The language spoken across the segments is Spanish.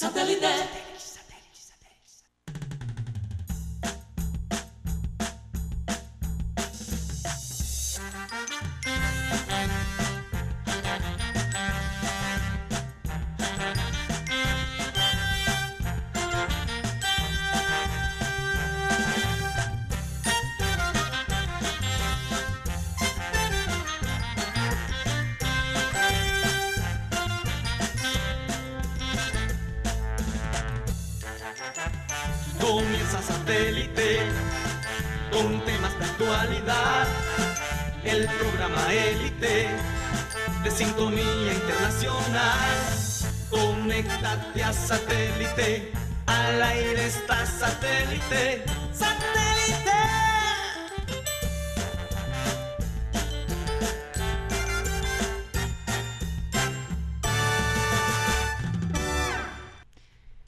Satellite. Programa élite de sintonía internacional. Conéctate a satélite. Al aire está satélite. ¡Satélite!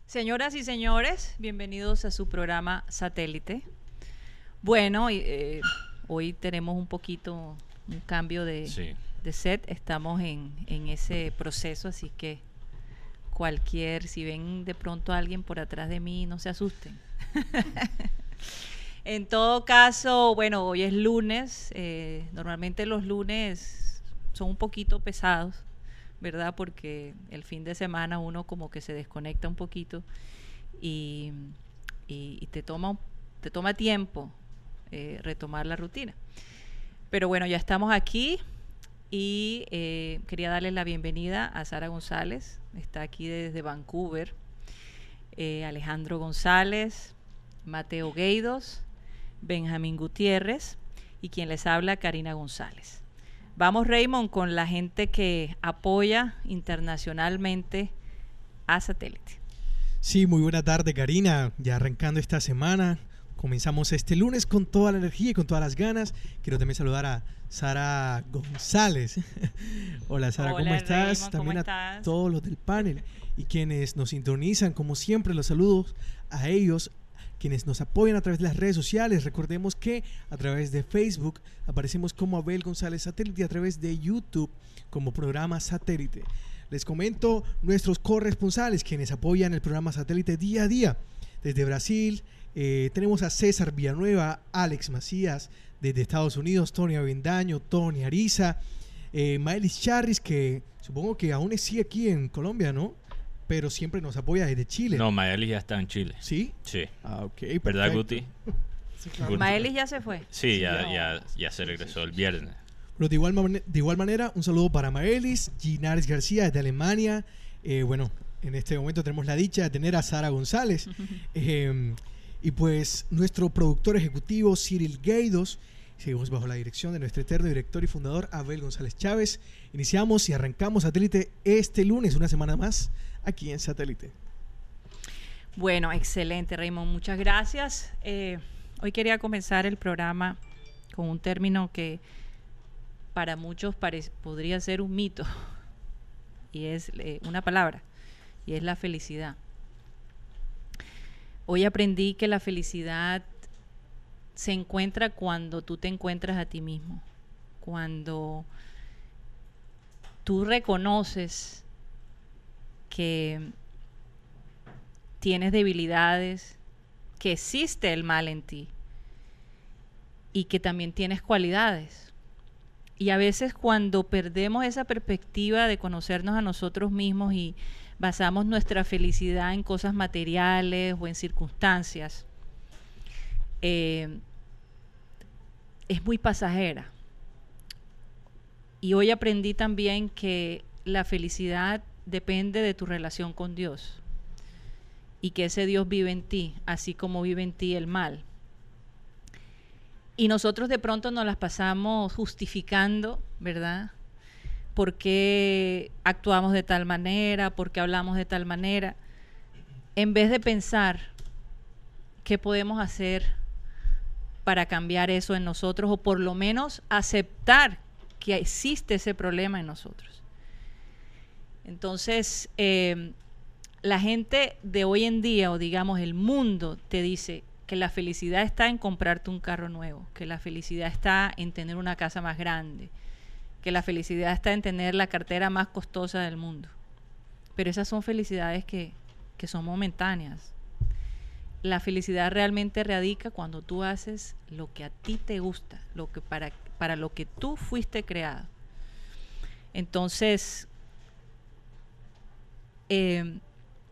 Señoras y señores, bienvenidos a su programa Satélite. Bueno, eh, hoy tenemos un poquito un cambio de, Sí. de set, estamos en, en ese proceso, así que cualquier, si ven de pronto a alguien por atrás de mí, no se asusten. en todo caso, bueno, hoy es lunes, eh, normalmente los lunes son un poquito pesados, ¿verdad? Porque el fin de semana uno como que se desconecta un poquito y, y- y te, toma, te toma tiempo eh, retomar la rutina. Pero bueno, ya estamos aquí y eh, quería darle la bienvenida a Sara González, está aquí desde Vancouver, eh, Alejandro González, Mateo Gueidos, Benjamín Gutiérrez y quien les habla, Karina González. Vamos, Raymond, con la gente que apoya internacionalmente a satélite. Sí, muy buena tarde, Karina. Ya arrancando esta semana. Comenzamos este lunes con toda la energía y con todas las ganas. Quiero también saludar a Sara González. Hola, Sara, ¿cómo estás? Raymond, también ¿cómo a todos los del panel y quienes nos sintonizan, como siempre, los saludos a ellos, quienes nos apoyan a través de las redes sociales. Recordemos que a través de Facebook aparecemos como Abel González Satélite y a través de YouTube como programa Satélite. Les comento nuestros corresponsales quienes apoyan el programa Satélite día a día. Desde Brasil eh, tenemos a César Villanueva, Alex Macías, desde Estados Unidos, Tony Avendaño, Tony Ariza, eh, Maelis Charris, que supongo que aún sigue aquí en Colombia, ¿no? Pero siempre nos apoya desde Chile. No, Maelis ya está en Chile. ¿Sí? Sí. Ah, ok. ¿Verdad. Guti? Sí, claro. Guti. Maelis ya se fue. Sí, ya, no. ya, ya se regresó el viernes. Pero de igual, de igual manera, un saludo para Maelis, Ginares García desde Alemania. Eh, bueno, en este momento tenemos la dicha de tener a Sara González. Eh, y pues nuestro productor ejecutivo, Cyril Gaidos. Seguimos bajo la dirección de nuestro eterno director y fundador, Abel González Chávez. Iniciamos y arrancamos Satélite este lunes, una semana más, aquí en Satélite. Bueno, excelente, Raymond. Muchas gracias. Eh, hoy quería comenzar el programa con un término que para muchos podría ser un mito, y es eh, una palabra, y es la felicidad. Hoy aprendí que la felicidad se encuentra cuando tú te encuentras a ti mismo, cuando tú reconoces que tienes debilidades, que existe el mal en ti y que también tienes cualidades. Y a veces cuando perdemos esa perspectiva de conocernos a nosotros mismos y basamos nuestra felicidad en cosas materiales o en circunstancias, eh, es muy pasajera. Y hoy aprendí también que la felicidad depende de tu relación con Dios y que ese Dios vive en ti, así como vive en ti el mal. Y nosotros de pronto nos las pasamos justificando, ¿verdad? ¿Por qué actuamos de tal manera? ¿Por qué hablamos de tal manera? En vez de pensar qué podemos hacer para cambiar eso en nosotros o por lo menos aceptar que existe ese problema en nosotros. Entonces, eh, la gente de hoy en día, o digamos el mundo, te dice que la felicidad está en comprarte un carro nuevo, que la felicidad está en tener una casa más grande, que la felicidad está en tener la cartera más costosa del mundo. Pero esas son felicidades que, que son momentáneas. La felicidad realmente radica cuando tú haces lo que a ti te gusta, lo que para, para lo que tú fuiste creado. Entonces, eh,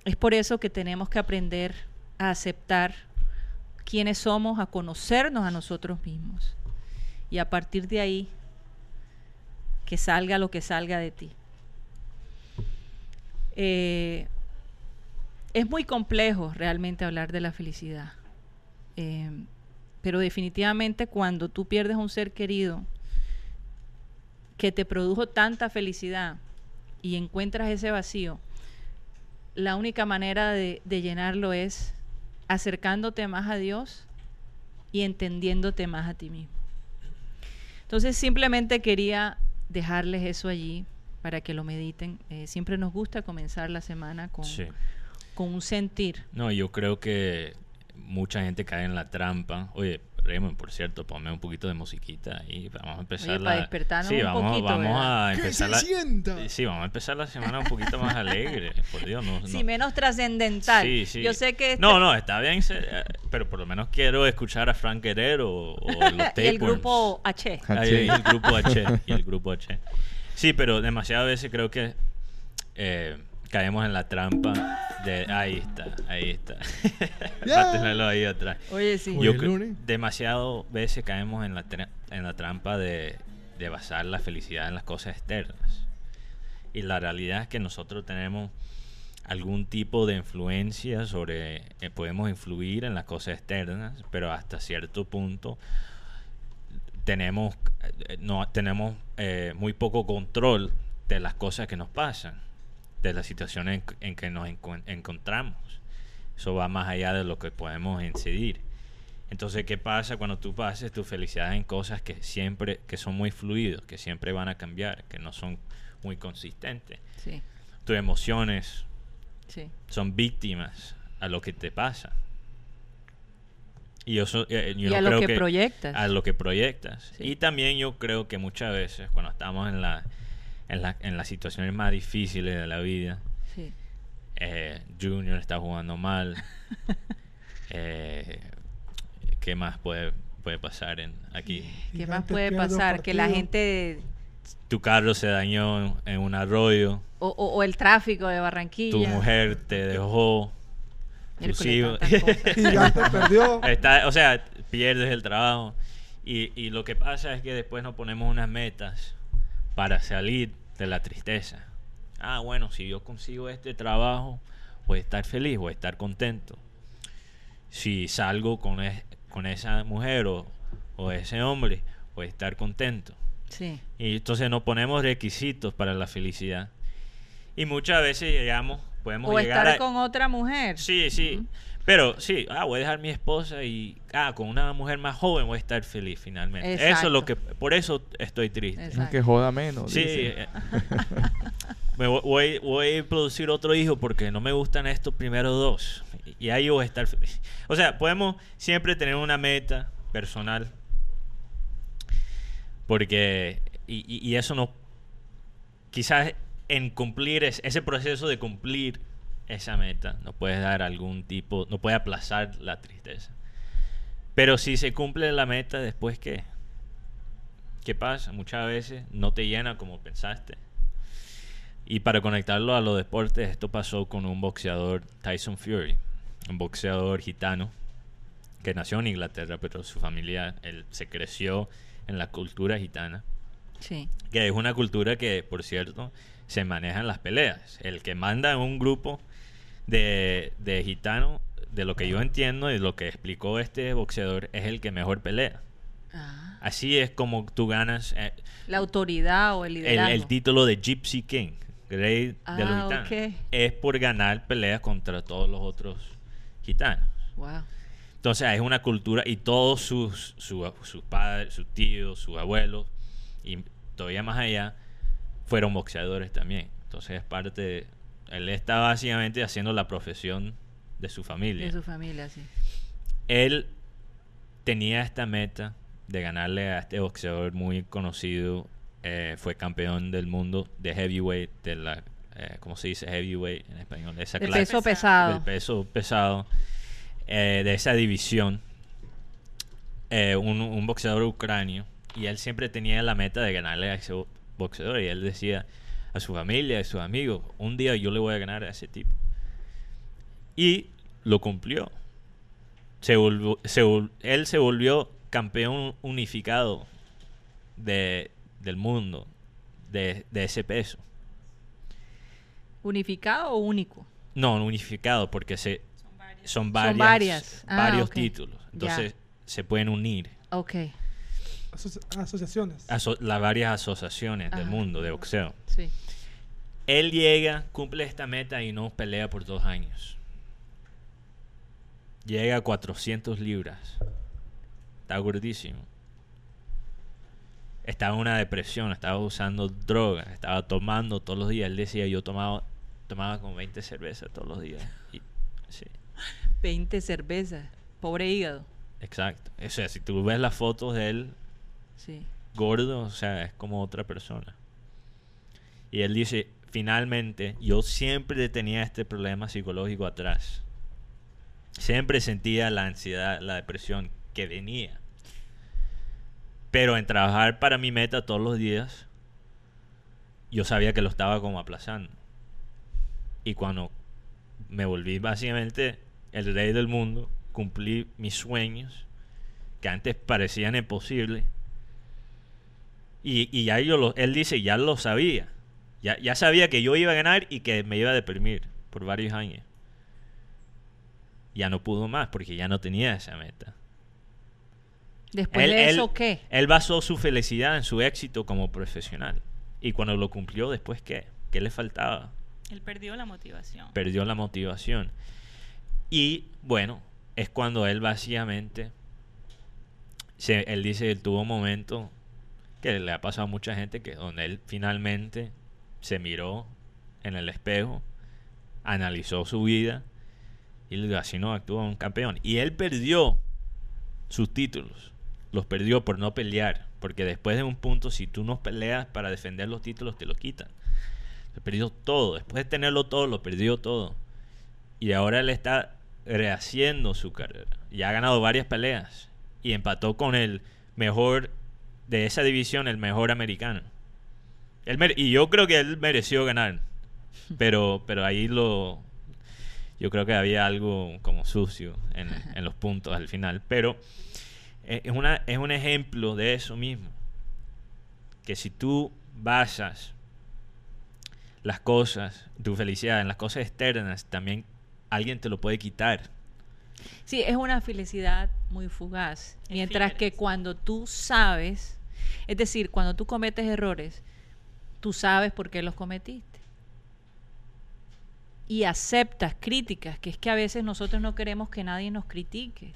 es por eso que tenemos que aprender a aceptar quiénes somos, a conocernos a nosotros mismos. Y a partir de ahí, que salga lo que salga de ti. Eh, es muy complejo realmente hablar de la felicidad. Eh, pero definitivamente cuando tú pierdes a un ser querido que te produjo tanta felicidad y encuentras ese vacío, la única manera de, de llenarlo es acercándote más a Dios y entendiéndote más a ti mismo. Entonces simplemente quería dejarles eso allí para que lo mediten. Eh, siempre nos gusta comenzar la semana con, Sí. con un sentir. No, yo creo que mucha gente cae en la trampa. Oye, Raymond, por cierto, ponme un poquito de musiquita y vamos a empezar Oye, la... para despertarnos sí, un vamos, poquito, vamos ¿verdad? a ¡Que empezar se la... sienta! Sí, vamos a empezar la semana un poquito más alegre, por Dios, no, Sí, no. menos trascendental. Sí, sí. Yo sé que... este- No, no, está bien, eh, pero por lo menos quiero escuchar a Frank Guerrero o, o los y el grupo H. Y el grupo H. Y el grupo H. Sí, pero demasiadas veces creo que eh, caemos en la trampa de... Ahí está, ahí está. Para tenerlo ahí atrás. Oye, sí. Yo demasiado veces caemos en la, en la trampa de, de basar la felicidad en las cosas externas. Y la realidad es que nosotros tenemos algún tipo de influencia sobre, eh, podemos influir en las cosas externas, pero hasta cierto punto tenemos, eh, no, tenemos eh, muy poco control de las cosas que nos pasan, de las situaciones en, en que nos encontramos. Eso va más allá de lo que podemos incidir. Entonces, ¿qué pasa cuando tú pases tu felicidad en cosas que siempre, que son muy fluidos, que siempre van a cambiar, que no son muy consistentes? Sí, Tus emociones sí. son víctimas a lo que te pasa. Y yo, so- eh, yo y no a lo que, proyectas. a lo que proyectas. Sí. Y también yo creo que muchas veces cuando estamos en la en, la, en las situaciones más difíciles de la vida, Sí. eh, Junior está jugando mal. eh, ¿Qué más puede, puede pasar en aquí? ¿Qué más puede pasar? Que la gente... Tu carro se dañó en un arroyo, O, o- o el tráfico de Barranquilla. tu mujer te dejó, hijos- tantas cosas. Gigante perdió. Está, o sea, pierdes el trabajo. Y, y lo que pasa es que después nos ponemos unas metas para salir de la tristeza. Ah, bueno, si yo consigo este trabajo, voy a estar feliz, voy a estar contento. Si salgo con, es- con esa mujer o, o ese hombre, voy a estar contento. Sí. Y entonces nos ponemos requisitos para la felicidad. Y muchas veces llegamos, podemos O llegar estar a... con otra mujer. Sí, sí. Pero sí, ah, voy a dejar mi esposa y ah, con una mujer más joven voy a estar feliz finalmente. Eso es lo que por eso estoy triste. Exacto. que joda menos. Sí, eh, me voy, voy, voy a producir otro hijo porque no me gustan estos primeros dos. Y ahí voy a estar feliz. O sea, podemos siempre tener una meta personal. Porque, y, y- y eso no, quizás en cumplir es- ese proceso de cumplir esa meta, no puedes dar algún tipo, no puede aplazar la tristeza. Pero si se cumple la meta, después qué? ¿Qué pasa? Muchas veces no te llena como pensaste. Y para conectarlo a los deportes, esto pasó con un boxeador, Tyson Fury, un boxeador gitano que nació en Inglaterra, pero su familia, él se creció en la cultura gitana, Sí. que es una cultura que, por cierto, se maneja en las peleas. El que manda en un grupo de, de gitanos, de lo que yo entiendo y lo que explicó este boxeador, es el que mejor pelea. Ah, Así es como tú ganas eh, la autoridad o el liderazgo. el título de Gypsy King, rey de los Ah, gitanos. Es por ganar peleas contra todos los otros gitanos. Wow. Entonces es una cultura y todos sus, su- sus padres, sus tíos, sus abuelos y todavía más allá fueron boxeadores también. Entonces es parte, de- él está básicamente haciendo la profesión de su familia. De su familia, sí. Él tenía esta meta de ganarle a este boxeador muy conocido, eh, fue campeón del mundo de heavyweight de la eh, ¿cómo se dice? Heavyweight en español. Esa El clase- peso pesado. del peso pesado eh, de esa división, un, un boxeador ucranio, y él siempre tenía la meta de ganarle a ese bo- boxeador, y él decía a su familia, a sus amigos, un día yo le voy a ganar a ese tipo. Y lo cumplió. Se volvió- se vol- él se volvió campeón unificado de, del mundo de, de ese peso. ¿Unificado o único? No, unificado, porque se, son varias, varias. Ah, varios títulos. Entonces se pueden unir Ok, Asoci- asociaciones. aso- las varias asociaciones del mundo de boxeo. sí. Él llega, cumple esta meta y no pelea por dos años. Llega a 400 libras. Está gordísimo. Estaba en una depresión, estaba usando drogas, estaba tomando todos los días. Él decía, yo tomaba, tomaba como 20 cervezas todos los días. Y, sí, 20 cervezas. Pobre hígado. exacto. O sea, si tú ves las fotos de él Gordo, o sea, es como otra persona. Y él dice, finalmente, yo siempre tenía este problema psicológico atrás. Siempre sentía la ansiedad, la depresión que venía. Pero en trabajar para mi meta todos los días, yo sabía que lo estaba como aplazando. Y cuando me volví básicamente el rey del mundo, cumplí mis sueños, que antes parecían imposibles, y, y ya yo lo, él dice, ya lo sabía. Ya, ya sabía que yo iba a ganar y que me iba a deprimir por varios años. Ya no pudo más porque ya no tenía esa meta. Después Él- de él- eso, ¿qué? Él basó su felicidad en su éxito como profesional. Y cuando lo cumplió, después qué? ¿Qué le faltaba? Él perdió la motivación. Perdió la motivación. Y bueno, es cuando él básicamente, se- él dice que tuvo un momento que le ha pasado a mucha gente que donde él finalmente se miró en el espejo, analizó su vida y así no actúa un campeón. Y él perdió sus títulos, los perdió por no pelear, porque después de un punto, si tú no peleas para defender los títulos, te lo quitan. Perdió todo, después de tenerlo todo, lo perdió todo. Y ahora él está rehaciendo su carrera. Ya ha ganado varias peleas y empató con el mejor de esa división, el mejor americano. Él y yo creo que él mereció ganar. Pero, pero ahí lo. Yo creo que había algo como sucio en, en los puntos al final. Pero eh, es, una, es un ejemplo de eso mismo. Que si tú basas las cosas, tu felicidad en las cosas externas, también alguien te lo puede quitar. Sí, es una felicidad muy fugaz. Mientras que cuando tú sabes, es decir, cuando tú cometes errores, tú sabes por qué los cometiste. Y aceptas críticas, que es que a veces nosotros no queremos que nadie nos critique.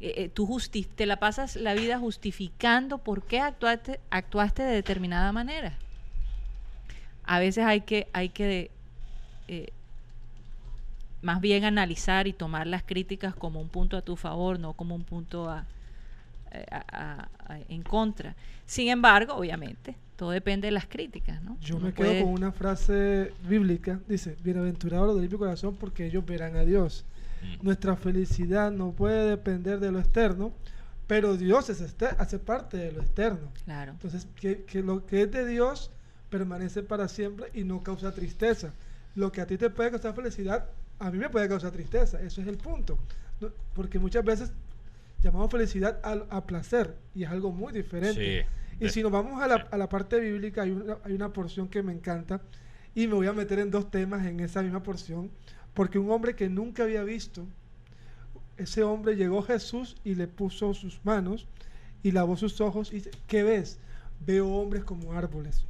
Eh, eh, tú justi- te la pasas la vida justificando por qué actuaste, actuaste de determinada manera. A veces hay que, hay que eh, más bien analizar y tomar las críticas como un punto a tu favor, no como un punto a, a- a- a- en contra. Sin embargo, obviamente, todo depende de las críticas, ¿no? Yo Uno me quedo puede- con una frase bíblica. Dice, bienaventurados los de limpio corazón porque ellos verán a Dios. Mm. Nuestra felicidad no puede depender de lo externo, pero Dios es este- hace parte de lo externo. Claro. Entonces, que, que lo que es de Dios permanece para siempre y no causa tristeza. Lo que a ti te puede causar felicidad, a mí me puede causar tristeza. Eso es el punto. No- Porque muchas veces llamamos felicidad al- a, placer y es algo muy diferente. Sí. Y si nos vamos a la, a la parte bíblica, hay una, hay una porción que me encanta y me voy a meter en dos temas en esa misma porción, porque un hombre que nunca había visto, ese hombre llegó Jesús y le puso sus manos y lavó sus ojos y dice, ¿qué ves? Veo hombres como árboles.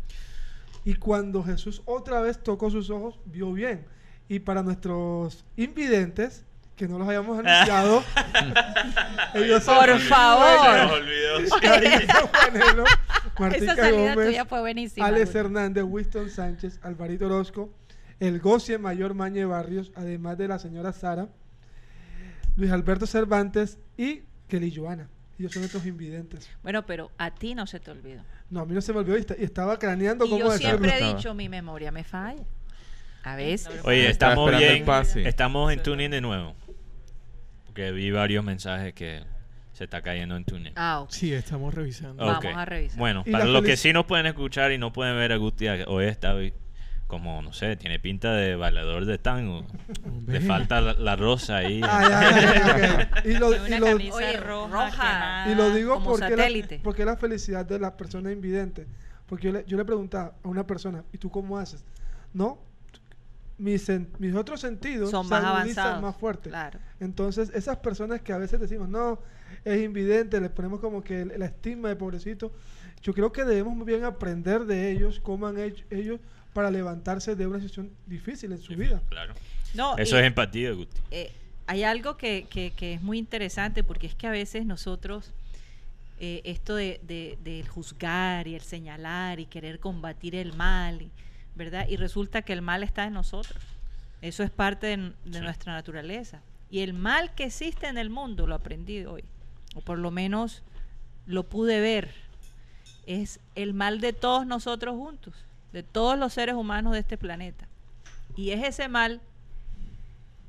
Y cuando Jesús otra vez tocó sus ojos, vio bien. Y para nuestros invidentes, que no los hayamos anunciado, ellos son Por favor. Juanelo, Martica Esa salida Gómez, tuya fue buenísima. Alex. Hernández, Winston Sánchez, Alvarito Orozco, el Gocie Mayor Mañe Barrios, además de la señora Sara, Luis Alberto Cervantes y Kelly Joana. Ellos son estos invidentes. Bueno, pero a ti no se te olvidó. No, a mí no se me olvidó y, esta- y estaba craneando Y cómo yo decirlo. siempre he dicho, mi memoria me falla. A veces. Oye, estamos bien. Estamos en tuning de nuevo. Porque vi varios mensajes que se está cayendo en tuning. Ah, ok. Sí, estamos revisando. Vamos a revisar. Bueno, para los que sí nos pueden escuchar y no pueden ver a Gusti, hoy está hoy como, no sé, tiene pinta de bailador de tango. Le falta la, la rosa ahí. Ah. Y lo, Una y lo- camisa Oye, roja, roja. quemada. y lo digo porque la, porque la felicidad de las personas invidentes. Porque yo le, yo le preguntaba a una persona, ¿y tú cómo haces? No, mis, otros sentidos Son se más agudizan avanzados. más fuerte. Claro. Entonces, esas personas que a veces decimos, no, es invidente, le ponemos como que el- la estigma de pobrecito, yo creo que debemos muy bien aprender de ellos, cómo han hecho ellos para levantarse de una situación difícil en su vida. Claro. No, Eso es empatía, Gusti. eh, hay algo que, que- que es muy interesante porque es que a veces nosotros, eh, esto de, de- del juzgar y el señalar y querer combatir el mal, y- ¿verdad? Y resulta que el mal está en nosotros. Eso es parte de, de Sí. nuestra naturaleza. Y el mal que existe en el mundo, lo aprendí hoy, o por lo menos lo pude ver, es el mal de todos nosotros juntos, de todos los seres humanos de este planeta. Y es ese mal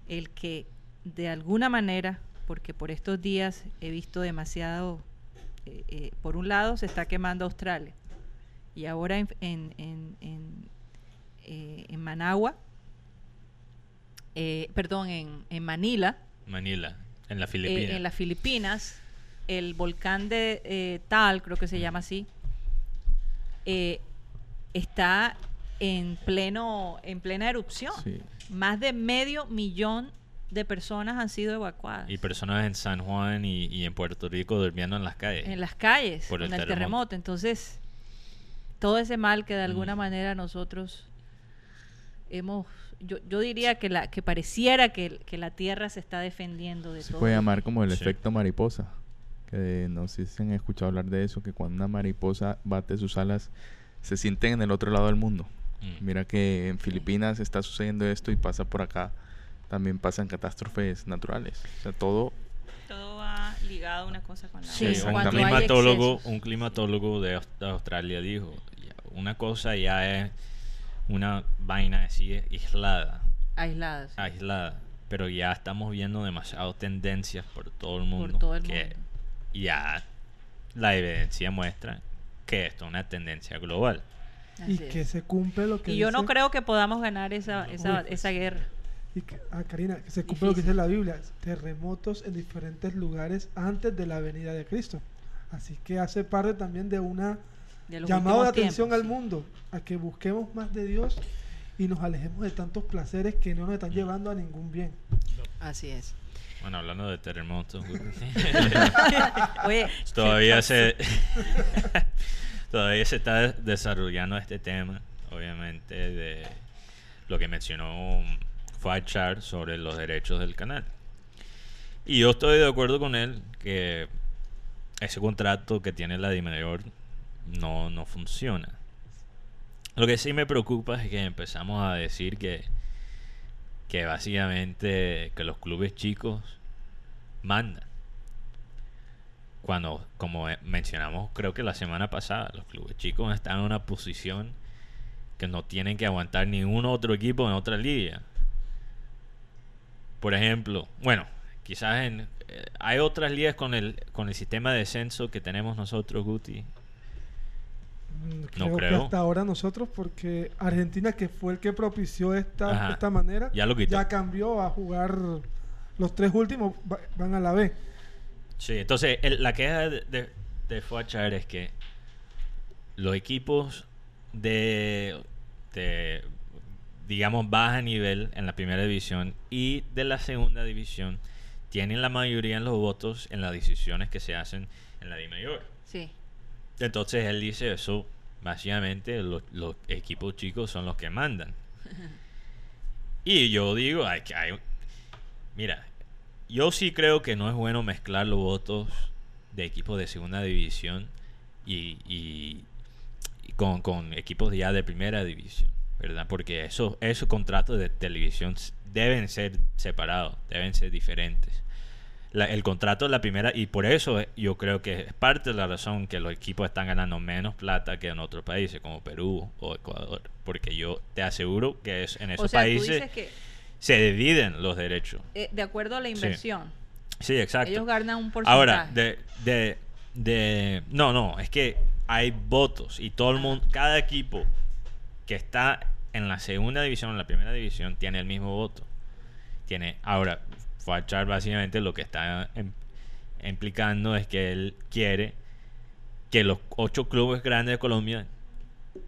el que de alguna manera, porque por estos días he visto demasiado, eh, eh, por un lado se está quemando Australia y ahora en, en, en, en, eh, en Managua, eh, perdón, en, en Manila, Manila, en la eh, Filipina. en las Filipinas, el volcán de eh, Tal, creo que se llama así, eh, está en pleno en plena erupción. Sí. Más de medio millón de personas han sido evacuadas Y personas en San Juan y, y en Puerto Rico durmiendo en las calles. en las calles Por el con el terremoto. terremoto. Entonces, todo ese mal que de alguna Mm. manera nosotros hemos, yo, yo diría que la que pareciera que, que la tierra se está defendiendo de Se todo. puede llamar como el Sí. efecto mariposa. Que no sé si han escuchado hablar de eso, que cuando una mariposa bate sus alas, se sienten en el otro lado del mundo. Mm. Mira que en Filipinas está sucediendo esto y pasa por acá. También pasan catástrofes naturales. O sea, todo Todo va ligado una cosa con la Sí, otra. un climatólogo, un climatólogo de Aus- de Australia dijo, "Ya, una cosa ya es una vaina así aislada, aisladas. aislada, pero ya estamos viendo demasiadas tendencias por todo el mundo todo el que mundo. ya la evidencia muestra que esto es una tendencia global. Y es. que se cumple lo que Y yo no creo que podamos ganar esa, esa, Uy. esa guerra. Y que, ah, Karina, que se cumple lo que dice la Biblia, terremotos en diferentes lugares antes de la venida de Cristo. Así que hace parte también de una llamado de últimos atención tiempos, al mundo, a que busquemos más de Dios y nos alejemos de tantos placeres que no nos están llevando a ningún bien. Así es. Bueno, hablando de terremotos, Oye, todavía se todavía se está desarrollando este tema, obviamente, de lo que mencionó Fachar sobre los derechos del canal. Y yo estoy de acuerdo con él que ese contrato que tiene la Dimayor no, no funciona. Lo que sí me preocupa es que empezamos a decir que, que básicamente que los clubes chicos mandan. Cuando, como mencionamos creo que la semana pasada, los clubes chicos están en una posición que no tienen que aguantar ningún otro equipo en otra liga. Por ejemplo, bueno, quizás en eh, hay otras ligas con el con el sistema de descenso que tenemos nosotros, Guti. Mm, No Creo que creo. hasta ahora nosotros, porque Argentina, que fue el que propició esta, esta manera, Ya lo quitó. ya cambió a jugar los tres últimos, va- van a la B. Sí, entonces el- la queja de, de, de Fuachar es que los equipos de, de, digamos, baja nivel en la primera división y de la segunda división tienen la mayoría en los votos en las decisiones que se hacen en la Di Mayor. sí. Entonces él dice eso, básicamente los, los equipos chicos son los que mandan. y yo digo, hay que hay, mira, yo sí creo que no es bueno mezclar los votos de equipos de segunda división y, y- y con, con equipos ya de primera división, ¿verdad? Porque esos, esos contratos de televisión deben ser separados, deben ser diferentes. La- el contrato de la primera y por eso eh, yo creo que es parte de la razón que los equipos están ganando menos plata que en otros países como Perú o Ecuador porque yo te aseguro que es, en esos o sea, tú países dices que se dividen los derechos. Eh, de acuerdo a la inversión, sí exacto. Ellos ganan un porcentaje. Ahora, de, de, de... No, no, es que hay votos y todo el mundo, cada equipo que está en la segunda división, en la primera división, tiene el mismo voto. Tiene, ahora, Fachar básicamente lo que está em- implicando es que él quiere que los ocho clubes grandes de Colombia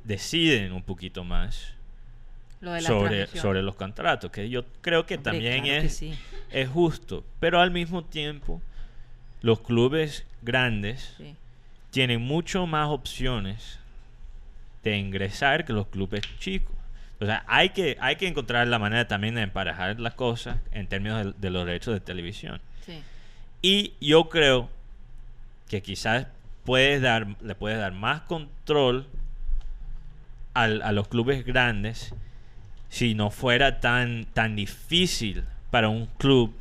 deciden un poquito más lo sobre, sobre los contratos, que yo creo que Hombre, también claro que es sí. es justo, pero al mismo tiempo los clubes grandes Sí. tienen mucho más opciones de ingresar que los clubes chicos. O sea, hay que, hay que encontrar la manera también de emparejar las cosas en términos de, de los derechos de televisión. Sí. Y yo creo que quizás puedes dar, le puedes dar más control al- a los clubes grandes si no fuera tan, tan difícil para un club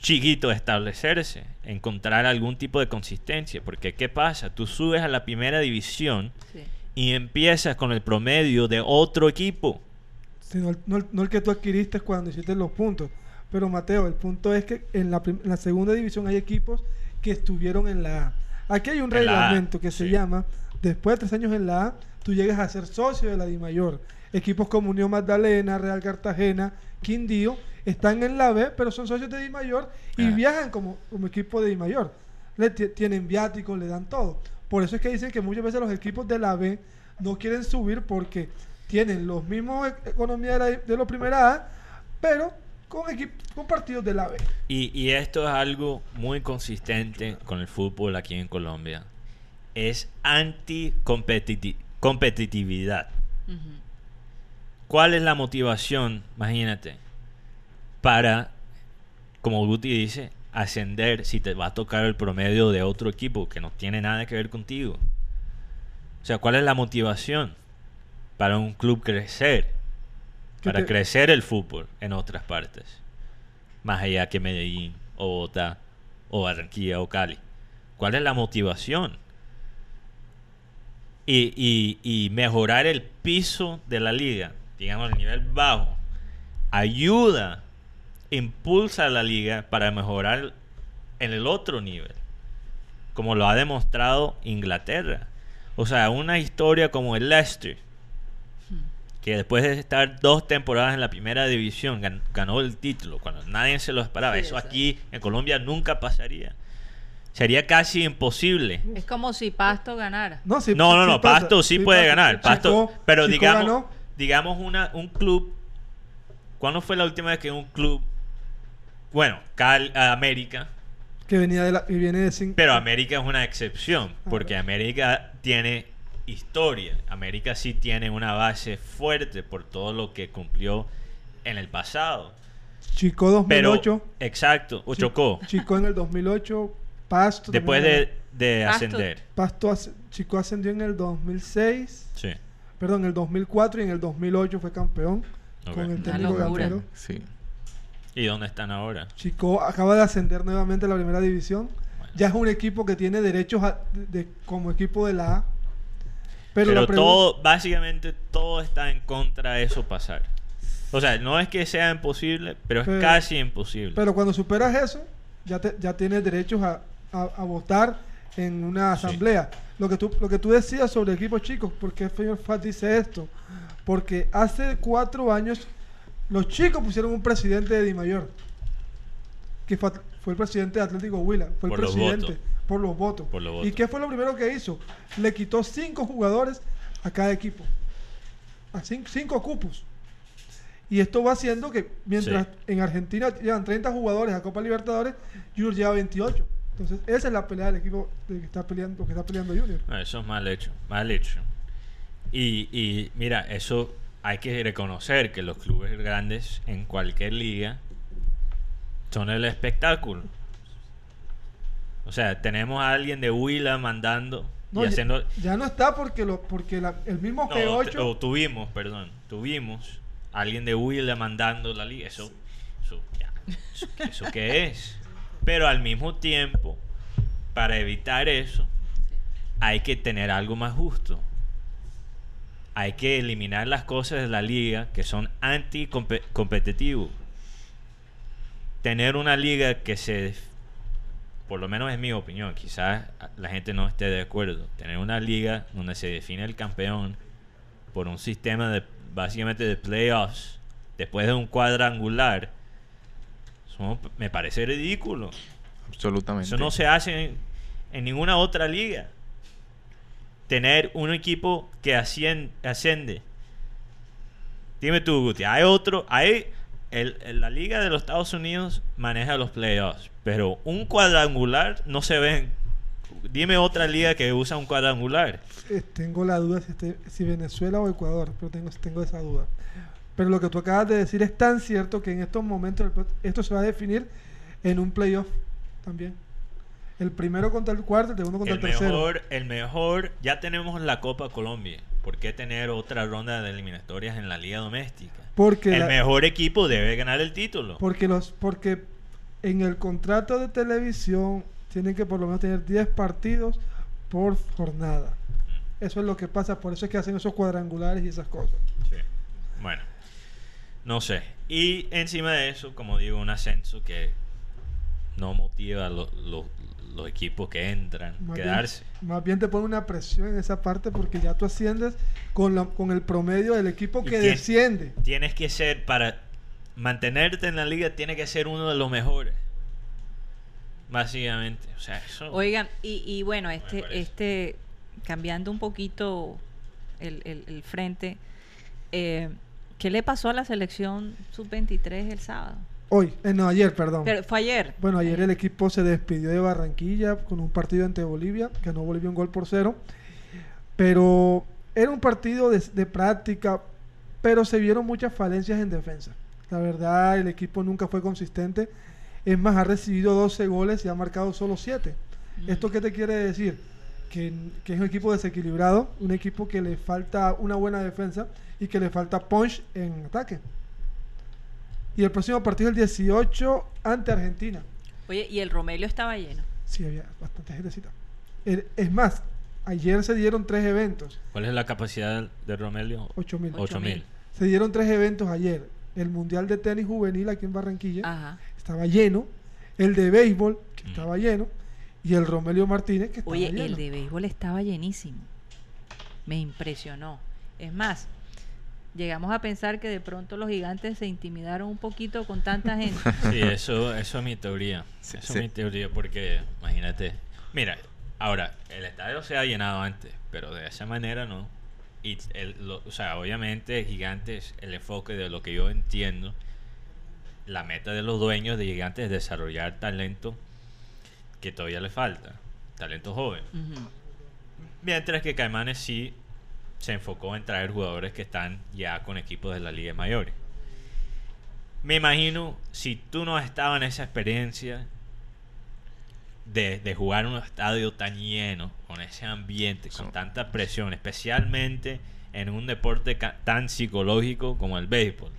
chiquito establecerse, encontrar algún tipo de consistencia. Porque ¿qué pasa? Tú subes a la primera división Sí. Y empiezas con el promedio de otro equipo. Sí, no, no el, no el que tú adquiriste cuando hiciste los puntos. Pero Mateo, el punto es que en la, en la segunda división hay equipos que estuvieron en la A. Aquí hay un En reglamento que se sí. llama, después de tres años en la A, tú llegas a ser socio de la DIMAYOR. Equipos como Unión Magdalena, Real Cartagena, Quindío, están en la B, pero son socios de DIMAYOR y Ah. viajan como, como equipo de DIMAYOR. Le ti- tienen viáticos, le dan todo. Por eso es que dicen que muchas veces los equipos de la B no quieren subir porque tienen los mismos e- economía de la, de la primera A, pero con, con partidos de la B. Y, y esto es algo muy consistente con el fútbol aquí en Colombia. Es anti-competitividad. ¿Cuál es la motivación, imagínate, para, como Guti dice, ascender si te va a tocar el promedio de otro equipo que no tiene nada que ver contigo? O sea, ¿cuál es la motivación para un club crecer? Para te- crecer el fútbol en otras partes. Más allá que Medellín, o Bogotá, o Barranquilla, o Cali. ¿Cuál es la motivación? y, y- y mejorar el piso de la liga, digamos el nivel bajo, ayuda, impulsa a la liga para mejorar en el otro nivel, como lo ha demostrado Inglaterra. O sea, una historia como el Leicester, que después de estar dos temporadas en la primera división gan- ganó el título, cuando nadie se lo esperaba. Sí, Eso exacto. aquí en Colombia nunca pasaría. Sería casi imposible. Es como si Pasto ganara. No, No, no, sí no, pasa, Pasto sí, sí puede pasa. ganar. Pasto, Chico- pero Chico digamos, ganó. digamos una, un club. ¿Cuándo fue la última vez que un club, bueno, Cal, América, que venía de la, y viene de cinco. pero América es una excepción, porque Ah. América tiene historia. América sí tiene una base fuerte por todo lo que cumplió en el pasado. Chico Pero, 2008. exacto, o chocó. Chico en el 2008. Pasto. Después de, de Pasto. ascender. Pasto as- Chico ascendió en el 2006. Sí. Perdón, en el 2004 y en el 2008 fue campeón con el técnico. Gamero. Sí. ¿Y dónde están ahora? Chico acaba de ascender nuevamente a la primera división. Bueno. Ya es un equipo que tiene derechos a- de, de- como equipo de la A. Pero, todo, básicamente todo está en contra de eso pasar. O sea, no es que sea imposible, pero es casi imposible. Pero cuando superas eso, ya, te- ya tienes derechos a, a- a votar en una Sí. asamblea. Lo que tú lo que tú decías sobre equipos chicos, ¿por qué Fat dice esto? Porque hace cuatro años los chicos pusieron un presidente de Dimayor, que fue, fue el presidente de Atlético Huila, fue Por el presidente por los votos. Por los ¿Y qué fue lo primero que hizo? Le quitó cinco jugadores a cada equipo, a cin- cinco cupos. Y esto va haciendo que mientras Sí. en Argentina llevan 30 jugadores a Copa Libertadores, Junior lleva 28. Entonces, esa es la pelea del equipo del que está peleando, que está peleando Junior. No, eso es mal hecho, mal hecho. Y, y mira, eso hay que reconocer que los clubes grandes en cualquier liga son el espectáculo. O sea, tenemos a alguien de Huila mandando No, y ya- haciendo... ya, no está porque lo porque la- el mismo No, G8 te- o tuvimos, perdón, tuvimos a alguien de Huila mandando la liga. Eso, eso, ya, eso, ¿eso qué es? Pero al mismo tiempo, para evitar eso, hay que tener algo más justo. Hay que eliminar las cosas de la liga que son anti-competitivos. Tener una liga que se, por lo menos es mi opinión, quizás la gente no esté de acuerdo, tener una liga donde se define el campeón por un sistema de básicamente de playoffs después de un cuadrangular, eso me parece ridículo. Absolutamente. Eso no se hace en, en ninguna otra liga. Tener un equipo que ascien- asciende. Dime tú, Guti, hay otro, hay el, la liga de los Estados Unidos maneja los playoffs, pero un cuadrangular no se ven. Dime otra liga que usa un cuadrangular. Eh, tengo la duda si, este- si Venezuela o Ecuador, pero tengo, tengo esa duda. Pero lo que tú acabas de decir es tan cierto que en estos momentos esto se va a definir en un playoff también. El primero contra el cuarto, el segundo contra el, El tercero. mejor, el mejor, ya tenemos la Copa Colombia. ¿Por qué tener otra ronda de eliminatorias en la liga doméstica? Porque, el la- mejor equipo debe ganar el título. porque, los, porque en el contrato de televisión tienen que por lo menos tener 10 partidos por jornada. Eso es lo que pasa, por eso es que hacen esos cuadrangulares y esas cosas. Sí. Bueno, no sé. Y encima de eso, como digo, un ascenso que no motiva lo- lo- los equipos que entran Más bien- quedarse. Más bien te pone una presión en esa parte porque ya tú asciendes con, la- con el promedio del equipo ¿Y que desciende. Tienes que ser, para mantenerte en la liga, tiene que ser uno de los mejores. Básicamente. O sea, eso. Oigan, y, y bueno, este, este, cambiando un poquito el, el- el frente, eh, ¿qué le pasó a la selección sub-23 el sábado? Hoy, eh, no, ayer, perdón. Pero fue ayer. Bueno, ayer el equipo se despidió de Barranquilla con un partido ante Bolivia, ganó Bolivia un gol por cero. Pero era un partido de, de práctica, pero se vieron muchas falencias en defensa. La verdad, el equipo nunca fue consistente. Es más, ha recibido 12 goles y ha marcado solo 7. ¿Esto qué te quiere decir? Que, que es un equipo desequilibrado, un equipo que le falta una buena defensa y que le falta punch en ataque. Y el próximo partido es el 18 ante Argentina. Oye, y el Romelio estaba lleno. Sí, había bastante gentecita. El- Es más, ayer se dieron tres eventos, ¿Cuál es la capacidad de Romelio? 8 mil. Ocho 8000. mil. Se dieron tres eventos ayer. El Mundial de Tenis Juvenil aquí en Barranquilla Ajá. estaba lleno. El de béisbol, que Mm. estaba lleno. Y el Romelio Martínez, que estaba Oye, lleno. el de béisbol estaba llenísimo. Me impresionó. Es más, llegamos a pensar que de pronto los gigantes se intimidaron un poquito con tanta gente. Sí, eso, eso es mi teoría. Sí, eso sí. es mi teoría porque, imagínate. Mira, ahora, el estadio se ha llenado antes, pero de esa manera no. Y, el, lo- o sea, obviamente, Gigantes, el enfoque de lo que yo entiendo, la meta de los dueños de Gigantes es desarrollar talento que todavía le falta, talento joven. Ujú. Mientras que Caimanes sí se enfocó en traer jugadores que están ya con equipos de las ligas mayores. Me imagino, si tú no has estado en esa experiencia de, de jugar en un estadio tan lleno, con ese ambiente, con tanta presión, especialmente en un deporte tan psicológico como el béisbol,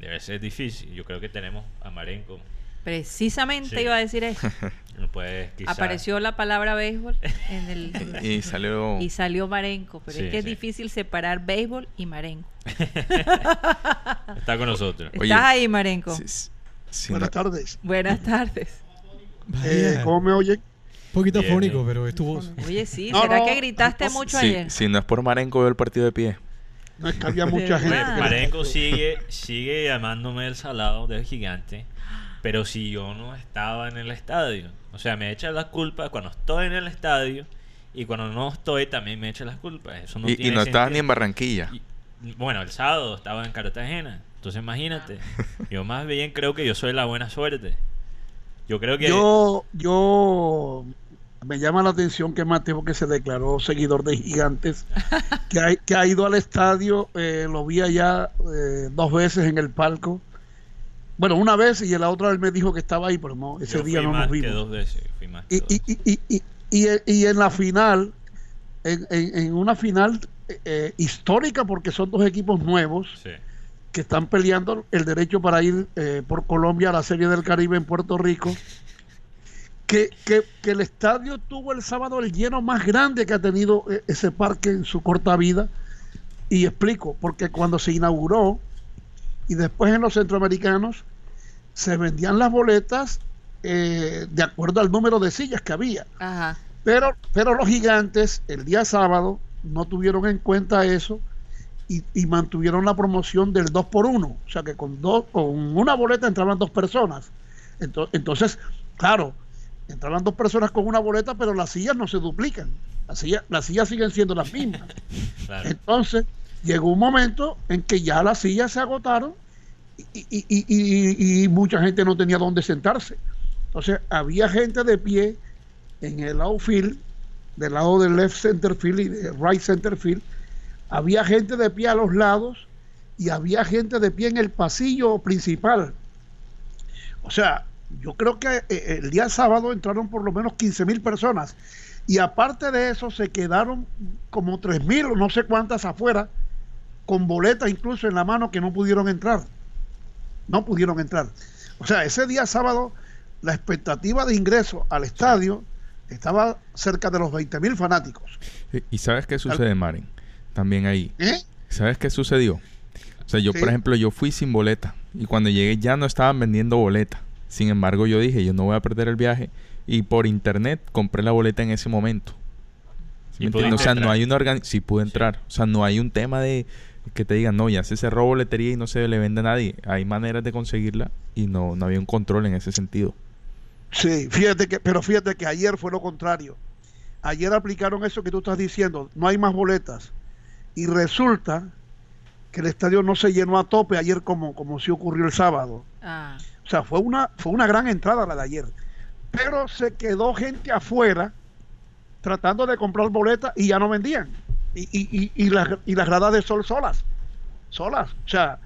debe ser difícil. Yo creo que tenemos a Marenco. Precisamente Sí. iba a decir eso. No Apareció la palabra béisbol en el Y salió. y salió Marenco, pero Sí, es que es difícil separar béisbol y Marenco. Está con nosotros. Oye, ¿Estás ahí, Marenco? si- si- si Buenas no- tardes. Buenas tardes. Eh, ¿Cómo me oyen? poquito Bien, afónico, pero es tu voz. Oye, sí, No, ¿será no, que gritaste entonces- mucho ayer? si no es por Marenco, veo el partido de pie. No es que había mucha gente. Marenco sigue, sigue llamándome el salado del gigante, pero si yo no estaba en el estadio. O sea, me echa las culpas cuando estoy en el estadio y cuando no estoy también me echa las culpas. Eso no y, no estabas ni en Barranquilla. Y- bueno, el sábado estaba en Cartagena. Entonces imagínate. Yo más bien creo que yo soy la buena suerte. Yo creo que... Yo, yo me llama la atención que Mateo, que se declaró seguidor de Gigantes, que ha, que ha ido al estadio, eh, lo vi allá eh, dos veces en el palco. Bueno, una vez y la otra vez me dijo que estaba ahí, pero no, ese yo día fui no más nos que vimos. dos veces. Fui más que Y, dos. y, y, y, y, y- y en la final, en, en- en una final eh, histórica, porque son dos equipos nuevos, Sí. que están peleando el derecho para ir eh, por Colombia a la Serie del Caribe en Puerto Rico. que, que, que el estadio tuvo el sábado el lleno más grande que ha tenido eh, ese parque en su corta vida. Y explico, porque cuando se inauguró y después en los centroamericanos se vendían las boletas eh, de acuerdo al número de sillas que había. Ajá. Pero, pero los gigantes el día sábado no tuvieron en cuenta eso y, y mantuvieron la promoción del 2 por 1 O sea que con, dos, con una boleta entraban dos personas. Ento- Entonces, claro, entraban dos personas con una boleta, pero las sillas no se duplican. Las sillas, las sillas siguen siendo las mismas. Claro. Entonces, llegó un momento en que ya las sillas se agotaron y, mucha gente no tenía dónde sentarse. Entonces, había gente de pie en el outfield, del lado del left center field y del right center field. Había gente de pie a los lados y había gente de pie en el pasillo principal. O sea, yo creo que eh, el día sábado entraron por lo menos 15 mil personas. Y aparte de eso, se quedaron como 3 mil o no sé cuántas afuera, con boletas incluso en la mano que no pudieron entrar. No pudieron entrar. O sea, ese día sábado, la expectativa de ingreso al estadio estaba cerca de los 20 mil fanáticos. ¿Y sabes qué sucede, Maren? También ahí. ¿Eh? ¿Sabes qué sucedió? O sea, yo, Sí. por ejemplo, yo fui sin boleta. Y cuando llegué ya no estaban vendiendo boleta. Sin embargo, yo dije, yo no voy a perder el viaje. Y por internet compré la boleta en ese momento. ¿Sí Y me entiendes? O sea, no hay una organización... Sí pude entrar. O sea, no hay un tema de que te digan, no, ya se cerró boletería y no se le vende a nadie. Hay maneras de conseguirla y no, no había un control en ese sentido. Sí, fíjate que, pero fíjate que ayer fue lo contrario. Ayer aplicaron eso que tú estás diciendo, no hay más boletas. Y resulta que el estadio no se llenó a tope ayer como, como sí ocurrió el sábado. Ah, O sea, fue una, fue una gran entrada la de ayer. Pero se quedó gente afuera tratando de comprar boletas y ya no vendían. Y, y, y, y las, y las gradas de sol solas. Solas. O sea,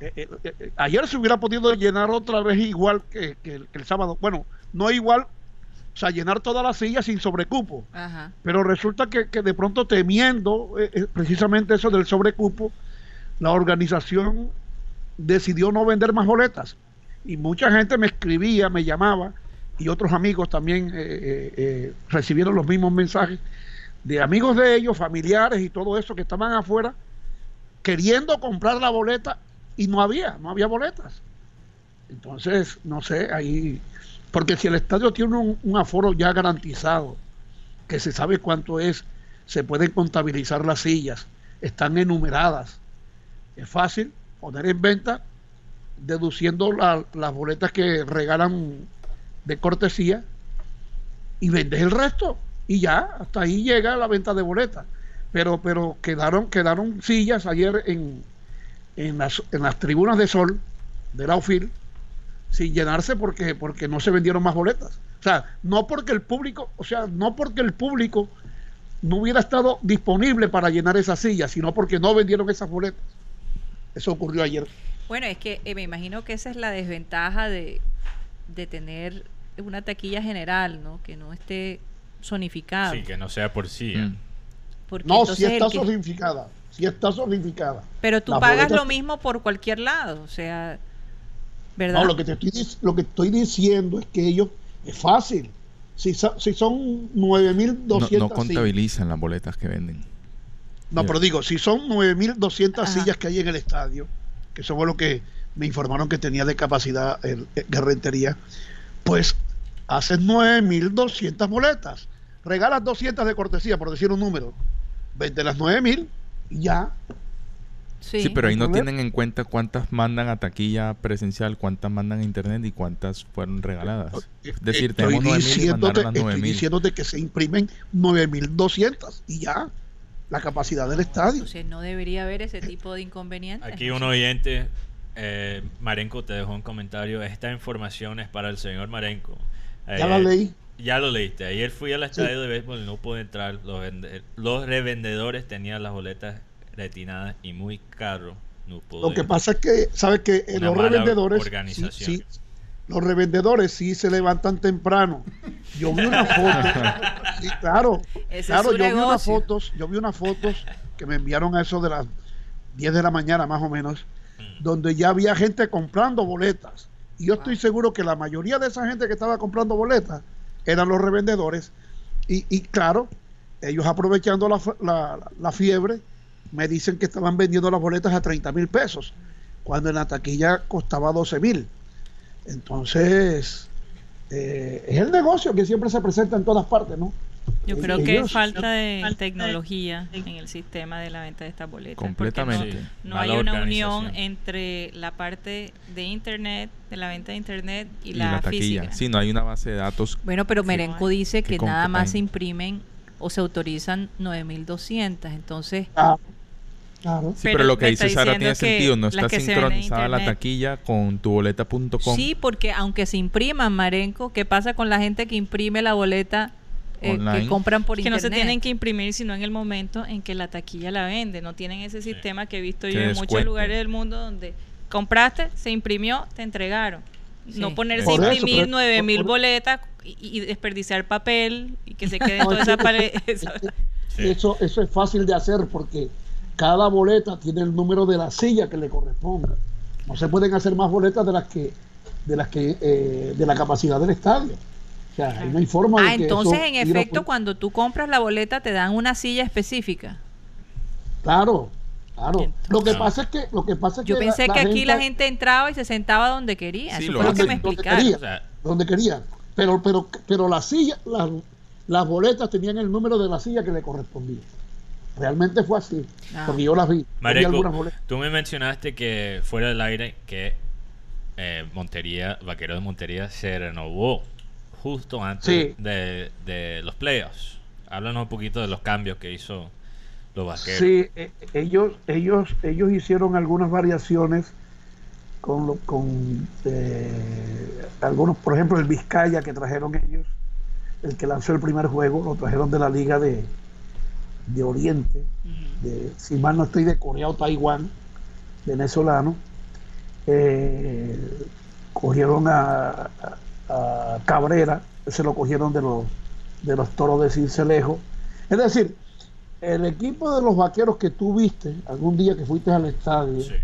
eh, eh, eh, ayer se hubiera podido llenar otra vez igual que, que el, que el sábado. Bueno, no igual, o sea, llenar todas las sillas sin sobrecupo. ajá. Pero resulta que, que de pronto temiendo precisamente eso del sobrecupo, la organización decidió no vender más boletas. Y mucha gente me escribía, me llamaba, y otros amigos también recibieron los mismos mensajes de amigos de ellos, familiares y todo eso que estaban afuera, queriendo comprar la boleta y no había, no había boletas. Entonces, no sé, ahí, porque si el estadio tiene un, un aforo ya garantizado, que se sabe cuánto es, se pueden contabilizar las sillas, están enumeradas. Es fácil poner en venta deduciendo la- las boletas que regalan de cortesía y vendes el resto y ya hasta ahí llega la venta de boletas. Pero pero quedaron quedaron sillas ayer en en las, en las tribunas de sol del outfield sin llenarse porque porque no se vendieron más boletas. O sea no porque el público o sea no porque el público no hubiera estado disponible para llenar esas sillas sino porque no vendieron esas boletas. Eso ocurrió ayer. Bueno, es que eh, me imagino que esa es la desventaja de, de tener una taquilla general, ¿no? Que no esté zonificada. Sí, que no sea por sí. Mm. Porque no si está que- zonificada si está zonificada Pero tú pagas boletas- lo mismo por cualquier lado, o sea, ¿verdad? No, lo que te estoy, lo que estoy diciendo es que ellos es fácil. Si, si son 9.200 No, no sillas. contabilizan las boletas que venden. No, pero digo, si son 9.200 Ajá. sillas que hay en el estadio, que eso fue lo que me informaron que tenía de capacidad el, el Garrentería, pues haces 9.200 boletas. Regalas 200 de cortesía, por decir un número. Vende las 9.000 y ya. sí. Sí, pero ahí no tienen en cuenta cuántas mandan a taquilla presencial, cuántas mandan a internet y cuántas fueron regaladas. Es decir, Estoy tenemos 9000 y mandaron las estoy 9000. diciéndote que se imprimen 9.200 y ya. La capacidad del estadio. Entonces no debería haber ese tipo de inconvenientes. Aquí un oyente, eh, Marenco, te dejó un comentario. Esta información es para el señor Marenco. Ya Eh, la leí. Ya lo leíste. Ayer fui al estadio de béisbol y no pude entrar. Los, vende- los revendedores tenían las boletas retinadas y muy caro. No pude. Lo que pasa es que, ¿sabes que Una Los revendedores, sí, organización. sí, los revendedores sí se levantan temprano. Yo vi una foto, sí, claro, Ese claro, yo vi unas fotos, yo vi unas fotos que me enviaron a eso de las 10 de la mañana más o menos, Mm. donde ya había gente comprando boletas. Y yo estoy seguro que la mayoría de esa gente que estaba comprando boletas eran los revendedores. Y, y claro, ellos aprovechando la, la fiebre, me dicen que estaban vendiendo las boletas a 30 mil pesos, cuando en la taquilla costaba 12 mil. Entonces, eh, es el negocio que siempre se presenta en todas partes, ¿no? Yo creo que falta de tecnología en el sistema de la venta de estas boletas. Completamente. No, hay una unión entre la parte de internet, de la venta de internet y, Y la, la taquilla. física. Sí, no hay una base de datos. Bueno, pero Merenco dice que Que nada más se imprimen o se autorizan 9.200. Entonces, Ah, claro. Sí, Pero pero, lo que dice Sara tiene sentido. No está sincronizada la taquilla con tuboleta.com. sí, porque aunque se impriman, Marenco, ¿qué pasa con la gente que imprime la boleta eh, que compran por que no internet? se tienen que imprimir sino en el momento en que la taquilla la vende. No tienen ese sistema que he visto Que yo en muchos lugares del mundo donde compraste, se imprimió, te entregaron. Sí. No ponerse a eso, imprimir nueve mil boletas y, y desperdiciar papel y que se queden toda esa pared. esa- Sí. Eso, eso es fácil de hacer porque cada boleta tiene el número de la silla que le corresponda. No se pueden hacer más boletas de las que de las que eh, de la capacidad del estadio. O sea, ahí no hay forma de Ah, que entonces eso en efecto cuando tú compras la boleta te dan una silla específica. Claro, claro. Lo que Ah. pasa es que lo que pasa es Yo que pensé que aquí la gente entraba y se sentaba donde quería. Sí, Eso lo fue lo que me Donde explicaron. quería. Donde quería. Pero pero pero la silla las, las boletas tenían el número de la silla que le correspondía. Realmente fue así, Ah. porque yo las vi. Boletas. tú me mencionaste que fuera del aire que eh, Montería, Vaquero de Montería se renovó justo antes Sí. de, de los playoffs. Háblanos un poquito de los cambios que hizo los Vaqueros. Sí, eh, ellos, ellos, ellos hicieron algunas variaciones con, lo- con eh, algunos, por ejemplo, el Vizcaya que trajeron ellos, el que lanzó el primer juego, lo trajeron de la Liga de, de Oriente, de, si mal no estoy, de Corea o Taiwán, venezolano. Eh, cogieron a, a- Cabrera, se lo cogieron de los, de los toros de Cincelejo. Es decir, el equipo de los vaqueros que tú viste algún día que fuiste al estadio Sí.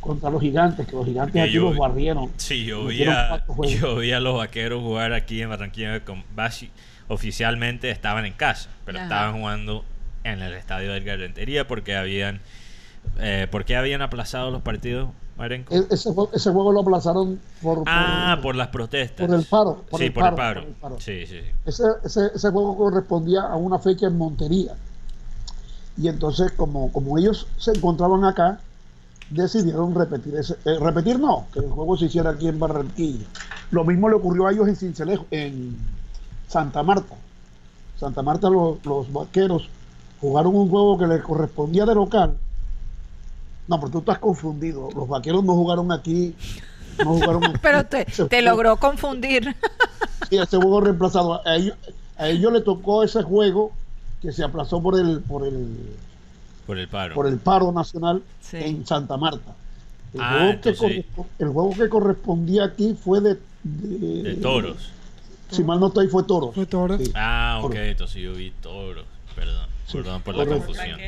contra los gigantes, que los gigantes aquí yo- los barrieron. Sí, yo vi, a, yo vi a los vaqueros jugar aquí en Barranquilla. Con, oficialmente estaban en casa, pero Ajá. estaban jugando en el estadio del Rentería porque habían. Eh, ¿Por qué habían aplazado los partidos, Marenco? E- ese, jue- ese juego lo aplazaron por, ah, por- por las protestas. por el paro, por sí, el por, paro, el paro. por el paro. Sí, sí, sí. ese, ese, ese juego correspondía a una fecha en Montería. Y entonces, como, como ellos se encontraban acá, decidieron repetir ese. eh, repetir no, que el juego se hiciera aquí en Barranquilla. Lo mismo le ocurrió a ellos en Cincelejo, en Santa Marta. Santa Marta, los, los vaqueros jugaron un juego que les correspondía de local. No, pero tú estás confundido. Los vaqueros no jugaron aquí. No jugaron aquí. Pero te, te logró confundir. Sí, ese juego reemplazado. A ellos, a ellos le tocó ese juego que se aplazó por el por el Por el paro. por el paro nacional Sí. en Santa Marta. El, Ah, juego que entonces- el juego que correspondía aquí fue de, de, de toros. Si mal no estoy, fue toros. Fue Toros. Sí. Ah, ok, entonces yo vi toros. Perdón, perdón por la confusión.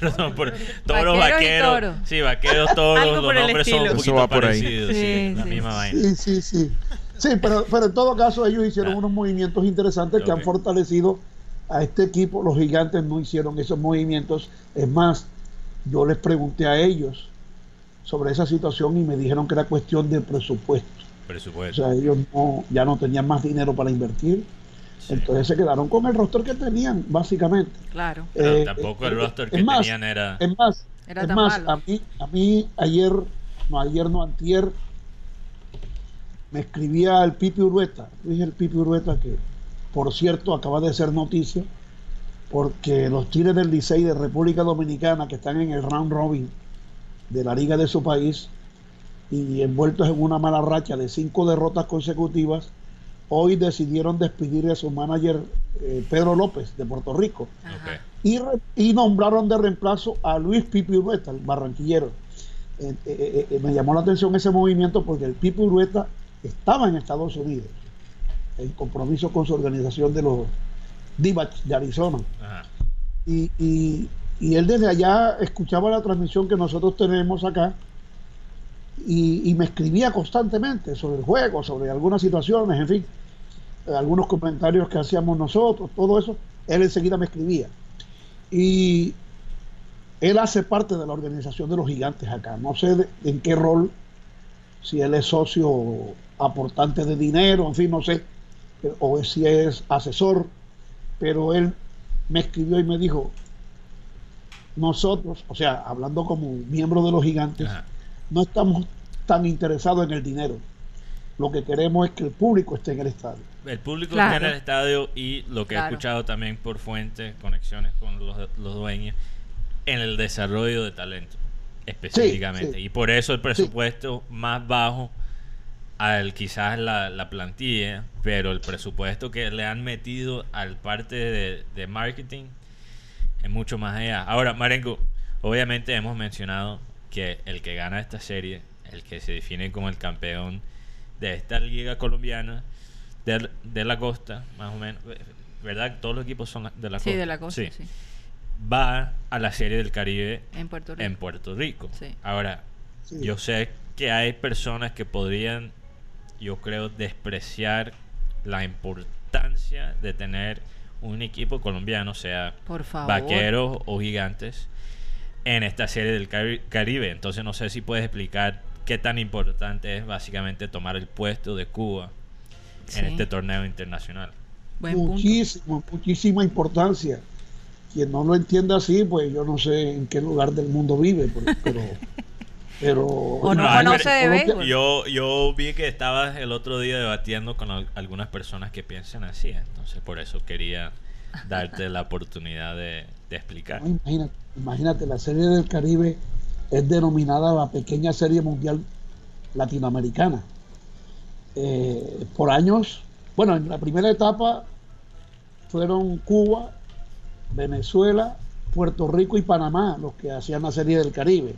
Perdón por toros, Vaqueros. Sí, vaqueros, toros. Los nombres son un poquito va por ahí. parecidos. Sí, Sí, la sí. misma vaina. Sí, sí, sí. Sí, pero, pero en todo caso ellos hicieron Ah. unos movimientos interesantes que han fortalecido a este equipo. Los gigantes no hicieron esos movimientos. Es más, yo les pregunté a ellos sobre esa situación y me dijeron que era cuestión de presupuesto. O Presupuesto. sea, ellos no, ya no tenían más dinero para invertir. Sí. Entonces se quedaron con el roster que tenían, básicamente. Claro. Pero Eh, tampoco eh, el eh, roster que más, tenían era. Es más, Era es tan más malo. a, mí, a mí ayer, no ayer, no antier, me escribía el Pipi Urueta. Dije el Pipi Urueta que, por cierto, acaba de ser noticia, porque los Tigres del Licey de República Dominicana, que están en el round robin de la liga de su país, y envueltos en una mala racha de cinco derrotas consecutivas, hoy decidieron despedir a su manager eh, Pedro López de Puerto Rico y, re- y nombraron de reemplazo a Luis Pipi Urueta, el barranquillero. Eh, eh, me llamó la atención ese movimiento porque el Pipi Urueta estaba en Estados Unidos en compromiso con su organización de los Divats de Arizona. Ajá. Y, y- y él desde allá escuchaba la transmisión que nosotros tenemos acá y, me escribía constantemente sobre el juego, sobre algunas situaciones, en fin. algunos comentarios que hacíamos nosotros, todo eso, él enseguida me escribía. Y él hace parte de la organización de los gigantes acá. No sé en qué rol, si él es socio aportante de dinero, en fin, no sé, eh, o si es asesor, pero él me escribió y me dijo, nosotros, o sea, hablando como miembro de los gigantes. No estamos tan interesados en el dinero. Lo que queremos es que el público esté en el estadio. El público Claro. está en el estadio y lo que he escuchado también por fuentes, conexiones con los, los dueños, en el desarrollo de talento, específicamente. sí. Y por eso el presupuesto más bajo al quizás la, la plantilla, pero el presupuesto que le han metido al parte de, de marketing es mucho más allá. Ahora, Marengo, obviamente hemos mencionado que el que gana esta serie, el que se define como el campeón de esta liga colombiana, de, de la costa, más o menos, ¿verdad? Todos los equipos son de la Sí, costa. de la costa, Sí. sí. Va a la serie del Caribe En Puerto Rico. en Puerto Rico. Sí. Ahora, Sí. yo sé que hay personas que podrían, yo creo, despreciar la importancia de tener un equipo colombiano, sea Por favor. vaqueros o gigantes, en esta serie del Cari- Caribe. Entonces no sé si puedes explicar qué tan importante es básicamente tomar el puesto de Cuba Sí. en este torneo internacional. Buen punto. muchísimo, muchísima importancia. Quien no lo entienda así, pues yo no sé en qué lugar del mundo vive, pero... pero O no No, conoce de Colombia- béisbol. Yo, yo vi que estabas el otro día debatiendo con al- algunas personas que piensan así, entonces por eso quería darte la oportunidad de, de explicar. Imagínate, la serie del Caribe es denominada la pequeña serie mundial latinoamericana. Eh, por años, bueno, en la primera etapa fueron Cuba, Venezuela, Puerto Rico y Panamá los que hacían la serie del Caribe.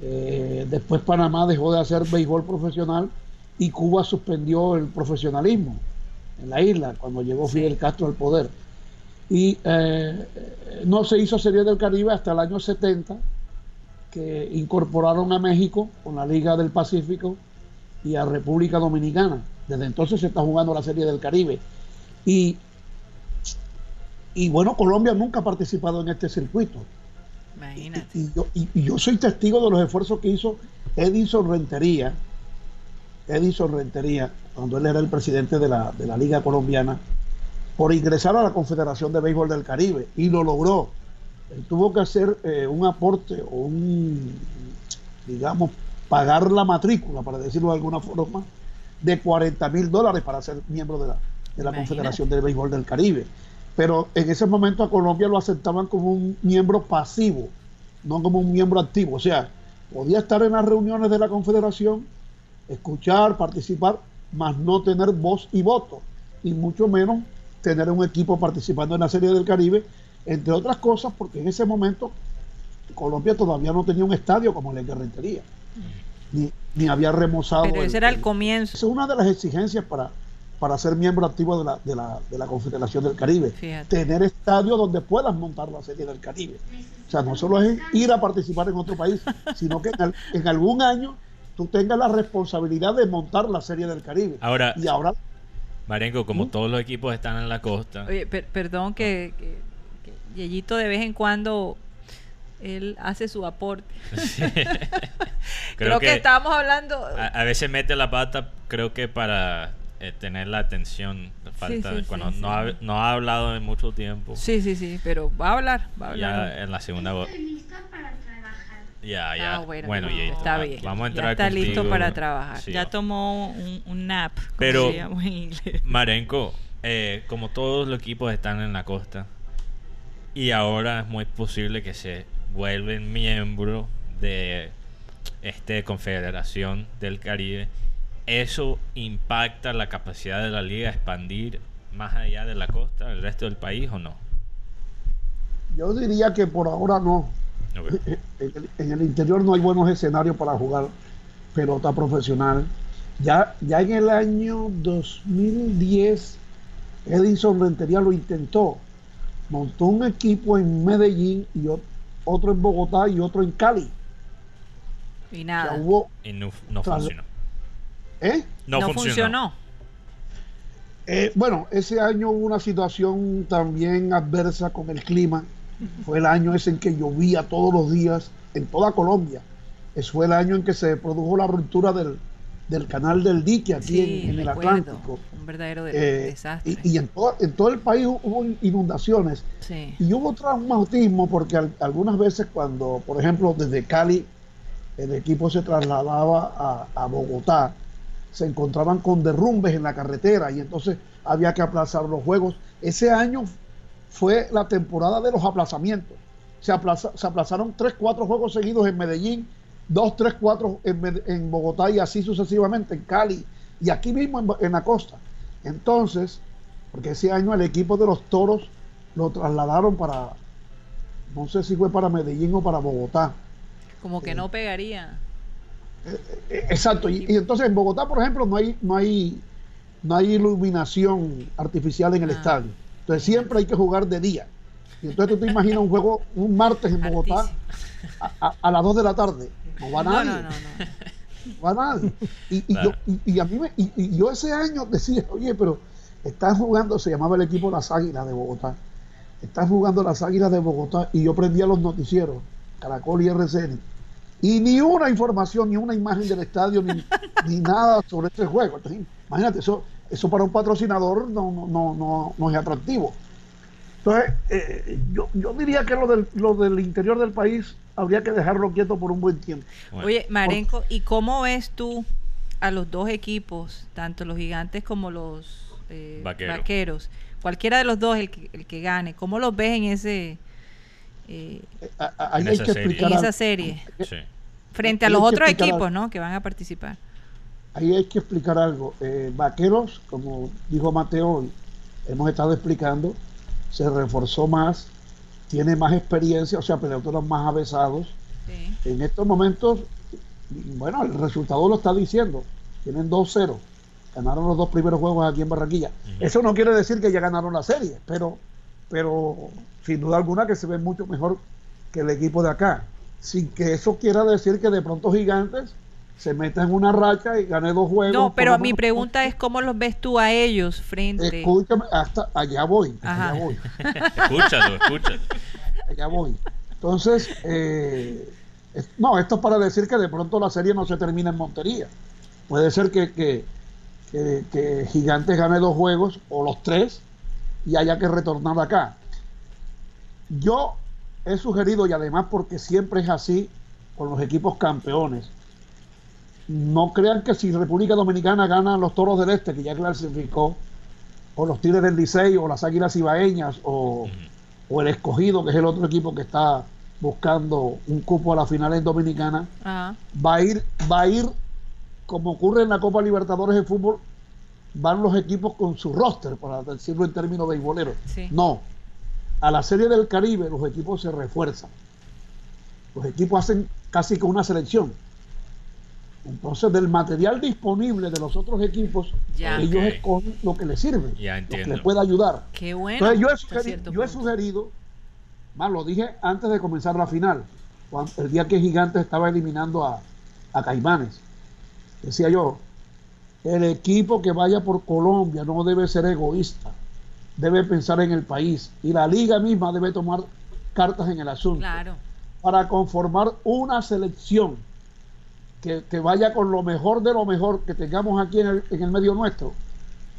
Eh, después Panamá dejó de hacer béisbol profesional y Cuba suspendió el profesionalismo en la isla cuando llegó Fidel Castro al poder. Y eh, no se hizo Serie del Caribe hasta el año 70, que incorporaron a México con la Liga del Pacífico y a República Dominicana. Desde entonces se está jugando la Serie del Caribe. Y, y bueno, Colombia nunca ha participado en este circuito. Imagínate. Y yo, y- y yo soy testigo de los esfuerzos que hizo Edison Rentería, Edison Rentería, cuando él era el presidente de la, de la Liga Colombiana, por ingresar a la Confederación de Béisbol del Caribe, y lo logró. Él tuvo que hacer eh, un aporte o un, digamos, pagar la matrícula, para decirlo de alguna forma, de 40 mil dólares para ser miembro de la, de la Imagínate. Confederación de Béisbol del Caribe. Pero en ese momento a Colombia lo aceptaban como un miembro pasivo, no como un miembro activo. O sea, podía estar en las reuniones de la Confederación, escuchar, participar, mas no tener voz y voto, y mucho menos tener un equipo participando en la Serie del Caribe, entre otras cosas, porque en ese momento Colombia todavía no tenía un estadio como el de Rentería, ni, ni había remozado. Pero ese era el Esa comienzo. es una de las exigencias para, para ser miembro activo de la, de, la, de la Confederación del Caribe. Fíjate. Tener estadio donde puedas montar la Serie del Caribe. O sea, no solo es ir a participar en otro país, sino que en, en algún año tú tengas la responsabilidad de montar la Serie del Caribe. Ahora, Y ahora Marengo, como todos los equipos están en la costa, Oye, per- perdón que, que, que Yeyito de vez en cuando él hace su aporte. Creo, que, estábamos hablando. a, a veces mete la pata, creo que para eh, tener la atención. Falta, sí, cuando sí, no, sí. Ha, no ha hablado en mucho tiempo. Sí, sí, sí, pero va a hablar, va a hablar. Ya en la segunda voz. Ya, ya. Ah, bueno, bueno, no, está va- bien. Vamos a Ya entrar está listo para trabajar. Sí, ya va. tomó un, un nap, como Pero- se llama en inglés. Marenco, eh, como todos los equipos están en la costa, y ahora es muy posible que se vuelven miembros de este Confederación del Caribe, ¿eso impacta la capacidad de la liga a expandir más allá de la costa, el resto del país o no? yo diría que por ahora no. En el, en el interior no hay buenos escenarios para jugar pelota profesional. Ya, ya en el año 2010, Edison Rentería lo intentó. Montó un equipo en Medellín y ot- otro en Bogotá y otro en Cali. Y O sea, nada. hubo, Y no, funcionó. ¿eh? No, No, funcionó. funcionó. Eh, bueno, ese año hubo una situación también adversa con el clima. Fue el año ese en que llovía todos los días en toda Colombia. Ese fue el año en que se produjo la ruptura del, del canal del dique aquí Sí, en, en el. Atlántico. Un verdadero de- Eh, desastre. y y en, todo, en todo el país hubo inundaciones. Sí. Y hubo traumatismo porque al- algunas veces cuando, por ejemplo, desde Cali el equipo se trasladaba a, a Bogotá, se encontraban con derrumbes en la carretera y entonces había que aplazar los juegos. Ese año fue la temporada de los aplazamientos. Se, aplaza- se aplazaron 3, 4 juegos seguidos en Medellín, 2, 3, 4 en, Bogotá y así sucesivamente en Cali y aquí mismo en, la costa. Entonces, porque ese año el equipo de los toros lo trasladaron para, no sé si fue para Medellín o para Bogotá. Como que no pegaría. Eh, Exacto, y, y entonces en Bogotá, por ejemplo, no hay, no hay, no hay iluminación artificial en el Ah. estadio. Entonces siempre hay que jugar de día. Y entonces tú te imaginas un juego un martes en Bogotá a, a- a las 2 de la tarde. No va nadie. no, no, no. No va nadie. Y, y Claro. yo, y, y a mí me- y, y yo ese año decía, oye, pero están jugando, se llamaba el equipo Las Águilas de Bogotá. Están jugando las Águilas de Bogotá y yo prendía los noticieros, Caracol y RCN. Y ni una información, ni una imagen del estadio, ni, ni nada sobre este juego. Entonces, imagínate, eso, eso para un patrocinador no, no, no, no, no es atractivo. Entonces, eh, yo, yo diría que lo del, lo del interior del país habría que dejarlo quieto por un buen tiempo. Bueno, Oye, Marenco, ¿y cómo ves tú a los dos equipos, tanto los gigantes como los eh, Vaqueros. vaqueros? Cualquiera de los dos, el que, el que gane, ¿cómo los ves en ese eh, A- a- Ahí En hay esa que serie. explicar en algo. esa serie? sí. Frente a los otros equipos. ¿no? Que van a participar. Ahí hay que explicar algo. Eh, vaqueros, como dijo Mateo, y hemos estado explicando, se reforzó más, tiene más experiencia, o sea, peloteros más avesados. Sí. En estos momentos, bueno, el resultado lo está diciendo. Tienen 2-0. Ganaron los dos primeros juegos aquí en Barranquilla. Eso no quiere decir que ya ganaron la serie, pero, pero sin duda alguna que se ve mucho mejor que el equipo de acá. Sin que eso quiera decir que de pronto Gigantes se meta en una racha y gane dos juegos. No, pero mi pregunta es cómo los ves tú a ellos frente. Escúchame, hasta allá voy, Ajá. allá voy. Escúchalo, escúchalo. allá voy. Entonces, eh, no, esto es para decir que de pronto la serie no se termina en Montería. Puede ser que, que, que- que Gigantes gane dos juegos o los tres y haya que retornar acá. Yo he sugerido, y además porque siempre es así con los equipos campeones, no crean que si República Dominicana gana los Toros del Este, que ya clasificó, o los Tigres del Licey, o las Águilas Ibaeñas, o, o el Escogido, que es el otro equipo que está buscando un cupo a la final en Dominicana, Ajá. va a ir, va a ir como ocurre en la Copa Libertadores de fútbol, van los equipos con su roster, para decirlo en términos beisboleros. Sí. No, a la Serie del Caribe los equipos se refuerzan. Los equipos hacen casi que una selección. Entonces, del material disponible de los otros equipos, Ya. ellos Ok. escogen lo que les sirve, Ya lo que les pueda ayudar. Qué bueno. Entonces, yo he, hasta sugeri- cierto yo he sugerido, más lo dije antes de comenzar la final, cuando- el día que Gigantes estaba eliminando a, a Caimanes. Decía yo, el equipo que vaya por Colombia no debe ser egoísta, debe pensar en el país y la liga misma debe tomar cartas en el asunto Claro. para conformar una selección que, que vaya con lo mejor de lo mejor que tengamos aquí en el, en el medio nuestro.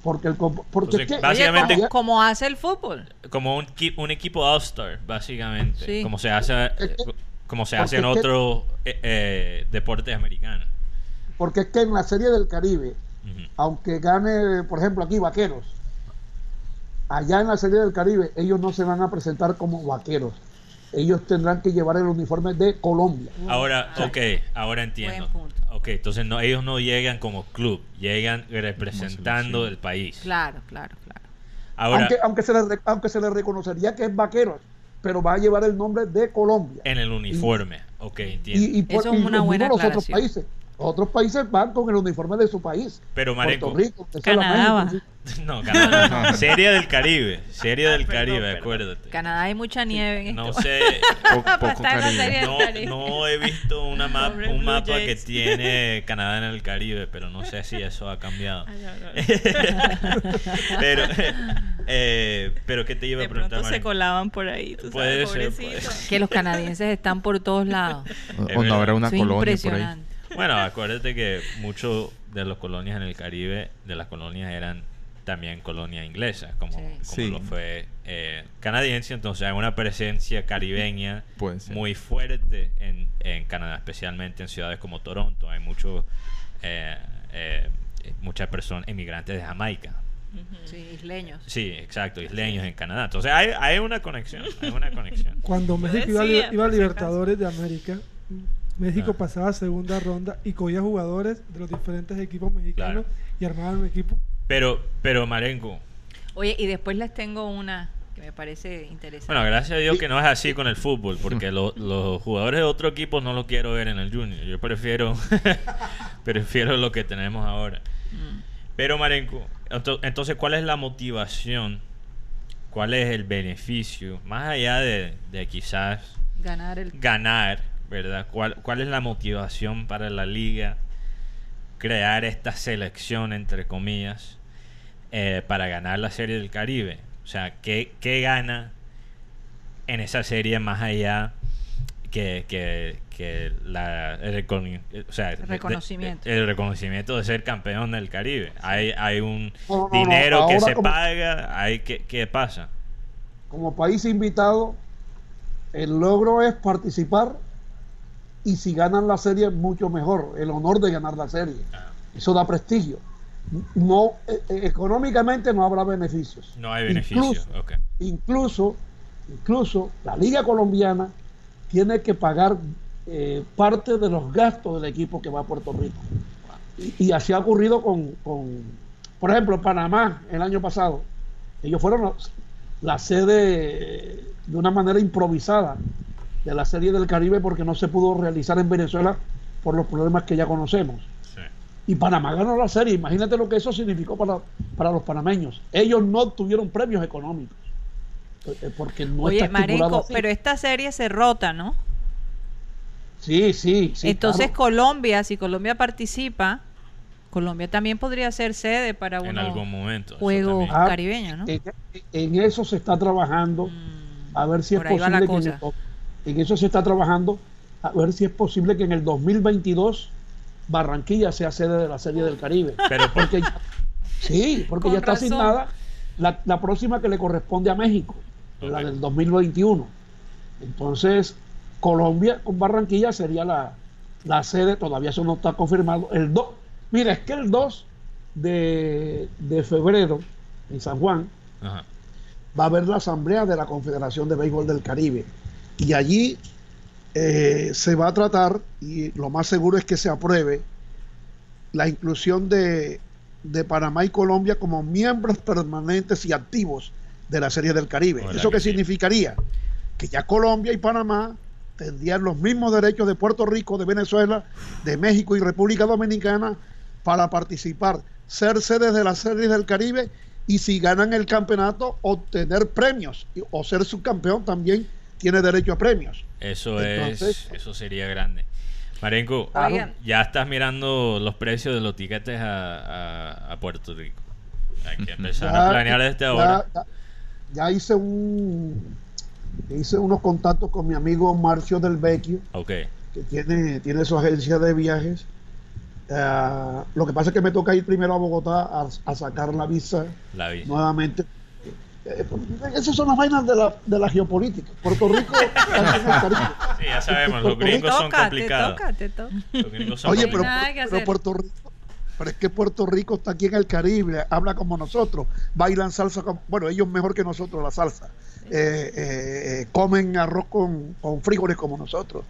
Porque, el, porque Entonces, es que- Oye, Básicamente- como, como hace el fútbol. Como un, equipo All-Star, básicamente. Sí. Como se hace, eh, Es que- como se hace en otros eh, eh, deportes americanos. porque es que en la Serie del Caribe, aunque gane, por ejemplo, aquí Vaqueros, allá en la Serie del Caribe ellos no se van a presentar como vaqueros. Ellos tendrán que llevar el uniforme de Colombia. Ahora, Ah. ok, ahora entiendo. Ok, entonces no, ellos no llegan como club, llegan representando el país. Claro, claro, claro. Ahora, aunque, aunque, se les, aunque se les reconocería que es vaqueros, pero va a llevar el nombre de Colombia. en el uniforme. Ok, entiendo. Y, y por- Eso es y una buena los otros países. Otros países van con el uniforme de su país. Pero, Marenco, Puerto Rico, Canadá México, No, Canadá no. Serie del Caribe. Serie del Perdón, Caribe, perdón. acuérdate. Canadá hay mucha nieve en No esto. sé. Poco la Caribe. No, no he visto una map, un mapa que tiene Canadá en el Caribe, pero no sé si eso ha cambiado. Ay, ay, ay. pero, eh, pero ¿qué te iba a De preguntar? pronto se colaban por ahí, tú Puede sabes, ser, puede. Que los canadienses están por todos lados. O, o no habrá una es colonia por ahí. Bueno, acuérdate que muchos de las colonias en el Caribe, de las colonias eran también colonias inglesas, como, Sí. como Sí. lo fue eh, canadiense, entonces hay una presencia caribeña muy fuerte en, en Canadá, especialmente en ciudades como Toronto. Hay muchos eh, eh, muchas personas inmigrantes de Jamaica. Sí, isleños. Sí, exacto, isleños en Canadá. Entonces hay, hay una conexión, hay una conexión. Cuando México iba, a iba a Libertadores de América, México Ah. pasaba a segunda ronda y cogía jugadores de los diferentes equipos mexicanos Claro. y armaban un equipo. Pero, pero Marenco, Oye, y después les tengo una que me parece interesante. Bueno, gracias a Dios que no es así con el fútbol, porque lo- los jugadores de otro equipo no lo quiero ver en el Junior. Yo prefiero prefiero lo que tenemos ahora. Mm. Pero Marenco, ento- entonces, ¿cuál es la motivación? ¿Cuál es el beneficio? Más allá de, de quizás Ganar el... ganar, ¿verdad? ¿Cuál, ¿Cuál es la motivación para la liga crear esta selección, entre comillas, eh, para ganar la Serie del Caribe? O sea, ¿qué, qué gana en esa serie más allá que, que, que la, el, reconi- o sea, de- de- Reconocimiento. el reconocimiento de ser campeón del Caribe? Hay, hay un No, no, no, dinero que se como- paga, hay que, ¿qué pasa? Como país invitado, el logro es participar y si ganan la serie, mucho mejor. El honor de ganar la serie. Ah. Eso da prestigio. No, eh, eh, económicamente no habrá beneficios. No hay beneficio. Incluso, incluso, incluso la Liga Colombiana tiene que pagar eh, parte de los gastos del equipo que va a Puerto Rico. Y, y así ha ocurrido con, con, por ejemplo, Panamá el año pasado. Ellos fueron la, la sede de una manera improvisada de la Serie del Caribe porque no se pudo realizar en Venezuela por los problemas que ya conocemos. Sí. Y Panamá ganó la serie. Imagínate lo que eso significó para, para los panameños. Ellos no obtuvieron premios económicos. eh, eh, Porque no Oye, está así. pero esta serie se rota, ¿no? Sí, sí, sí. Entonces claro. Colombia, si Colombia participa, Colombia también podría ser sede para juegos también. Ah, caribeños, ¿no? En, en eso se está trabajando. Mm, A ver si es posible que en, el en eso se está trabajando. A ver si es posible que en el 2022 Barranquilla sea sede de la Serie del Caribe. Pero por- Porque ya- sí, porque ya está razón. asignada la, la próxima que le corresponde a México, la del 2021. Entonces, Colombia con Barranquilla sería la, la sede, todavía eso no está confirmado. El 2, mira, es que el 2 de, de febrero en San Juan Ajá. va a haber la asamblea de la Confederación de Béisbol del Caribe. Y allí eh, se va a tratar, y lo más seguro es que se apruebe, la inclusión de, de Panamá y Colombia como miembros permanentes y activos de la Serie del Caribe. ¿Eso qué sí. significaría? Que ya Colombia y Panamá tendrían los mismos derechos de Puerto Rico, de Venezuela, de México y República Dominicana para participar, ser sedes de la Serie del Caribe y si ganan el campeonato, obtener premios o ser subcampeón también tiene derecho a premios. Eso Entonces- es, eso sería grande. Marenco, ya estás mirando los precios de los tiquetes a, a- a Puerto Rico. Hay que empezar a planear desde ya- ahora. ya- ya hice un hice unos contactos con mi amigo Marcio del Vecchio, que tiene, tiene su agencia de viajes. Ah, lo que pasa es que me toca ir primero a Bogotá a, a sacar la visa La vi. nuevamente. Esas son las vainas de la, de la geopolítica. Puerto Rico. Sí, ya sabemos, los gringos son te complicados. toca, te toca. Los gringos son Oye, pero. Puerto Rico, pero es que Puerto Rico está aquí en el Caribe, habla como nosotros, bailan salsa, como- bueno, ellos mejor que nosotros la salsa, Eh, eh, eh, comen arroz con, con frijoles como nosotros,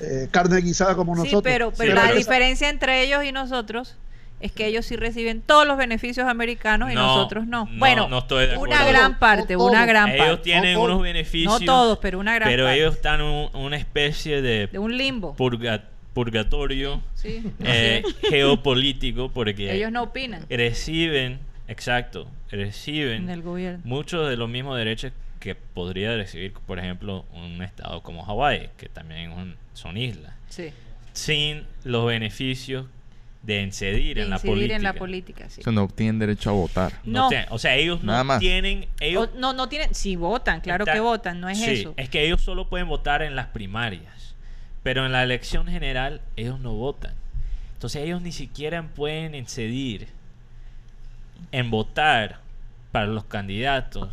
eh, carne guisada como Sí, nosotros. pero, pero Sí, la pero- diferencia entre ellos y nosotros es que ellos sí reciben todos los beneficios americanos y No, nosotros no. no, bueno, no estoy de una gran parte, una gran Ellos parte. tienen No todos. unos beneficios. No todos, pero una gran Pero parte. ellos están en un- una especie de, De un limbo. purga- purgatorio Sí, eh, así geopolítico porque ellos no opinan. reciben exacto, reciben gobierno. muchos de los mismos derechos que podría recibir, por ejemplo, un estado como Hawái, que también son islas, Sí. sin los beneficios de incidir, De en, la política. en la política, sí. O sea, no tienen derecho a votar. No No. tienen- o sea, ellos Nada no más. tienen... Ellos, O- no, no tienen. Sí, votan, claro Está- que votan, no es Sí, eso. Es que ellos solo pueden votar en las primarias. Pero en la elección general ellos no votan. Entonces ellos ni siquiera pueden incidir en votar para los candidatos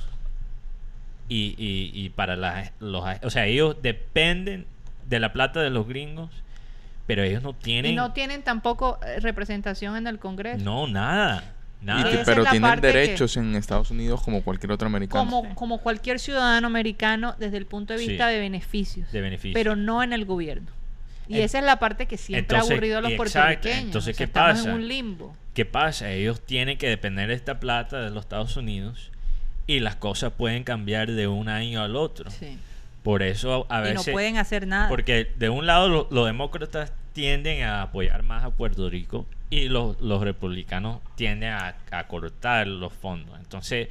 y, y- y para las, los... O sea, ellos dependen de la plata de los gringos, pero ellos no tienen... Y no tienen tampoco eh, representación en el Congreso. no, nada. Y Nada. que- pero tienen que- derechos en Estados Unidos como cualquier otro americano. Como, como cualquier ciudadano americano desde el punto de Sí. vista de beneficios. De beneficio. Pero no en el gobierno. Y En- esa es la parte que siempre Entonces, ha aburrido a los exacto, puertorriqueños. entonces, O sea, ¿qué estamos pasa? en un limbo. ¿Qué pasa? Ellos tienen que depender de esta plata de los Estados Unidos y las cosas pueden cambiar de un año al otro. Sí. Por eso a Y no veces... pueden hacer nada. Porque de un lado lo- los demócratas tienden a apoyar más a Puerto Rico y los, los republicanos tienden a, a cortar los fondos. Entonces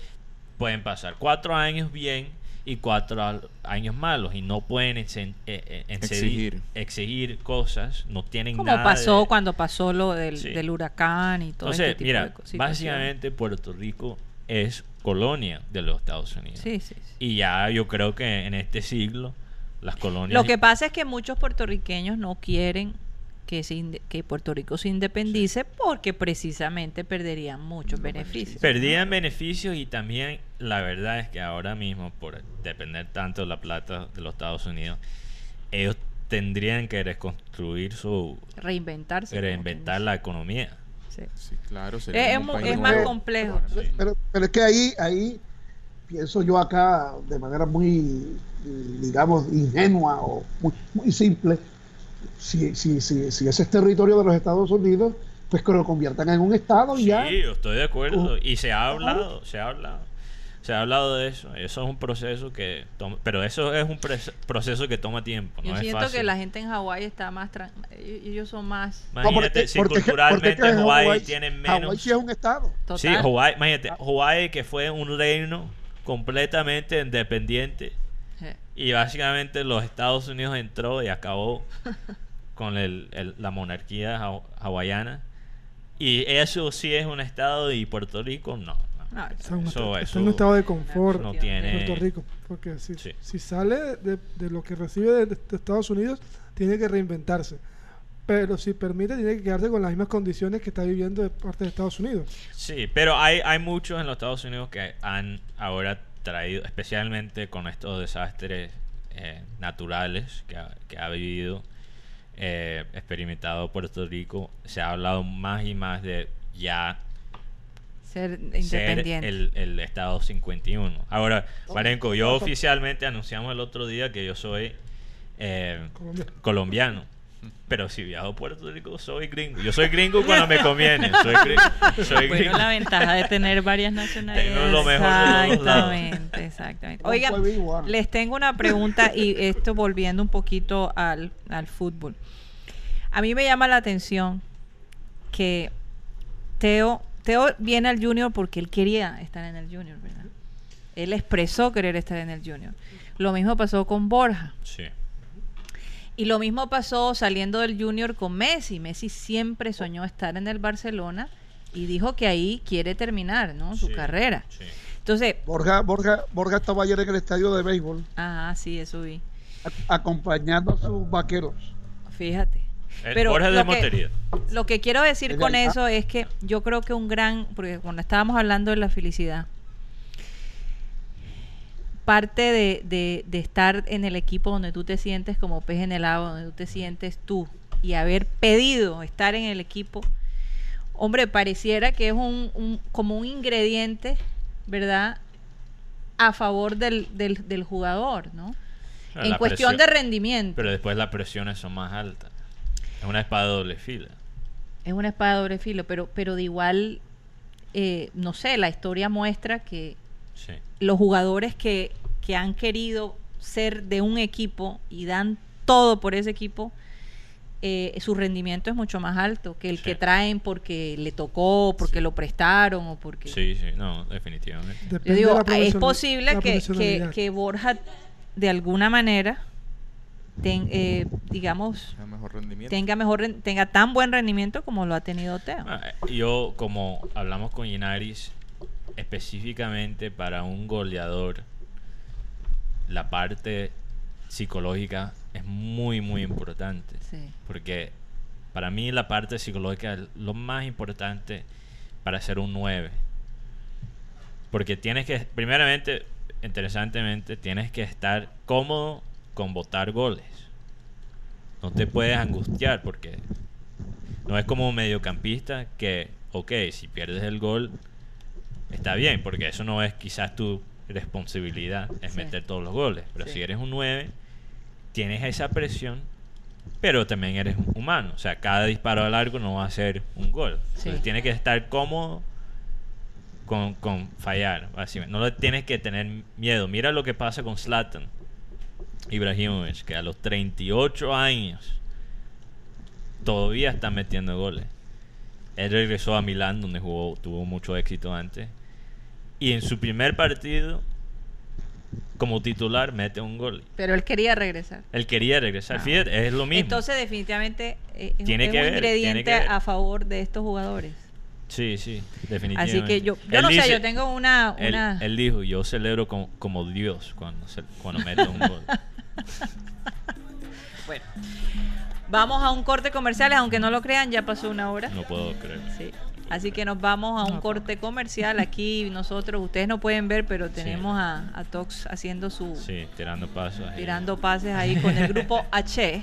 pueden pasar cuatro años bien y cuatro años malos y no pueden eh, eh, encedir- Exigir. exigir cosas, no tienen Como nada pasó de- cuando pasó lo del, Sí. del huracán y todo Entonces, este tipo mira, de básicamente Puerto Rico es colonia de los Estados Unidos. Sí, sí, sí. Y ya yo creo que en este siglo las colonias... Lo que pasa es que muchos puertorriqueños no quieren que, se inde- que Puerto Rico se independice porque precisamente perderían muchos beneficios. Perdían beneficios y también la verdad es que ahora mismo, por depender tanto de la plata de los Estados Unidos, ellos tendrían que reconstruir su... Reinventarse. reinventar la economía. Sí. Sí, claro. Es, sería es un mu- país es más nuevo. complejo. Pero, pero es que ahí, ahí pienso yo acá de manera muy, digamos, ingenua o muy, muy simple. Si, si, si, si ese es territorio de los Estados Unidos, pues que lo conviertan en un estado y Sí, ya. yo estoy de acuerdo. Uh. Y se ha hablado, se ha hablado. Se ha hablado de eso. Eso es un proceso que toma... Pero eso es un proceso que toma tiempo. Yo no es siento fácil. que la gente en Hawái está más... tran- ellos son más... No, porque- Imagínate, si porque culturalmente porque Hawái Hawái- tiene Hawái menos... sí es un estado. Total. Sí, Hawái, imagínate, Hawái que fue un reino completamente independiente Sí. y básicamente los Estados Unidos entró y acabó con el- el- la monarquía haw- hawaiana y eso sí es un estado y Puerto Rico no. Está en un, Eso- estado- está eso en un estado de confort no Puerto tiene... Puerto Rico. Porque si, Sí. si sale de, de lo que recibe de, de Estados Unidos, tiene que reinventarse. Pero si permite, tiene que quedarse con las mismas condiciones que está viviendo de parte de Estados Unidos. Sí, pero hay, hay muchos en los Estados Unidos que han ahora traído, especialmente con estos desastres eh, naturales que ha, que ha vivido, eh, experimentado Puerto Rico, se ha hablado más y más de ya Ser ser independiente. el, el Estado 51. Ahora, Marenco, yo oficialmente anunciamos el otro día que yo soy eh, Colombia. colombiano. Pero si viajo a Puerto Rico, soy gringo. Yo soy gringo cuando me conviene. Soy gringo. Soy Bueno, gringo. la ventaja de tener varias nacionalidades. Tengo lo mejor de los lados. Exactamente, exactamente. Oigan, les tengo una pregunta y esto volviendo un poquito al, al fútbol. A mí me llama la atención que Teo, Teo viene al Junior porque él quería estar en el Junior, ¿verdad? Él expresó querer estar en el Junior. Lo mismo pasó con Borja. Sí. Y lo mismo pasó saliendo del Junior con Messi. Messi siempre soñó estar en el Barcelona y dijo que ahí quiere terminar, ¿no? Su Sí, carrera. sí. Entonces, Borja, Borja, Borja estaba ayer en el estadio de béisbol ajá, sí, eso vi. a- acompañando a sus vaqueros. Fíjate. El Pero de lo que-. Lo que quiero decir con eso es que yo creo que un gran, porque cuando estábamos hablando de la felicidad, parte de, de- de estar en el equipo donde tú te sientes como pez en el agua, donde tú te sientes tú, y haber pedido estar en el equipo, hombre, pareciera que es un, un- como un ingrediente, ¿verdad? A favor del, del, del jugador, ¿no? Pero en cuestión presión- de rendimiento. Pero después las presiones son más altas. Es una espada de doble fila. Es una espada de doble filo, pero, pero de igual, eh, no sé, la historia muestra que Sí. los jugadores que, que han querido ser de un equipo y dan todo por ese equipo, eh, su rendimiento es mucho más alto que el Sí. que traen porque le tocó, porque lo prestaron o porque... Sí, sí, no, definitivamente. Yo Depende digo, de la es posible la que, que, que Borja de alguna manera ten- eh, digamos sea mejor rendimiento. tenga mejor tenga tan buen rendimiento como lo ha tenido Teo. Ah, Yo, como hablamos con Inaris, específicamente para un goleador, la parte psicológica es muy, muy importante. Sí. Porque para mí la parte psicológica es lo más importante para ser un 9. Porque tienes que, primeramente, interesantemente, tienes que estar cómodo con votar goles. No te puedes angustiar porque no es como un mediocampista que, ok, si pierdes el gol, está bien, porque eso no es quizás tu responsabilidad, es Sí. meter todos los goles. Pero Sí. si eres un 9, tienes esa presión, pero también eres humano. O sea, cada disparo al largo no va a ser un gol. Sí. Entonces tienes que estar cómodo con, con fallar. básicamente. No le tienes que tener miedo. Mira lo que pasa con Zlatan Ibrahimovic, que a los 38 años todavía está metiendo goles. Él regresó a Milán, donde jugó, tuvo mucho éxito antes. Y en su primer partido, como titular, mete un gol. Pero él quería regresar. Él quería regresar. Ah. Fíjate, es lo mismo. Entonces definitivamente eh, es, Tiene es que un ver, ingrediente tiene que ver. a favor de estos jugadores. Sí, sí, definitivamente. Así que yo, yo Él no sé, yo tengo una... Él, una... él dijo, yo celebro como, como Dios cuando, se- cuando mete un gol. Bueno, vamos a un corte comercial, aunque no lo crean, ya pasó una hora. No puedo creer. Sí. Así que nos vamos a un corte comercial. Aquí nosotros, ustedes no pueden ver, pero tenemos a, a Tox haciendo su... Sí, tirando pasos. ahí. Tirando pases ahí con el grupo H.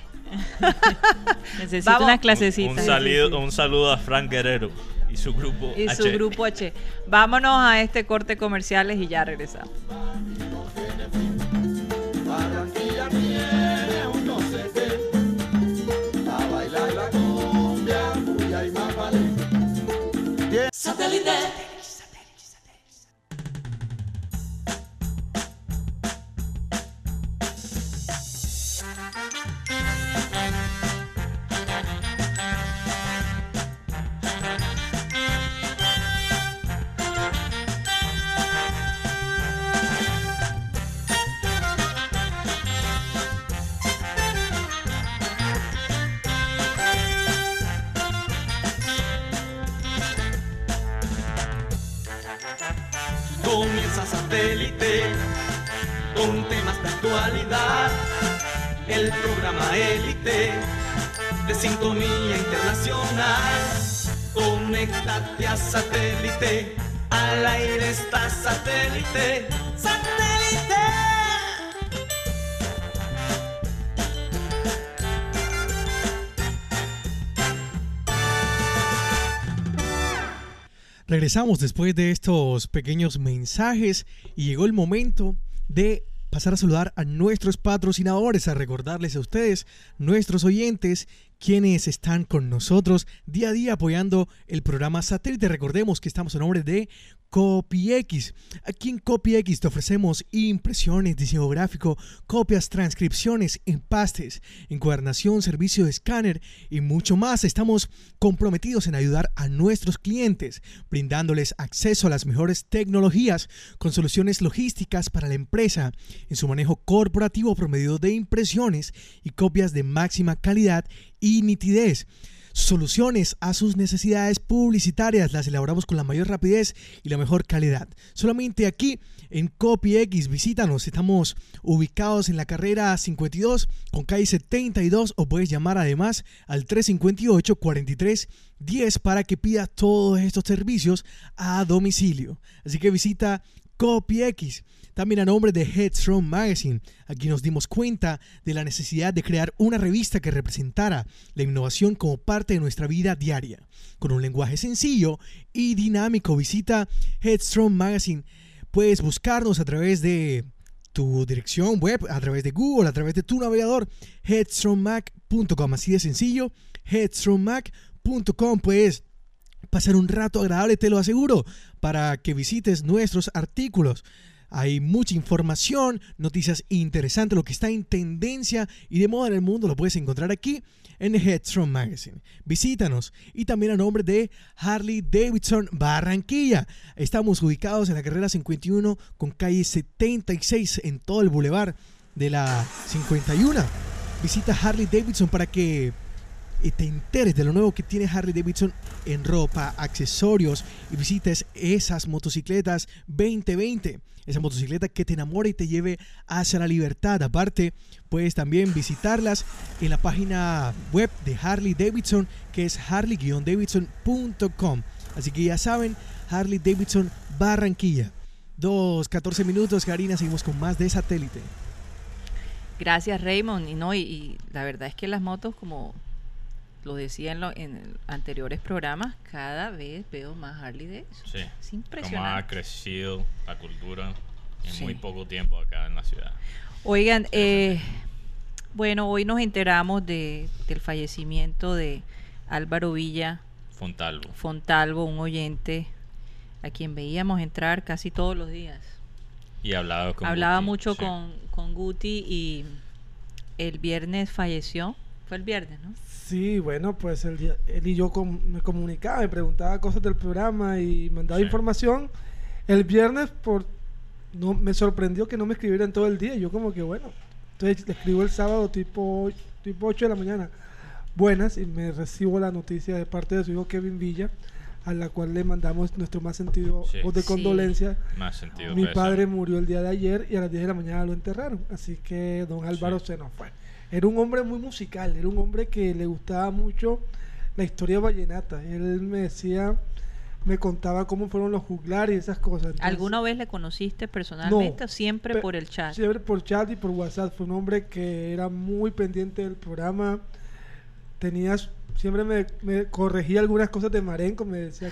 Necesito Vamos. unas Un, clasecitas. saludo, un saludo a Frank Guerrero y su grupo. Y su H. grupo H. Vámonos a este corte comerciales y ya regresamos. Barranquilla El programa élite de sintonía internacional. Conéctate a satélite. Al aire está satélite. Satélite. Regresamos después de estos pequeños mensajes y llegó el momento de pasar a saludar a nuestros patrocinadores, a recordarles a ustedes, nuestros oyentes, quienes están con nosotros día a día apoyando el programa Satélite. Recordemos que estamos a nombre de CopyX. Aquí en CopyX te ofrecemos impresiones, diseño gráfico, copias, transcripciones, empastes, encuadernación, servicio de escáner y mucho más. Estamos comprometidos en ayudar a nuestros clientes, brindándoles acceso a las mejores tecnologías con soluciones logísticas para la empresa en su manejo corporativo por medio de impresiones y copias de máxima calidad y nitidez. Soluciones a sus necesidades publicitarias las elaboramos con la mayor rapidez y la mejor calidad. Solamente aquí en CopyX, visítanos. Estamos ubicados en la carrera 52 con calle 72 o puedes llamar además al 358 43 10 para que pidas todos estos servicios a domicilio. Así que visita CopyX. También a nombre de Headstrong Magazine, aquí nos dimos cuenta de la necesidad de crear una revista que representara la innovación como parte de nuestra vida diaria. Con un lenguaje sencillo y dinámico, visita Headstrong Magazine. Puedes buscarnos a través de tu dirección web, a través de Google, a través de tu navegador, headstrongmac.com. Así de sencillo, headstrongmac.com. Puedes pasar un rato agradable, te lo aseguro, para que visites nuestros artículos Hay mucha información, noticias interesantes, lo que está en tendencia y de moda en el mundo lo puedes encontrar aquí en Headstrong Magazine. Visítanos y también a nombre de Harley Davidson Barranquilla. Estamos ubicados en la carrera 51 con calle 76 en todo el bulevar de la 51. Visita Harley Davidson para que eh, te enteres de lo nuevo que tiene Harley Davidson en ropa, accesorios y visites esas motocicletas 2020. Esa motocicleta que te enamore y te lleve hacia la libertad. Aparte, puedes también visitarlas en la página web de Harley Davidson, que es harley-davidson.com. Así que ya saben, Harley Davidson Barranquilla. Dos, 14 minutos, Karina, seguimos con más de satélite. Gracias, Raymond. Y no, y, y la verdad es que las motos, como lo decía en, lo- en anteriores programas, cada vez veo más Harley Davidson. Sí. Es Cómo ha impresionante. crecido la cultura en Sí. muy poco tiempo acá en la ciudad. Oigan, eh, bueno, hoy nos enteramos de, del fallecimiento de Álvaro Villa Fontalvo. Fontalvo, un oyente a quien veíamos entrar casi todos los días. Y hablaba con Hablaba Guti, mucho sí. con, con Guti y el viernes falleció. Fue el viernes, ¿no? Sí, bueno, pues el día- él y yo com- me comunicaba, me preguntaba cosas del programa y mandaba Sí. información. El viernes por no me sorprendió que no me escribieran todo el día. y Yo como que bueno, entonces le escribo el sábado tipo tipo 8 de la mañana. Buenas y me recibo la noticia de parte de su hijo Kevin Villa, a la cual le mandamos nuestro más sentido Sí. de Sí. condolencia. Más sentido Mi padre murió el día de ayer y a las 10 de la mañana lo enterraron. Así que don Álvaro Sí. se nos fue. Era un hombre muy musical, era un hombre que le gustaba mucho la historia vallenata. Él me decía, me contaba cómo fueron los juglares y esas cosas. Entonces, ¿Alguna vez le conociste personalmente o siempre por el chat? Siempre por chat y por WhatsApp. Fue un hombre que era muy pendiente del programa. Tenías, siempre me, me corregía algunas cosas de Marenco. Me decía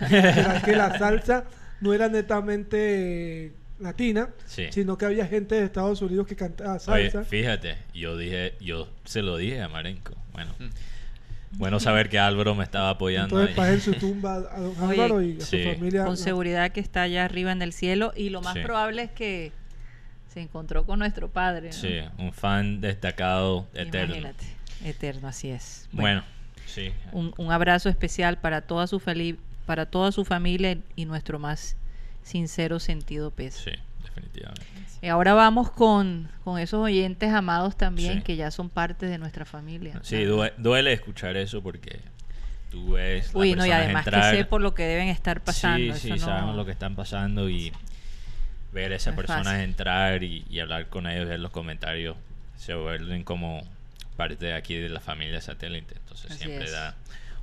que la salsa no era netamente latina, Sí. sino que había gente de Estados Unidos que cantaba Oye, salsa. fíjate, yo dije, yo se lo dije a Marenco. Bueno, Mm. bueno saber que Álvaro me estaba apoyando Entonces ahí. pasé en su tumba a don Oye, Álvaro y a sí. su familia. Con seguridad que está allá arriba en el cielo y lo más Sí. probable es que se encontró con nuestro padre. ¿no? Sí, un fan destacado eterno. Imagínate, eterno, así es. Bueno, sí. un, un abrazo especial para toda su para toda su familia y nuestro más sincero sentido peso. Sí, definitivamente. Y ahora vamos con, con esos oyentes amados también Sí. que ya son parte de nuestra familia. Sí, Ah. due- duele escuchar eso porque tú ves las Uy, no, y además entrar- que sé por lo que deben estar pasando. Sí, sí, no- sabemos lo que están pasando y ver a esas No es personas fácil. entrar y, y hablar con ellos, ver los comentarios, se vuelven como parte de aquí de la familia satélite. Entonces Así siempre es. da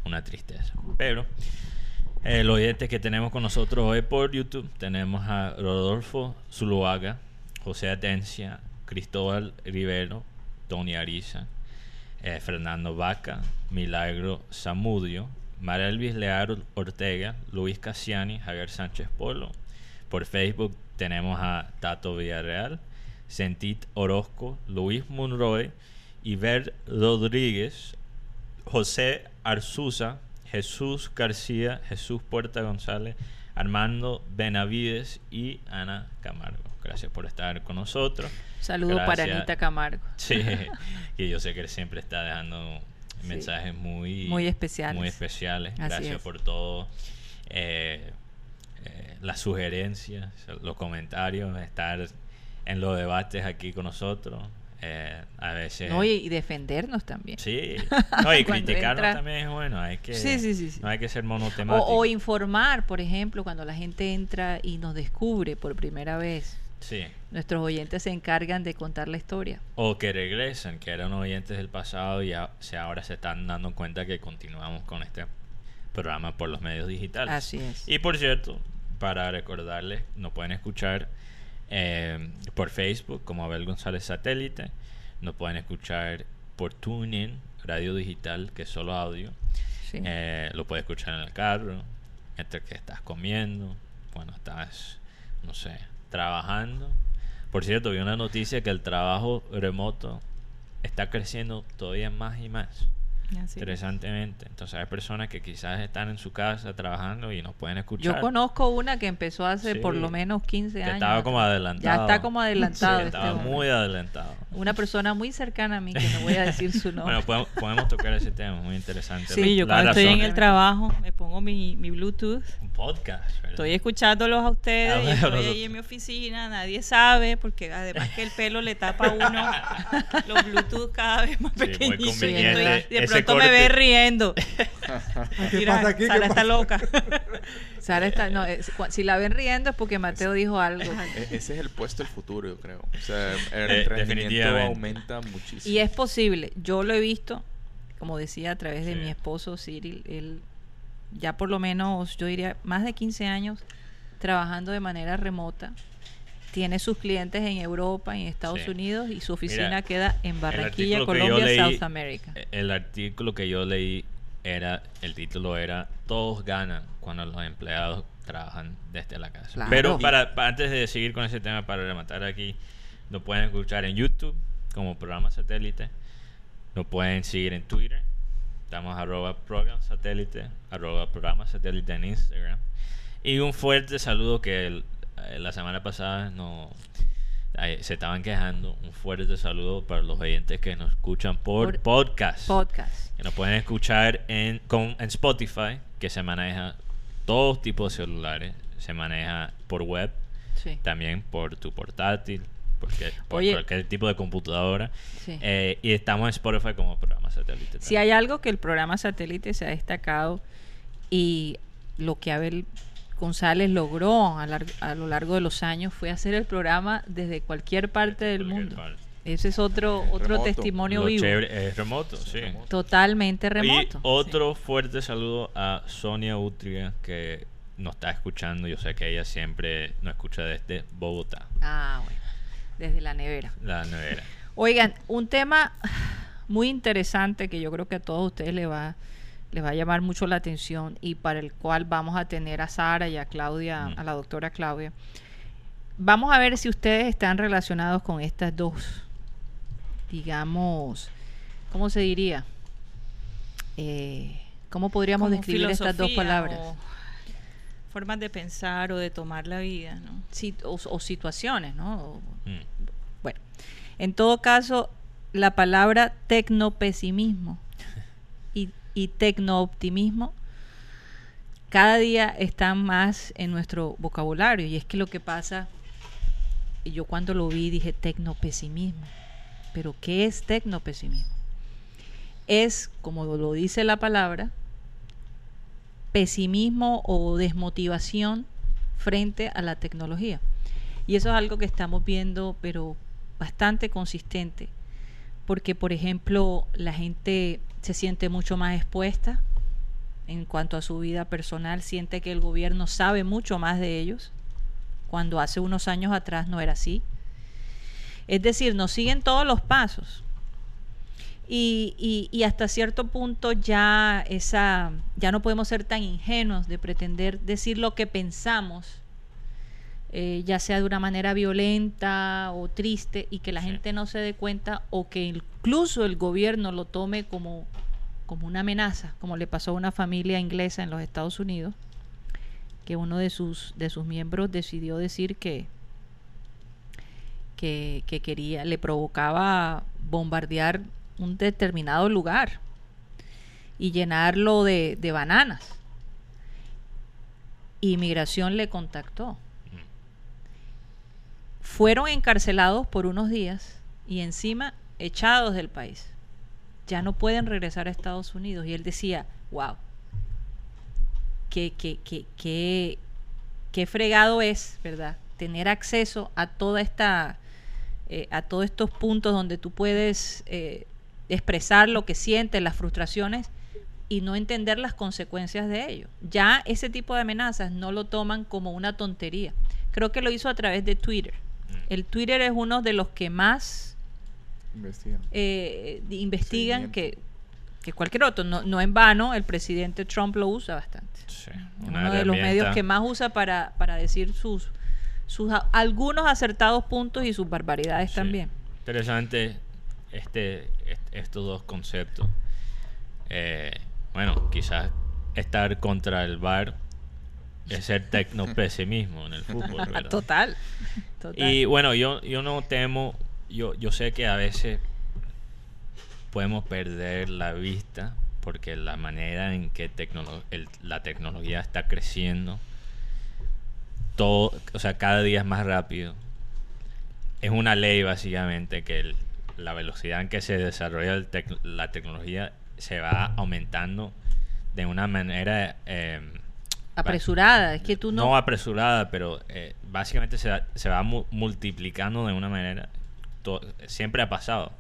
una tristeza. Pero el oyente que tenemos con nosotros hoy por YouTube, tenemos a Rodolfo Zuluaga, José Atencia, Cristóbal Rivero, Tony Ariza, eh, Fernando Vaca, Milagro Zamudio, María Elvis Lear Ortega, Luis Cassiani, Javier Sánchez Polo. Por Facebook tenemos a Tato Villarreal, Sentit Orozco, Luis Monroy, Iber Rodríguez, José Arzuza, Jesús García, Jesús Puerta González, Armando Benavides y Ana Camargo. Gracias por estar con nosotros. Saludo para. Anita Camargo. Sí, que yo sé que él siempre está dejando Sí. mensajes muy, Muy especiales. muy especiales. Así Gracias es. por todo. eh, eh, las sugerencias, los comentarios, estar en los debates aquí con nosotros. Eh, a veces. No, y, y defendernos también. Sí, no, y criticarnos entra- también es bueno. Hay que, Sí, sí, sí, sí. No hay que ser monotemático. O, o informar, por ejemplo, cuando la gente entra y nos descubre por primera vez. Sí. Nuestros oyentes se encargan de contar la historia. O que regresan, que eran oyentes del pasado y a- se- ahora se están dando cuenta que continuamos con este programa por los medios digitales. Así es. Y por cierto, para recordarles, nos pueden escuchar eh, por Facebook como Abel González Satélite, nos pueden escuchar por TuneIn, radio digital, que es solo audio. Sí. Eh, lo puedes escuchar en el carro, entre que estás comiendo, cuando estás, no sé, trabajando. Por cierto, vi una noticia que el trabajo remoto está creciendo todavía más y más. Así es. interesantemente. Entonces hay personas que quizás están en su casa trabajando y nos pueden escuchar. Yo conozco una que empezó hace Sí. por lo menos 15 que años. estaba como adelantado. Ya está como adelantado. Sí, este estaba hombre. muy adelantado. Una persona muy cercana a mí, que no voy a decir su nombre. Bueno, podemos, podemos tocar ese tema, muy interesante. Sí, yo cuando estoy en el trabajo me pongo mi, mi Bluetooth. Un podcast, ¿verdad? Estoy escuchándolos a ustedes, Ah, estoy nosotros- ahí en mi oficina, nadie sabe, porque además que el pelo le tapa a uno los Bluetooth cada vez más Sí, muy pequeñitos. y conveniente estoy- de ese me corte. ve riendo. ¿Qué Mira, pasa aquí? ¿Qué Sara está pasa? loca. Sara está, no, es- cua- si la ven riendo es porque Mateo dijo algo. E- Ese es el puesto del futuro, yo creo. O sea, el Eh, rendimiento definitivamente. aumenta muchísimo. Y es posible, yo lo he visto, como decía, a través de Sí. mi esposo Cyril, él ya por lo menos, yo diría, más de 15 años trabajando de manera remota. Tiene sus clientes en Europa y en Estados Sí. Unidos y su oficina Mira, queda en Barranquilla, Colombia, leí- South America. Eh, El artículo que yo leí era, el título era Todos ganan cuando los empleados trabajan desde la casa. Claro. Pero para, para- antes de seguir con ese tema, para rematar aquí, nos pueden escuchar en YouTube como programa satélite. Nos pueden seguir en Twitter. Estamos arroba program satélite, arroba programa satélite en Instagram. Y un fuerte saludo que el- la semana pasada no, eh, se estaban quejando. Un fuerte saludo para los oyentes que nos escuchan por, Por podcast. Podcast. que nos pueden escuchar en, con, en Spotify, que se maneja todos tipos de celulares. Se maneja por web, Sí. también por tu portátil, porque, por Oye. cualquier tipo de computadora. Sí. Eh, y estamos en Spotify como programa satélite. Si hay algo que el programa satélite se ha destacado y lo que Abel González logró a, lar- a lo largo de los años fue hacer el programa desde cualquier parte del Cualquier mundo. parte. Ese es otro otro Remoto. testimonio Lo vivo. chévere es remoto, sí. Remoto. Totalmente remoto. Y otro fuerte saludo a Sonia Utria, que nos está escuchando. Yo sé que ella siempre nos escucha desde Bogotá. Ah, bueno. Desde la nevera. la nevera. Oigan, un tema muy interesante que yo creo que a todos ustedes les va, les va a llamar mucho la atención y para el cual vamos a tener a Sara y a Claudia, Mm. a la doctora Claudia. Vamos a ver si ustedes están relacionados con estas dos, digamos, ¿cómo se diría? Eh, ¿Cómo podríamos Como describir estas dos palabras? formas de pensar o de tomar la vida, ¿no? Sí, o, o situaciones, ¿no? O- Mm. Bueno, en todo caso, la palabra tecnopesimismo y, tecnooptimismo cada día están más en nuestro vocabulario. Y es que lo que pasa, yo cuando lo vi dije tecnopesimismo. Pero ¿qué es tecnopesimismo? Es, como lo dice la palabra, pesimismo o desmotivación frente a la tecnología. Y eso es algo que estamos viendo, pero bastante consistente, porque por ejemplo la gente se siente mucho más expuesta en cuanto a su vida personal, siente que el gobierno sabe mucho más de ellos, cuando hace unos años atrás no era así. Es decir, nos siguen todos los pasos. Y, y- y hasta cierto punto ya esa ya no podemos ser tan ingenuos de pretender decir lo que pensamos eh, ya sea de una manera violenta o triste y que la Sí. gente no se dé cuenta o que incluso el gobierno lo tome como, como una amenaza, como le pasó a una familia inglesa en los Estados Unidos, que uno de sus, de sus miembros decidió decir que, que, que quería, le provocaba bombardear un determinado lugar y llenarlo de, de bananas. Inmigración le contactó. Fueron encarcelados por unos días y encima echados del país. Ya no pueden regresar a Estados Unidos. Y él decía, wow, qué, qué, qué, qué, fregado es, ¿verdad? Tener acceso a toda esta, eh, a todos estos puntos donde tú puedes eh, expresar lo que sientes, las frustraciones y no entender las consecuencias de ello. Ya ese tipo de amenazas no lo toman como una tontería. Creo que lo hizo a través de Twitter. El Twitter es uno de los que más Investigan. eh, investigan que, que cualquier otro. No, no en vano, el presidente Trump lo usa bastante. Sí, Uno de los medios que más usa para, para decir sus, sus a- algunos acertados puntos y sus barbaridades Sí. también. Interesante este, est- estos dos conceptos. eh, bueno, quizás estar contra el VAR es ser tecnopesimismo en el fútbol, ¿verdad? Total. Total. Y bueno, yo, yo no temo, yo, yo sé que a veces podemos perder la vista porque la manera en que tecnolo- el- la tecnología está creciendo, todo, o sea, cada día es más rápido. Es una ley básicamente que el- la velocidad en que se desarrolla tec- la tecnología se va aumentando de una manera... eh, Apresurada, es que tú no... no apresurada, pero eh, básicamente se, va- se va mu- multiplicando de una manera. siempre ha pasado.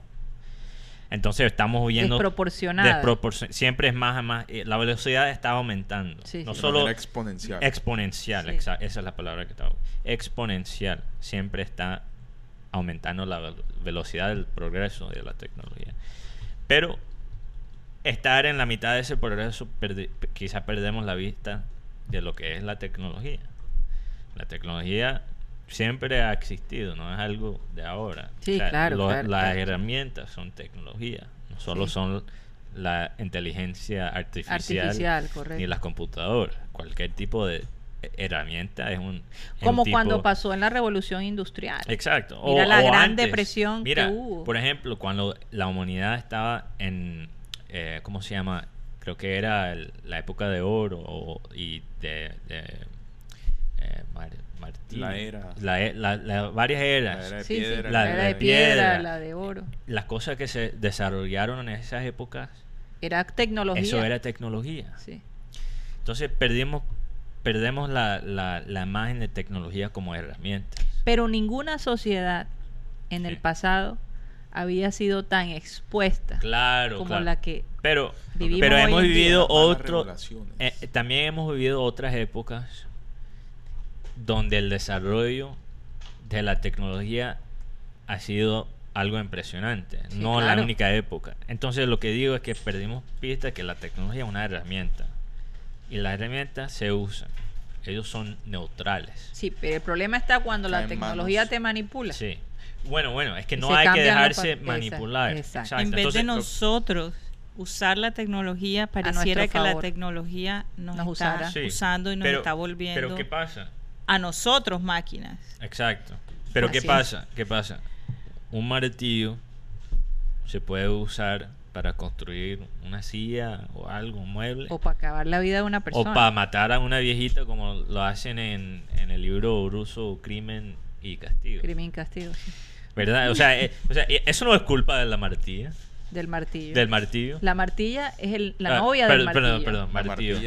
Entonces estamos viendo. Desproporcionada. desproporcion- siempre es más a más. eh, La velocidad está aumentando. Sí, no sí. Solo exponencial. exponencial, Sí. exa- esa es la palabra que estaba. Exponencial. Siempre está aumentando la ve- velocidad del progreso de la tecnología. Pero estar en la mitad de ese progreso, perdi- quizá perdemos la vista de lo que es la tecnología. La tecnología siempre ha existido, no es algo de ahora. Sí, claro, lo- claro, Las claro. herramientas son tecnología, no solo Sí. son la inteligencia artificial, ni las computadoras. Cualquier tipo de herramienta es un... es un Como tipo- cuando pasó en la revolución industrial. Exacto. Mira o, la o gran antes. depresión que hubo. Por ejemplo, cuando la humanidad estaba en, eh, ¿cómo se llama? Creo que era el- la época de oro o- y de, de, eh, mar- martillo. La era. La e- la- la- varias eras. La era de Sí, piedra. la, La- era la de piedra, piedra. la de oro. Las cosas que se desarrollaron en esas épocas, Era tecnología. eso era tecnología. Sí. Entonces perdimos, perdemos la, la, la imagen de tecnología como herramienta. Pero ninguna sociedad en el pasado había sido tan expuesta Claro, como claro. la que Pero, vivimos pero hoy hemos en vivido otro. eh, también hemos vivido otras épocas donde el desarrollo de la tecnología ha sido algo impresionante, Sí, no claro. la única época. Entonces lo que digo es que perdimos pista que la tecnología es una herramienta y las herramientas se usan, ellos son neutrales. Sí, pero el problema está cuando la tecnología manos. te manipula. Sí. Bueno, bueno, es que no hay que dejarse manipular. Exacto. Exacto. en vez Entonces, de nosotros usar la tecnología, pareciera que la tecnología nos, Nos está usara. Sí. usando y nos Pero- está volviendo Pero ¿qué pasa? a nosotros máquinas. Exacto. Pero Así ¿qué es. pasa? ¿Qué pasa? Un martillo se puede usar para construir una silla o algo, un mueble. O para acabar la vida de una O persona. para matar a una viejita como lo hacen en, en el libro ruso Crimen y Castigo. Crimen y castigo, sí, ¿Verdad? O sea, eh, o sea, eh, eso no es culpa de la martilla, del martillo. del martillo. La martilla es el, la Ah, novia del martillo. Perdón, perdón, martillo.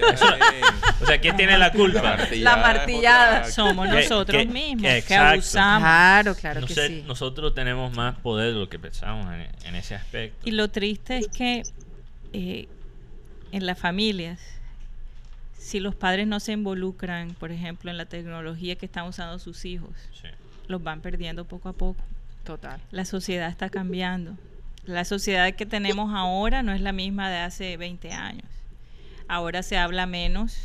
o sea, ¿quién tiene la culpa? La martillada. Somos nosotros que- mismos que abusamos. Claro, claro No que sé, sí. Nosotros tenemos más poder de lo que pensamos en, en ese aspecto. Y lo triste es que eh, en las familias, si los padres no se involucran, por ejemplo, en la tecnología que están usando sus hijos, Sí. los van perdiendo poco a poco. Total. La sociedad está cambiando. La sociedad que tenemos ahora no es la misma de hace 20 años. Ahora se habla menos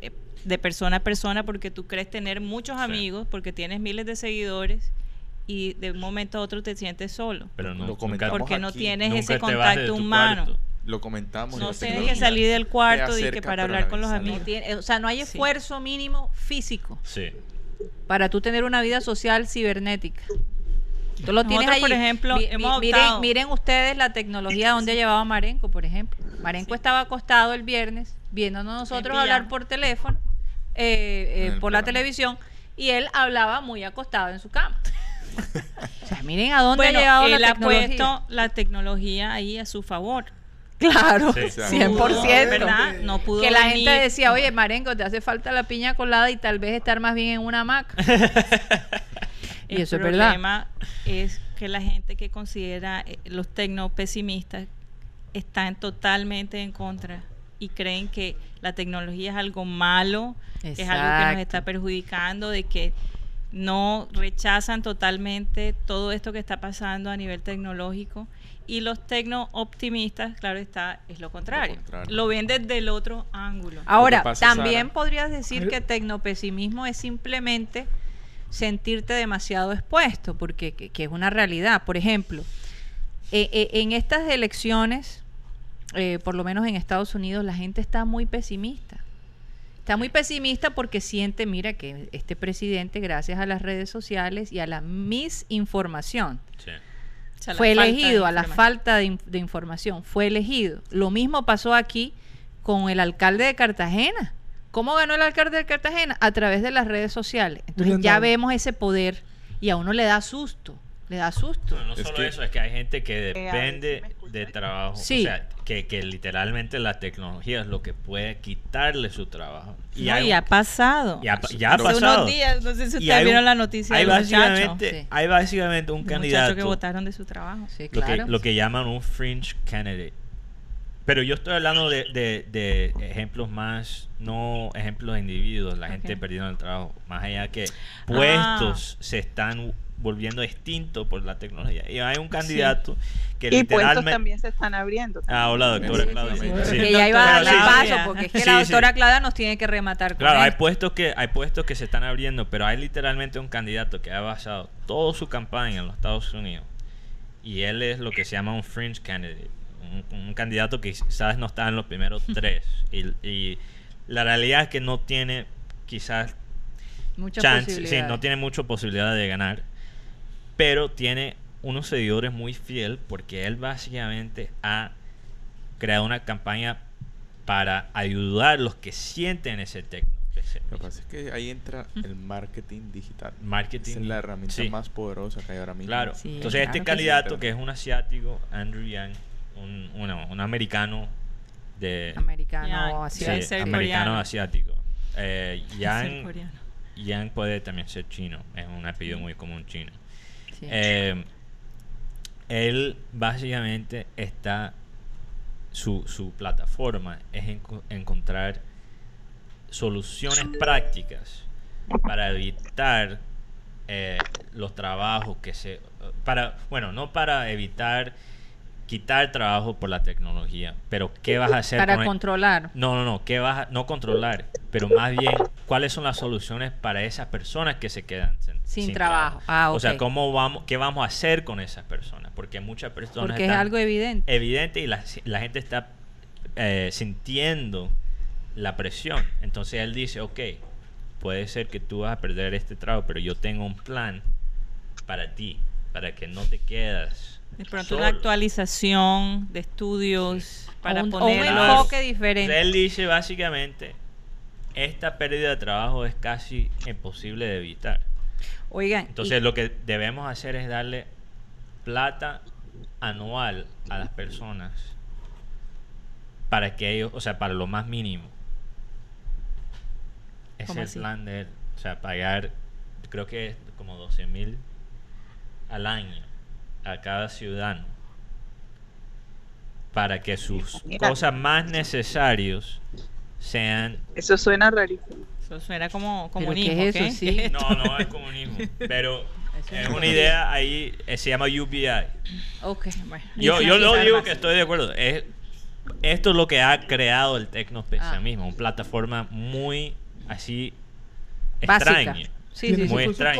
eh, de persona a persona porque tú crees tener muchos Sí. amigos, porque tienes miles de seguidores y de un momento a otro te sientes solo. Pero no, Lo comentamos Porque no aquí. tienes nunca ese contacto humano. cuarto. Lo comentamos. No tienes que salir del cuarto y que para hablar la con los No amigos. tiene- o sea, no hay Sí. esfuerzo mínimo físico Sí. para tú tener una vida social cibernética. Tú lo tienes Nosotros, allí. por ejemplo, Mi- hemos mi- miren, optado- miren ustedes la tecnología donde ha llevado a Marenco, por ejemplo. Marenco estaba acostado el viernes viéndonos nosotros hablar por teléfono, eh, eh, por la televisión, y él hablaba muy acostado en su cama. o sea, miren a dónde Bueno, ha llegado él la ha tecnología. puesto la tecnología ahí a su favor. Claro, Sí. 100%. ¿Verdad? No pudo que la venir. gente decía, oye, Marenco, te hace falta la piña colada y tal vez estar más bien en una hamaca. y El eso es verdad. problema es que la gente que considera eh, los tecnopesimistas están totalmente en contra y creen que la tecnología es algo malo, que es algo que nos está perjudicando, de que no rechazan totalmente todo esto que está pasando a nivel tecnológico. Y los tecno optimistas, claro está, es lo contrario. contrario. Lo ven desde el otro ángulo. Ahora, pasa, también Sara- podrías decir que tecnopesimismo es simplemente sentirte demasiado expuesto, porque que, que es una realidad. Por ejemplo, eh, eh, en estas elecciones eh, por lo menos en Estados Unidos, la gente está muy pesimista. Está muy pesimista porque siente, mira, que este presidente, gracias a las redes sociales y a la misinformación, Sí. O sea, la fue elegido, a la falta de, in- de información, fue elegido. Lo mismo pasó aquí con el alcalde de Cartagena. ¿Cómo ganó el alcalde de Cartagena? A través de las redes sociales. Entonces ya vemos ese poder y a uno le da susto, le da susto. No, no Es solo que- eso, es que hay gente que Eh, depende de trabajo. Sí. O sea, que, que literalmente la tecnología es lo que puede quitarle su trabajo. No, Y, hay un- ha pasado. y ha, ya ha Hace pasado. unos días, no sé si Y ustedes hay un- vieron la noticia hay del básicamente, Sí. hay básicamente un muchacho candidato que votaron de su trabajo. Sí, lo, claro. que, lo que llaman un fringe candidate. Pero yo estoy hablando de, de- de ejemplos más, no ejemplos de individuos, la gente perdiendo el trabajo, más allá que Ah. puestos se están volviendo extintos por la tecnología. Y hay un candidato que Y puestos literalmente... también se están abriendo. Ah, hola doctora Sí, Claudia. sí, sí. Sí. Que ya iba a darle paso, porque es que Sí, la sí. doctora Claudia nos tiene que rematar con Claro, hay esto. puestos que hay puestos que se están abriendo, pero hay literalmente un candidato que ha basado toda su campaña en los Estados Unidos y él es lo que se llama un fringe candidate, un, un candidato que quizás no está en los primeros tres y, y la realidad es que no tiene quizás Muchas chance, sí, no tiene mucha posibilidad de ganar, pero tiene unos seguidores muy fiel porque él básicamente ha creado una campaña para ayudar a los que sienten ese tecno. Lo que pasa es que ahí entra el marketing digital. marketing. Esa es la herramienta sí, más poderosa que hay ahora mismo. Claro. Sí, Entonces claro este que candidato sí. que es un asiático, Andrew Yang, un, un americano de Americano, así sí, americano asiático. Eh, Ser Yang, coreano. Yang puede también ser chino, es un apellido muy común chino. Sí. Eh, él básicamente está su, su plataforma es enco- encontrar soluciones prácticas para evitar eh, los trabajos que se para bueno no para evitar quitar trabajo por la tecnología pero qué vas a hacer para con el- controlar. no, no, no, ¿qué vas a- no controlar, pero más bien cuáles son las soluciones para esas personas que se quedan sin, Sin trabajo. Ah, O sea, cómo vamos, qué vamos a hacer con esas personas, porque muchas personas Porque es algo evidente. evidente y la, la gente está eh, sintiendo la presión. Entonces él dice, ok, puede ser que tú vas a perder este trabajo, pero yo tengo un plan para ti, para que no te quedas. De pronto solo". una actualización de estudios para O un, enfoque diferente. Él dice básicamente, esta pérdida de trabajo es casi imposible de evitar. Oigan, Entonces y- lo que debemos hacer es darle plata anual a las personas para que ellos, o sea, para lo más mínimo. Ese ¿Cómo es el así? plan de él. O sea, pagar, creo que es como 12 mil al año a cada ciudadano para que sus Mira. cosas más necesarias sean Eso suena rarísimo. Eso suena como ¿Pero comunismo. qué es eso? no, no es comunismo, pero es una idea ahí, eh, se llama UBI. ok. Bueno, Yo, yo lo digo que estoy de acuerdo. Es, esto es lo que ha creado el Tecnospace Ah. mismo, una plataforma muy así Básica. extraña. Sí, sí, Muy contras.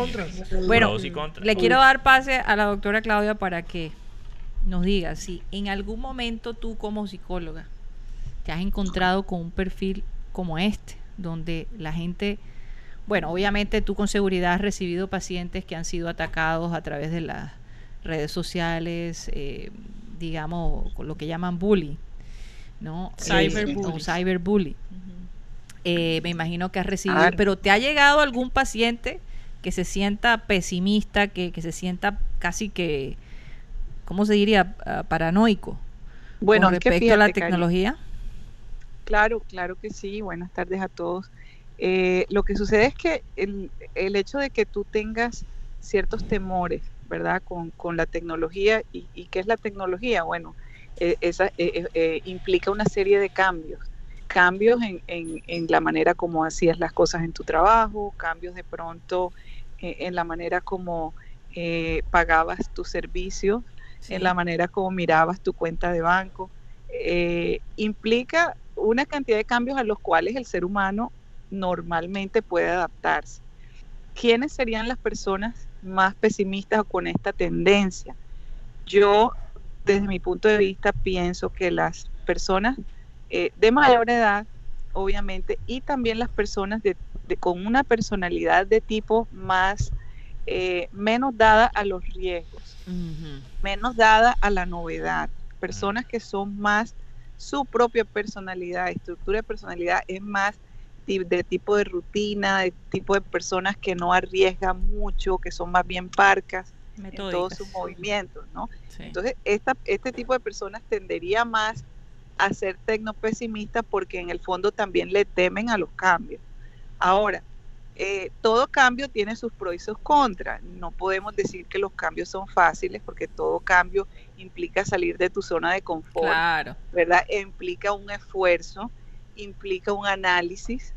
Bueno, le quiero dar pase a la doctora Claudia para que nos diga si en algún momento tú como psicóloga te has encontrado con un perfil como este, donde la gente, bueno, obviamente tú con seguridad has recibido pacientes que han sido atacados a través de las redes sociales, eh, digamos, con lo que llaman bullying, ¿no? Eh, Cyberbullying. o cyberbullying. Ujú. Eh, me imagino que has recibido, pero ¿te ha llegado algún paciente que se sienta pesimista, que, que se sienta casi que, ¿cómo se diría? Ah, paranoico Bueno, con es que respecto a la Cari, tecnología. Claro, claro que sí. Buenas tardes a todos. Eh, lo que sucede es que el, el hecho de que tú tengas ciertos temores, ¿verdad? Con, con la tecnología. ¿Y, y qué es la tecnología? Bueno, eh, esa eh, eh, implica una serie de cambios. Cambios en, en- en la manera como hacías las cosas en tu trabajo, cambios de pronto eh, en la manera como eh, pagabas tus servicios, en la manera como mirabas tu cuenta de banco. Eh, implica una cantidad de cambios a los cuales el ser humano normalmente puede adaptarse. ¿Quiénes serían las personas más pesimistas o con esta tendencia? Yo, desde mi punto de vista, pienso que las personas eh, de mayor edad, obviamente, y también las personas de, de- con una personalidad de tipo más, eh, menos dada a los riesgos, menos dada a la novedad, personas que son más su propia personalidad, estructura de personalidad es más de tipo de rutina, de tipo de personas que no arriesgan mucho, que son más bien parcas en todos sus movimientos, ¿no? Sí. Entonces, esta, este tipo de personas tendería más a ser tecnopesimistas porque en el fondo también le temen a los cambios. Ahora, eh, todo cambio tiene sus pros y sus contras. No podemos decir que los cambios son fáciles porque todo cambio implica salir de tu zona de confort, Claro. ¿verdad? Implica un esfuerzo, implica un análisis,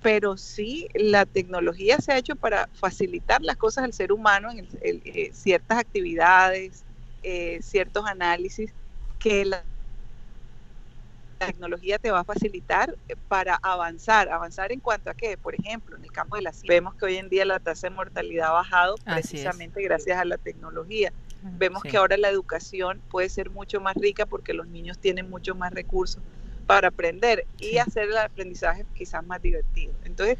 pero sí la tecnología se ha hecho para facilitar las cosas al ser humano en el- el- eh, ciertas actividades, eh, ciertos análisis que la tecnología te va a facilitar eh, para avanzar. ¿Avanzar en cuanto a qué? Por ejemplo, en el campo de la ciencia, vemos que hoy en día la tasa de mortalidad ha bajado Así es. precisamente gracias a la tecnología. Vemos Sí. que ahora la educación puede ser mucho más rica porque los niños tienen mucho más recursos para aprender y Sí. hacer el aprendizaje quizás más divertido. Entonces,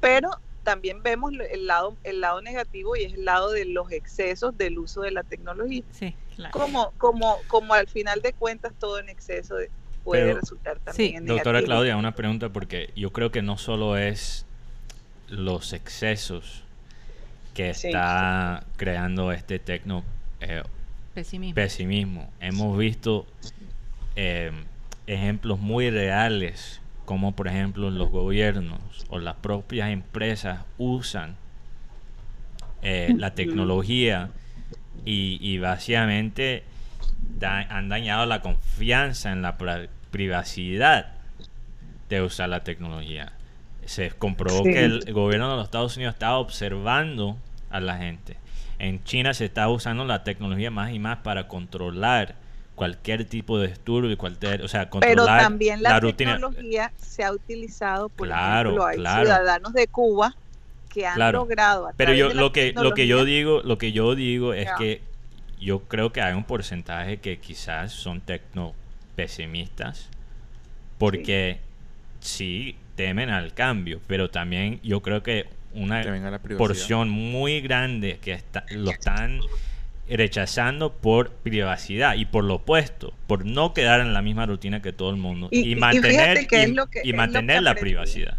pero también vemos el lado, el lado negativo y es el lado de los excesos del uso de la tecnología. Sí. Claro. Como, como, como al final de cuentas todo en exceso de- puede Pero- resultar también Sí. en Doctora. Claudia, una pregunta porque yo creo que no solo es los excesos que Sí. está creando este tecno eh, Pesimismo. pesimismo. Hemos visto eh, ejemplos muy reales, como por ejemplo los gobiernos o las propias empresas usan eh, la tecnología y, y básicamente da- han dañado la confianza en la privacidad de usar la tecnología. Se comprobó Sí. que el gobierno de los Estados Unidos estaba observando a la gente. En China se está usando la tecnología más y más para controlar cualquier tipo de disturbio, cualquier, o sea, Pero controlar también la, tecnología se ha utilizado, por Claro, ejemplo, hay claro. ciudadanos de Cuba que han Claro. logrado Pero yo lo que lo que yo digo, lo que yo digo es que yo creo que hay un porcentaje que quizás son tecno pesimistas porque sí temen al cambio, pero también yo creo que una porción muy grande que está, lo están rechazando por privacidad y por lo opuesto, por no quedar en la misma rutina que todo el mundo Y- mantener que y, es lo que- y es lo que mantener la privacidad.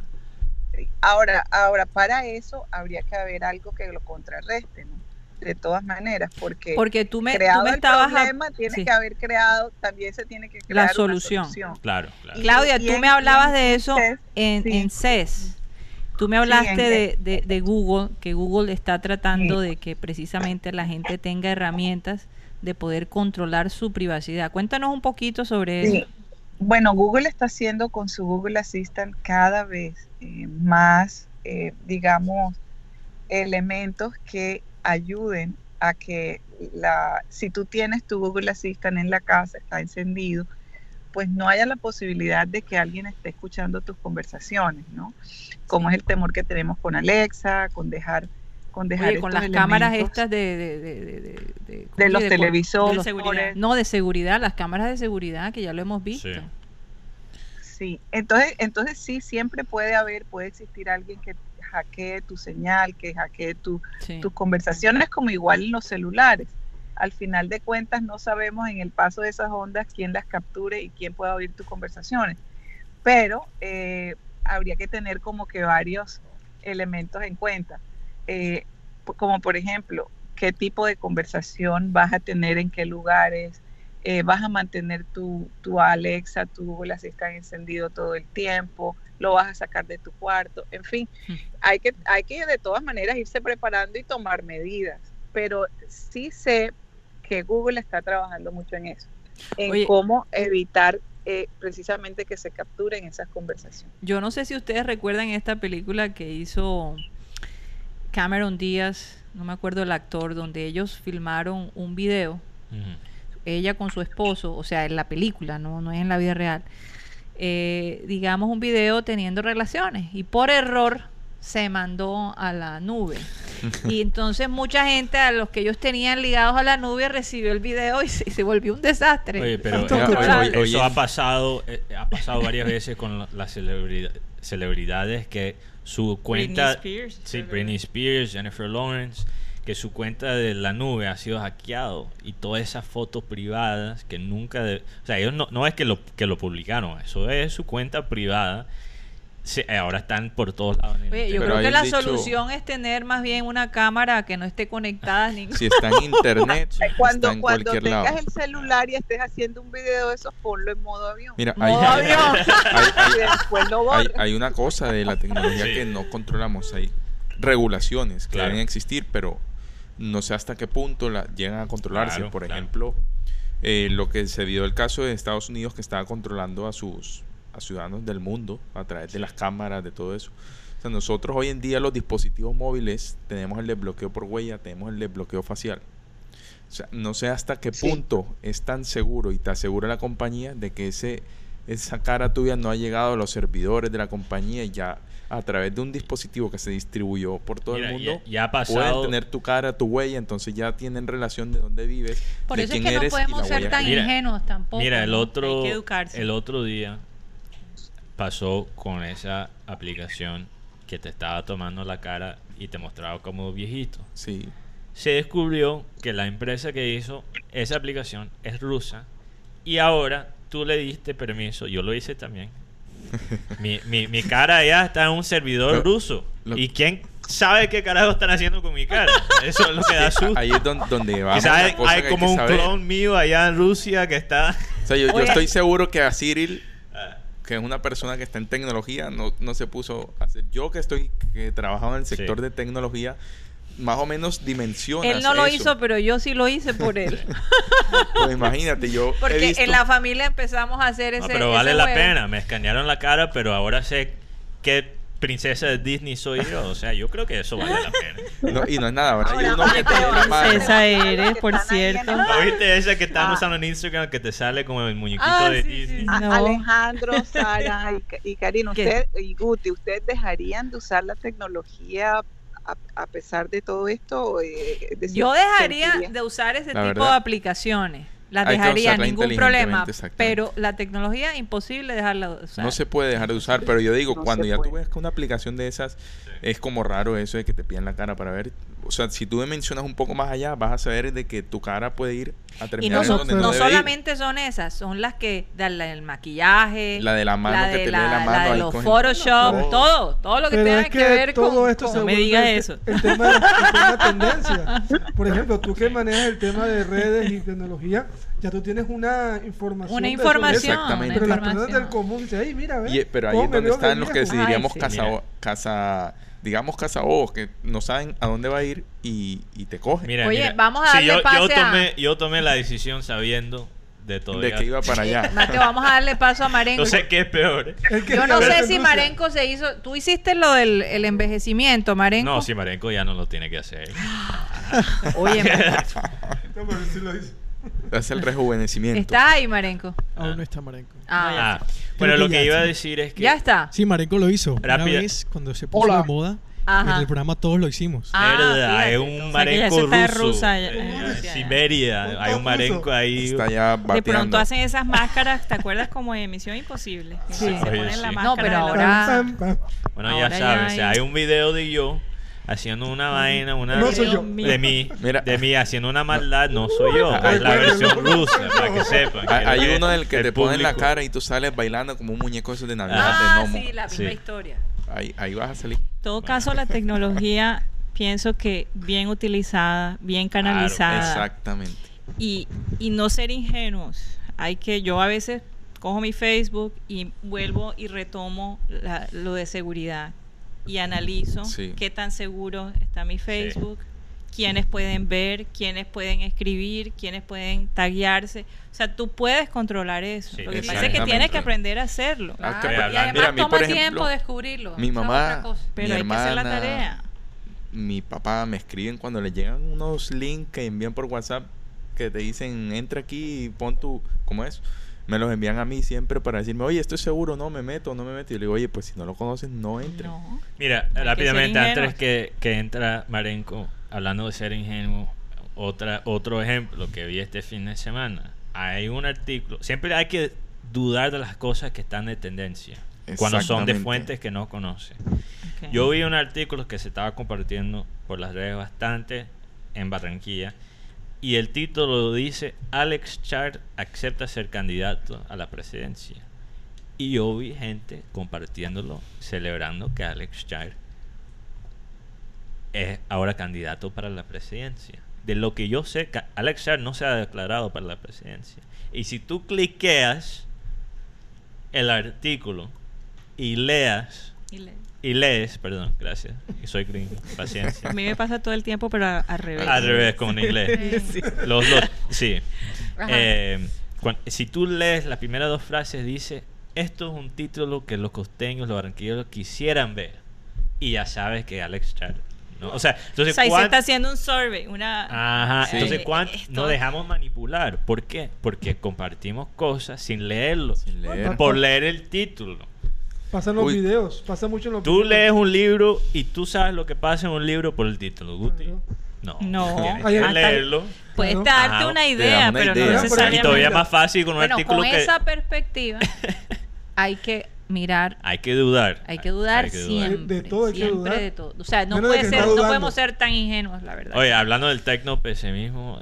Ahora, ahora para eso habría que haber algo que lo contrarreste, ¿no? De todas maneras, porque, Porque tú me, tú creado me el estabas... a- problema tiene sí. que haber creado, también se tiene que crear una solución. Claro, claro. Y- Claudia, y tú en- me hablabas de eso CES, en, sí. en CES. Tú me hablaste de, de- de Google, que Google está tratando Sí. de que precisamente la gente tenga herramientas de poder controlar su privacidad. Cuéntanos un poquito sobre Sí. eso. Bueno, Google está haciendo con su Google Assistant cada vez eh, más, eh, digamos, elementos que ayuden a que la, si tú tienes tu Google Assistant en la casa, está encendido, pues no haya la posibilidad de que alguien esté escuchando tus conversaciones, ¿no? Como es el temor que tenemos con Alexa, con dejar, con dejar Oye, con las cámaras estas de... De, de, de, de- de- ¿cómo de se los televisores, de los- seguridad. No, de seguridad, las cámaras de seguridad, que ya lo hemos visto. Sí. Sí, entonces, entonces sí, siempre puede haber, puede existir alguien que hackee tu señal, que hackee tu, Sí. tus conversaciones, como igual en los celulares. Al final de cuentas, no sabemos en el paso de esas ondas quién las capture y quién pueda oír tus conversaciones. Pero eh, habría que tener como que varios elementos en cuenta. Eh, como por ejemplo, qué tipo de conversación vas a tener en qué lugares, eh, vas a mantener tu, tu Alexa, tu Google Assistant encendido todo el tiempo, lo vas a sacar de tu cuarto, en fin, Mm. hay que, hay que de todas maneras irse preparando y tomar medidas, pero sí sé que Google está trabajando mucho en eso, en Oye. cómo evitar eh, precisamente que se capturen esas conversaciones. Yo no sé si ustedes recuerdan esta película que hizo Cameron Díaz, no me acuerdo el actor, donde ellos filmaron un video. Ella con su esposo, o sea, en la película, no, no es en la vida real, eh, digamos un video teniendo relaciones y por error se mandó a la nube. Y entonces mucha gente a los que ellos tenían ligados a la nube recibió el video y se, se volvió un desastre. Oye, pero eh, oye, Oye, eso ha pasado, eh, ha pasado varias veces con las celebridad- celebridades que su cuenta, Spears, sí, Britney Spears, Jennifer Lawrence, que su cuenta de la nube ha sido hackeado y todas esas fotos privadas que nunca, de- o sea, ellos no, no es que lo que lo publicaron, eso es su cuenta privada. se- ahora están por todos lados. Oye, yo. Pero creo que la dicho- solución es tener más bien una cámara que no esté conectada ni Si está en internet, Cuando, está en cuando cualquier tengas lado. el celular y estés haciendo un video de esos, ponlo en modo avión. Mira, hay, Modo avión. hay- y después lo hay, una cosa de la tecnología Sí. que no controlamos. Hay regulaciones que Claro. deben existir, pero no sé hasta qué punto la, llegan a controlarse. Claro, Por claro. ejemplo, eh, lo que se vio el caso de Estados Unidos que estaba controlando a sus a ciudadanos del mundo a través de las cámaras, de todo eso. O sea, nosotros hoy en día los dispositivos móviles tenemos el desbloqueo por huella, tenemos el desbloqueo facial. O sea, no sé hasta qué Sí. punto es tan seguro y te asegura la compañía de que ese esa cara tuya no ha llegado a los servidores de la compañía y ya a través de un dispositivo que se distribuyó por todo Mira, el mundo ya, ya ha pueden pasado. tener tu cara, tu huella, entonces ya tienen relación de dónde vives, Por de eso es quién que no eres y podemos la ser tan que Mira, ingenuos tampoco. Mira, el ¿no? otro, Hay que educarse. el otro día pasó con esa aplicación que te estaba tomando la cara y te mostraba como viejito. Sí. Se descubrió que la empresa que hizo esa aplicación es rusa y ahora tú le diste permiso, yo lo hice también. Mi, mi, mi cara ya está en un servidor Lo- ruso. lo- ¿Y quién sabe qué carajo están haciendo con mi cara? Eso es lo que da susto. Ahí es don- donde vamos. Hay, hay como un saber. clon mío allá en Rusia que está... O sea, yo, yo estoy seguro que a Cyril, Ah, que es una persona que está en tecnología, no, no se puso a hacer. Yo que estoy, que trabajaba en el sector Sí. de tecnología, más o menos dimensionas Él no lo eso. hizo, pero yo sí lo hice por él. Pues imagínate, yo he Porque visto- en la familia empezamos a hacer ese No, pero ese vale la juego. pena. Me escanearon la cara, pero ahora sé qué princesa de Disney soy yo. O sea, yo creo que eso vale la pena. No, y no es nada, ¿verdad? Hay Ahora, uno que pero tiene la mano. Esa eres, por cierto. ¿No viste esa que están Ah. usando en Instagram que te sale como el muñequito Ah, de sí, Disney? sí. A- No. Alejandro, Sara y, y Karina, usted y Guti, ¿ustedes dejarían de usar la tecnología a, a pesar de todo esto? eh, Yo dejaría sentiría- de usar ese La tipo verdad, de aplicaciones. Las dejaría, ningún problema. Pero la tecnología, imposible dejarla de usar. No se puede dejar de usar, pero yo digo, No cuando ya tú puede. ves que una aplicación de esas, es como raro eso de que te pidan la cara para ver. O sea, si tú me mencionas un poco más allá, vas a saber de que tu cara puede ir a Y terminar no, en so- donde no no debe ir. solamente son esas, son las que dan el maquillaje, La de la mano la que de te la, la la mano de los Photoshop, Todo. todo, todo lo que Pero tenga es que, que ver todo con, esto con- se No me digas el, eso. el tema, el tema tendencia. Por ejemplo, tú que manejas el tema de redes y tecnología, ya tú tienes una información. una información, Exactamente. Pero las personas del común dicen, ay, mira, ve, Y- pero ahí es donde están los que viejo". Ay, diríamos sí. casa, Mira. casa, digamos casabobos, que no saben a dónde va a ir y, y te cogen. Mira, Oye, mira. vamos a Sí, darle yo, yo pase a- tomé, yo tomé la decisión sabiendo de todo. de que iba para allá. Mateo, vamos a darle paso a Marenco. No sé qué es peor. Quería Yo no sé si. Marenco se hizo. Tú hiciste lo del el envejecimiento, Marenco. No, si Marenco ya no lo tiene que hacer. Oye, No, pero sí lo hice. Hace el rejuvenecimiento. ¿está ahí, Marenco? Aún no está Marenco. Ah, ya. Ah, bueno, lo que que ya, iba a sí. decir es que Ya está. Sí, Marenco lo hizo. Una Rápida. vez cuando se puso Hola. de moda, Ajá. en el programa todos lo hicimos. Ah, verdad, fíjate, es un entonces. sea, que ya marenco se está ruso. rusa, ya- eh, Rusia. Siberia, Un hay un marenco ahí. Está ya De pronto hacen esas máscaras, ¿te acuerdas? Como de Misión Imposible. que Sí. Se Oye, ponen la sí. máscara. No, pero ahora-. Bueno, Ahora ya ya sabes, o sea, hay- hay un video de yo haciendo una vaina, una No soy yo. de mí, Mira. de mí haciendo una maldad, no soy yo, Ah, es la ah, versión ah, rusa, ah, para que ah, sepan. Hay, uno del que el te ponen la público- cara y tú sales bailando como un muñeco esos de Navidad Ah, de Nomo. sí, la misma Sí. historia. Ahí, ahí vas a salir. En todo caso, la tecnología, pienso que bien utilizada, bien Claro, canalizada. Exactamente. y, y no ser ingenuos. Hay que, yo a veces cojo mi Facebook y vuelvo y retomo la- lo de seguridad y analizo Sí. qué tan seguro está mi Facebook, quiénes pueden ver, quiénes pueden escribir, quiénes pueden taguearse. O sea, tú puedes controlar eso. Sí, Lo que pasa es que tienes que aprender a hacerlo. Ah, Claro, y además mira, a mí, toma por ejemplo, tiempo descubrirlo. mi mamá-. Pero mi hay que hacer la tarea. Mi papá me escriben cuando le llegan unos links que envían por WhatsApp que te dicen entra aquí y pon tu ¿cómo es? Me los envían a mí siempre para decirme, oye, esto es seguro, no me meto, no me meto. Y yo le digo, oye, pues si no lo conocen, no entren. No. Mira, Hay rápidamente, antes que, que entra Marenco, hablando de ser ingenuo, otra, otro ejemplo que vi este fin de semana. Hay un artículo, siempre hay que dudar de las cosas que están de tendencia, cuando son de fuentes que no conoce. Yo vi un artículo que se estaba compartiendo por las redes bastante en Barranquilla y el título dice Alex Char acepta ser candidato a la presidencia. Y yo vi gente compartiéndolo, celebrando que Alex Char es ahora candidato para la presidencia. De lo que yo sé, Alex Char no se ha declarado para la presidencia. Y si tú cliqueas el artículo y leas Y le- y lees, perdón, gracias, y soy gringo, paciencia. A mí me pasa todo el tiempo, pero a- al revés. Al revés, con inglés. Sí. Los, los- sí. Eh, si tú lees las primeras dos frases, dice, esto es un título que los costeños, los barranquilleros quisieran ver. Y ya sabes que Alex Char. ¿no? O sea, entonces, o sea, ahí se ¿cuán- está haciendo un survey, una... Ajá, Sí. entonces ¿cuánto nos dejamos manipular? ¿Por qué? Porque compartimos cosas sin leerlo. Sin leer. Por leer el título. Pasan los Uy. videos, pasa mucho en los Tú videos. lees un libro y tú sabes lo que pasa en un libro por el título, Guti. Claro. No, No. tienes que leerlo. Puedes Claro. darte Ajá, una idea, una pero idea. no por Y necesariamente... todavía más fácil con un Bueno, artículo con que esa perspectiva hay que mirar, hay que dudar. hay que dudar Hay que siempre. De- de todo hay que siempre dudar. de todo. O sea, no, puede ser, no podemos ser tan ingenuos, la verdad. Oye, hablando del tecno pesimismo,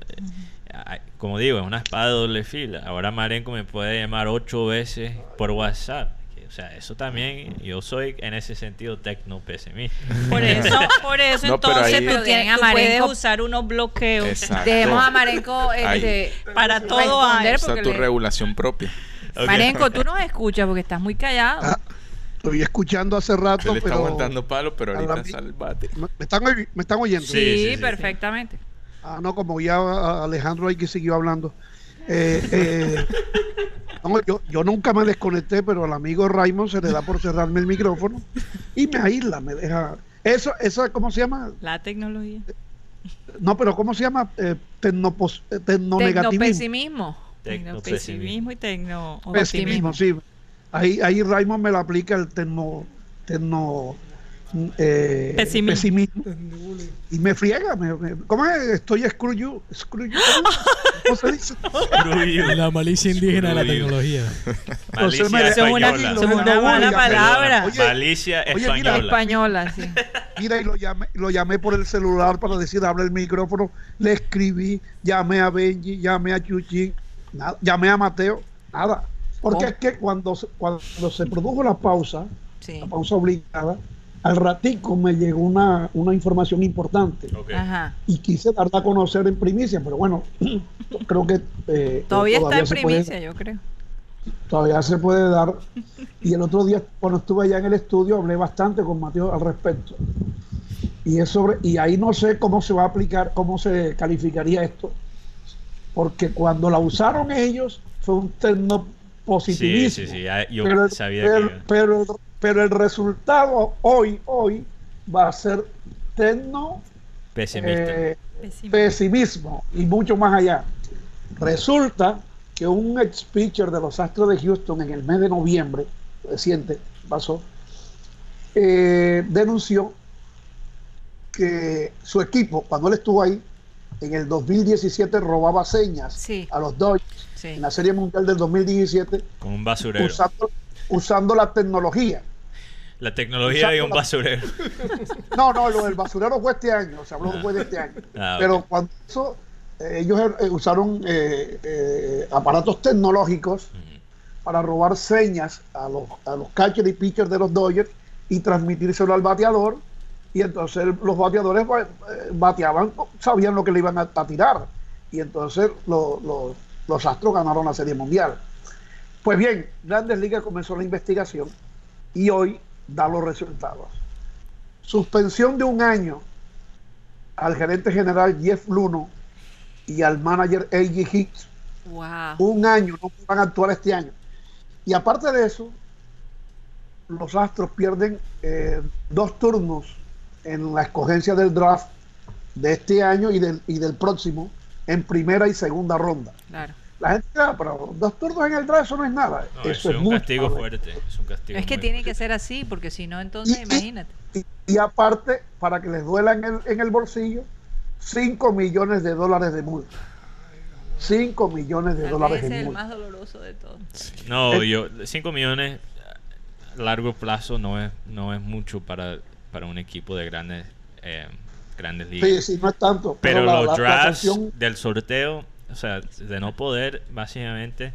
eh, como digo, es una espada de doble fila. Ahora Marenco me puede llamar ocho veces por WhatsApp. O sea, eso también, yo soy en ese sentido tecno pesimista. Por eso, por eso No, pero entonces ahí- tú, Pero tienes, tienen a tú puedes Marenco- usar unos bloqueos Exacto. Dejemos a Marenco Ahí. este, para todo hay. Usa porque tu le- regulación propia. Marenco, tú nos escuchas porque estás muy callado. Ah, Estoy escuchando hace Se rato, le está pero aguantando palo, pero ahorita salvate. ¿me están, me están oyendo? Sí, sí, sí, sí. perfectamente. Ah, no, como ya Alejandro ahí que siguió hablando. Eh, eh, no, yo, yo nunca me desconecté, pero al amigo Raymond se le da por cerrarme el micrófono y me aísla, me deja. Eso, eso, ¿cómo se llama? La tecnología. No, pero ¿cómo se llama? Eh, tecnopos- eh, tecnonegativismo. Tecnopesimismo. Tecno Tecnopesimismo y tecno Pesimismo, sí. Ahí, ahí Raymond me lo aplica el termo, terno, eh, Pesimismo. pesimismo. Y me friega. Me, me- ¿Cómo es? Estoy screw you. Screw you. ¿Cómo, ¿Cómo se dice? Grullo. La malicia indígena de la tecnología. Malicia Entonces me- Eso es una, española. es una mala palabra. Oye, Malicia oye, mira, española. Sí. Mira, y lo llamé, lo llamé por el celular para decir, abre el micrófono. Le escribí, llamé a Benji, llamé a Chuchín, nada, llamé a Mateo, nada. Porque Oh. es que cuando, se- cuando se produjo la pausa, sí. la pausa obligada, al ratico me llegó una, una información importante. Ajá. y quise darla a conocer en primicia, pero bueno, creo que eh, Todavía está en puede- primicia, yo creo. todavía se puede dar. Y el otro día, cuando estuve allá en el estudio, hablé bastante con Mateo al respecto. Y, es sobre, y ahí no sé cómo se va a aplicar, cómo se calificaría esto. Porque cuando la usaron ellos, fue un terno Sí, positivismo. sí, sí. ya yo pero, sabía pero, que. pero, pero el resultado hoy, hoy, va a ser Pesimista. eh, Pesimismo. pesimismo y mucho más allá. Resulta que un ex pitcher de los Astros de Houston en el mes de noviembre, reciente, pasó, eh, denunció que su equipo, cuando él estuvo ahí, en el 2017 robaba señas Sí. a los Dodgers Sí. en la Serie Mundial del 2017 Con un basurero. usando, usando la tecnología. La tecnología y un basurero. No, no, lo del basurero fue este año, se habló fue de este año. Ah, Pero cuando eso, eh, ellos eh, usaron eh, eh, aparatos tecnológicos para robar señas a los, a los catchers y pitchers de los Dodgers y transmitírselo al bateador. Y entonces los bateadores ba- eh, bateaban, sabían lo que le iban a, a tirar. Y entonces lo- lo- los Astros ganaron la Serie Mundial. Pues bien, Grandes Ligas comenzó la investigación y hoy da los resultados. Suspensión de un año al gerente general Jeff Luno y al manager A.G. Hicks Wow. un año, no van a actuar este año. Y aparte de eso, los Astros pierden eh, dos turnos en la escogencia del draft de este año y del, y del próximo en primera y segunda ronda. Claro. La gente, ah, pero dos turnos en el drive eso no es nada. No, eso eso es es un mucho, castigo fuerte. Es un castigo Es que tiene fuerte. que ser así, porque si no, entonces Y- imagínate. Y, y aparte, para que les duela en el, en el bolsillo, 5 millones de dólares de multa. 5 millones de Tal dólares vez es de el multa. más doloroso de todos. No, Eh, yo 5 millones a largo plazo no es no es mucho para, para un equipo de grandes eh, grandes ligas. Sí, sí, no es tanto. Pero la- los la- la drafts sanción- del sorteo, o sea, de no poder básicamente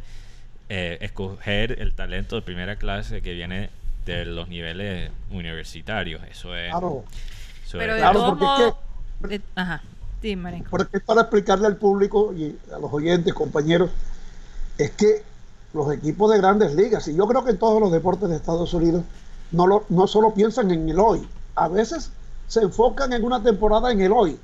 eh, escoger el talento de primera clase que viene de los niveles universitarios, eso es. Claro, eso Pero es- de Claro, porque es de- Ajá, Marenco. porque es para explicarle al público y a los oyentes, compañeros, es que los equipos de grandes ligas, y yo creo que en todos los deportes de Estados Unidos, no, lo, no solo piensan en el hoy, a veces se enfocan en una temporada en el hoy,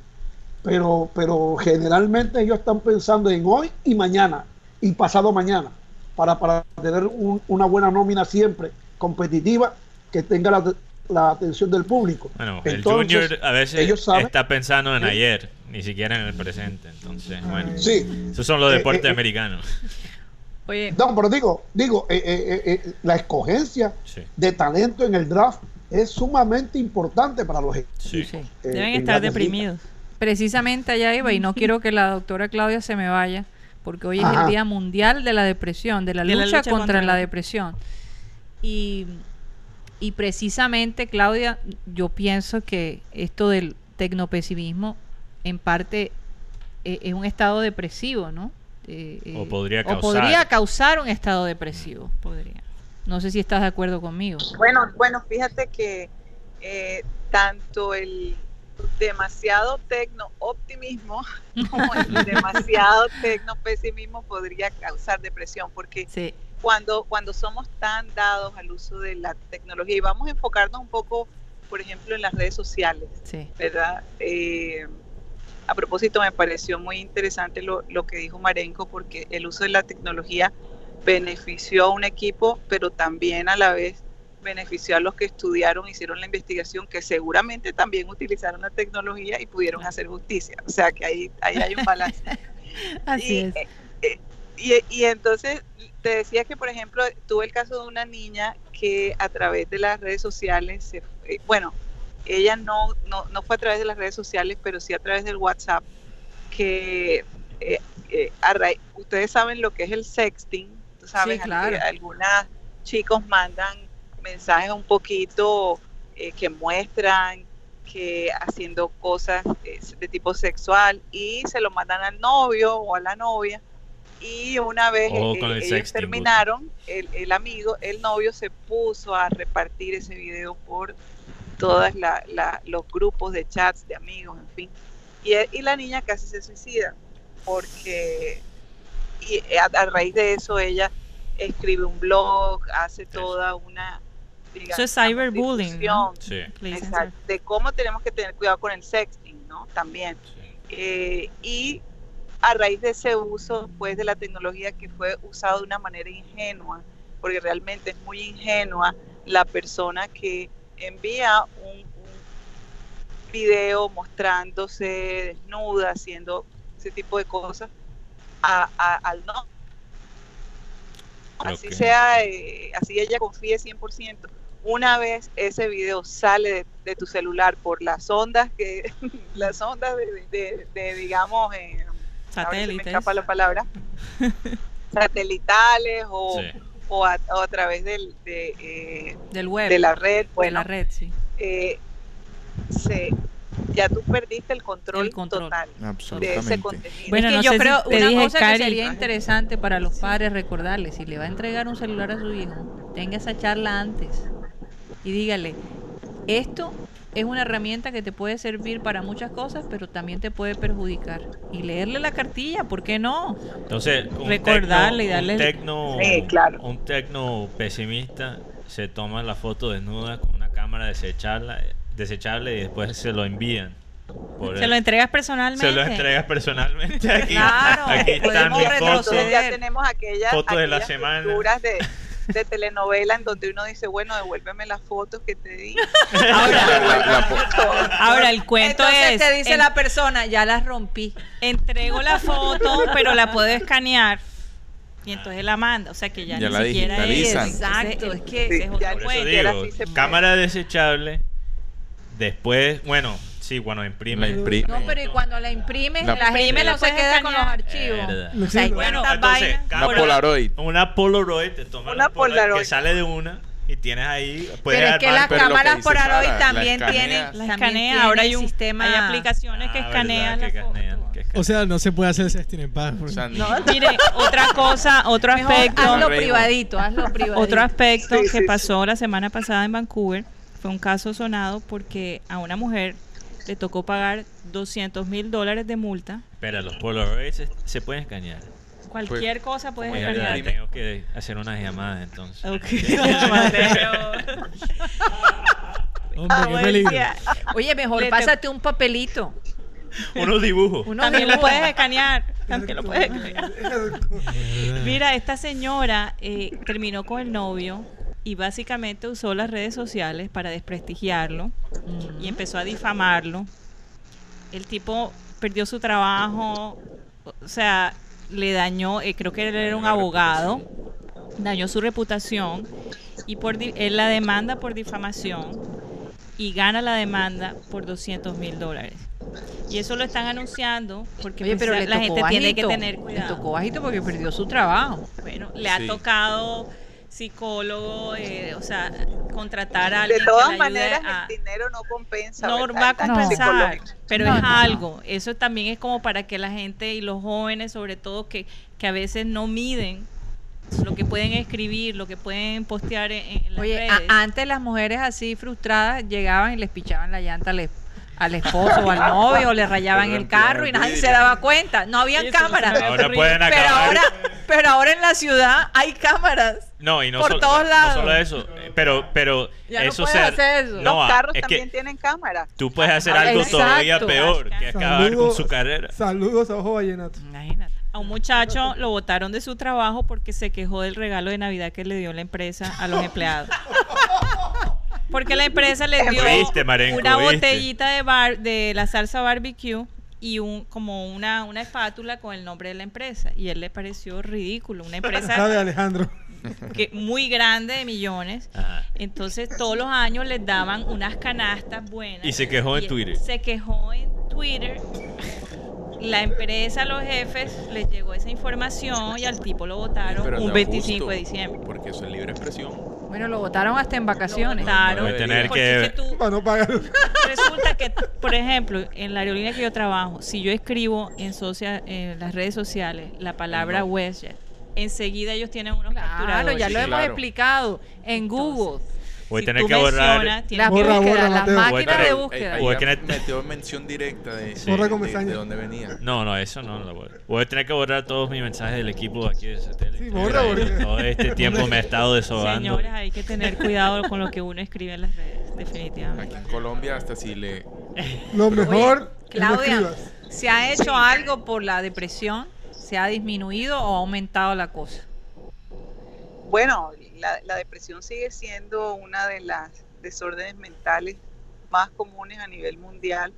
pero, pero generalmente ellos están pensando en hoy y mañana, y pasado mañana, para, para tener un- una buena nómina siempre competitiva que tenga la, la atención del público. Bueno, Entonces, el junior a veces ellos saben- está pensando en ayer, ni siquiera en el presente, entonces, bueno. Sí, Esos son los Eh, deportes eh, eh. americanos. Oye, No, pero digo, digo, eh, eh, eh, eh, la escogencia Sí. de talento en el draft es sumamente importante para los equipos. Sí. sí. eh, Deben en estar deprimidos. Precisamente allá iba y no quiero que la doctora Claudia se me vaya porque hoy es el Día Mundial de la Depresión, de la, De la lucha, contra, contra la la- depresión. Y, y precisamente, Claudia, yo pienso que esto del tecnopesimismo en parte eh, es un estado depresivo, ¿no? Eh, eh, O podría o causar. podría causar un estado depresivo, podría. No sé si estás de acuerdo conmigo. Bueno, bueno, fíjate que eh, tanto el demasiado tecno optimismo como el demasiado tecno pesimismo podría causar depresión, porque Sí, cuando, cuando somos tan dados al uso de la tecnología, y vamos a enfocarnos un poco, por ejemplo, en las redes sociales, sí. ¿verdad? Eh, a propósito, me pareció muy interesante lo, lo que dijo Marenco, porque el uso de la tecnología benefició a un equipo, pero también a la vez benefició a los que estudiaron, hicieron la investigación, que seguramente también utilizaron la tecnología y pudieron hacer justicia. O sea que ahí, ahí hay un balance. Así y, es. eh, eh, y, y entonces te decía que, por ejemplo, tuve el caso de una niña que a través de las redes sociales, se, eh, bueno, ella no, no, no fue a través de las redes sociales, pero sí a través del WhatsApp, que eh, eh, a raíz- ustedes saben lo que es el sexting, tú sabes, claro. que algunas chicos mandan mensajes un poquito eh, que muestran que haciendo cosas eh, de tipo sexual y se lo mandan al novio o a la novia. Y una vez eh, el ellos sexting, terminaron, el, el amigo, el novio se puso a repartir ese video por todos los grupos de chats de amigos, en fin. Y, e- y la niña casi se suicida porque y a, a raíz de eso ella escribe un blog, hace toda una... Eso es cyberbullying, Exacto, de cómo tenemos que tener cuidado con el sexting, ¿no? También. sí. Eh, y a raíz de ese uso pues de la tecnología que fue usado de una manera ingenua, porque realmente es muy ingenua la persona que envía un, un video mostrándose desnuda, haciendo ese tipo de cosas a- a- al no. Así sea, eh, así ella confíe 100%. Una vez ese video sale de, de tu celular por las ondas que las ondas de, de- de, digamos eh, me Satélites. escapa la palabra satelitales o, Sí. o, a, o a través del, de, eh, Del web. de la red de bueno la red, sí. eh, se, ya tú perdiste el control, El control. total de ese contenido Bueno, es que no yo sé si creo te una dije, cosa Cari. que sería interesante para los padres recordarles si le va a entregar un celular a su hijo tenga esa charla antes y dígale esto es una herramienta que te puede servir para muchas cosas pero también te puede perjudicar y leerle la cartilla ¿por qué no? Entonces, un Recordarle y darle- un tecno, Sí, claro. un tecno pesimista se toma la foto desnuda con una cámara desechable, desechable y después se lo envían. por Se el- lo entregas personalmente. se lo entregas personalmente aquí. Claro, aquí están mis fotos. ya tenemos aquellas, Fotos de la semana. de, de telenovela en donde uno dice, bueno, devuélveme las fotos que te di. La- Ahora, el cuento Entonces es, te dice en- la persona ya las rompí entrego la foto, pero la puedo escanear y entonces la manda. O sea que ya, Ya ni la siquiera es. Exacto, es que- es otro ya Por eso digo, puede. cámara desechable, después, bueno, sí, cuando imprime. La No, pero y cuando la imprimes, La- la, gente Imprime, no la se queda con los archivos. Verdad. O sea, hay Bueno, tantas entonces. Una Polaroid. Una Polaroid, te Una Polaroid, Polaroid. que sale de una y tienes ahí. Puedes Pero es que las pero lo que cámaras Polaroid también tienen, La escanea, ahora hay un sistema. hay aplicaciones que Ah, escanean verdad, que escanean, que. O sea, no se puede hacer sexting en paz. O sea, ni- Mire, otra cosa, otro Mejor aspecto, hazlo privadito, hazlo privadito. otro aspecto Sí, que sí, sí. pasó la semana pasada en Vancouver fue un caso sonado porque a una mujer le tocó pagar 200 mil dólares de multa. Espera, los Polaroids se, se pueden escanear. Cualquier cosa puedes escanear. tengo que hacer unas llamadas entonces. Ok. Hombre, Ah, qué peligro. Oye, mejor Le te- pásate un papelito. Unos dibujos. Unos También lo puedes escanear. También lo puedes escanear. Mira, esta señora eh, terminó con el novio y básicamente usó las redes sociales para desprestigiarlo y empezó a difamarlo. El tipo perdió su trabajo, o sea, le dañó, eh, creo que él era un abogado, dañó su reputación y por di- él la demanda por difamación y gana la demanda por 200 mil dólares. Y eso lo están anunciando porque Oye, pero pues, le la gente tiene que tener Le cuidado. tocó bajito porque perdió su trabajo. Bueno, le ha tocado psicólogo, eh, o sea, contratar a De alguien que todas le ayude maneras, a- el dinero no compensa. no ¿verdad? va a compensar, pero No, es no, no. algo. Eso también es como para que la gente y los jóvenes, sobre todo, que, que a veces no miden lo que pueden escribir, lo que pueden postear en, en las Oye, redes. antes las mujeres así frustradas llegaban y les pichaban la llanta al, es- al esposo o al novio, o le rayaban el carro y nadie se daba cuenta. No habían cámaras. Ahora pueden Pero acabar. ahora, pero ahora en la ciudad hay cámaras. No, y no, por sol- todos no lados. solo eso, eh, pero, pero Ya no eso puedes se- hacer eso. No, Los ah, carros es también tienen cámara. tú puedes hacer Ah, algo exacto. todavía peor que acabar con su carrera. Saludos a Ojo Vallenato. Imagínate. A un muchacho lo botaron de su trabajo porque se quejó del regalo de Navidad que le dio la empresa a los empleados. Porque la empresa le dio Viste, Marenco, una viste. botellita de bar, de la salsa barbecue y un como una, una espátula con el nombre de la empresa y él le pareció ridículo, una Sabe empresa Alejandro. que muy grande de millones. Ajá. Entonces todos los años les daban unas canastas buenas. Y se quejó en Twitter. Se quejó en Twitter. La empresa, los jefes, les llegó esa información y al tipo lo votaron un no 25 justo, de diciembre. Porque eso es libre expresión. Bueno, lo votaron hasta en vacaciones. Votaron. Voy a tener Porque que- es que tú- Para no pagar. Resulta que, por ejemplo, en la aerolínea que yo trabajo, si yo escribo en, socia- en las redes sociales la palabra No. WestJet, enseguida ellos tienen unos Claro, capturadores. ya lo Sí, hemos claro. explicado en Google. Voy a Si tener que borrar. que- Borra, búsquedas, borra, las Mateo. máquinas Voy a de tener- búsqueda. Ahí Voy a tener- metió mención directa de, Sí. Borra de- con de- pestaña. de dónde venía. No, no, eso no lo voy a Voy a tener que borrar todos mis mensajes del equipo de aquí de satélite. Sí, borra, borra. Todo este tiempo me he estado desobando. Señores, hay que tener cuidado con lo que uno escribe en las redes, definitivamente. Aquí en Colombia hasta si le... Lo mejor Claudia. ¿se ha hecho algo por la depresión? ¿Se ha disminuido o ha aumentado la cosa? Bueno, la, la depresión sigue siendo una de las desórdenes mentales más comunes a nivel mundial.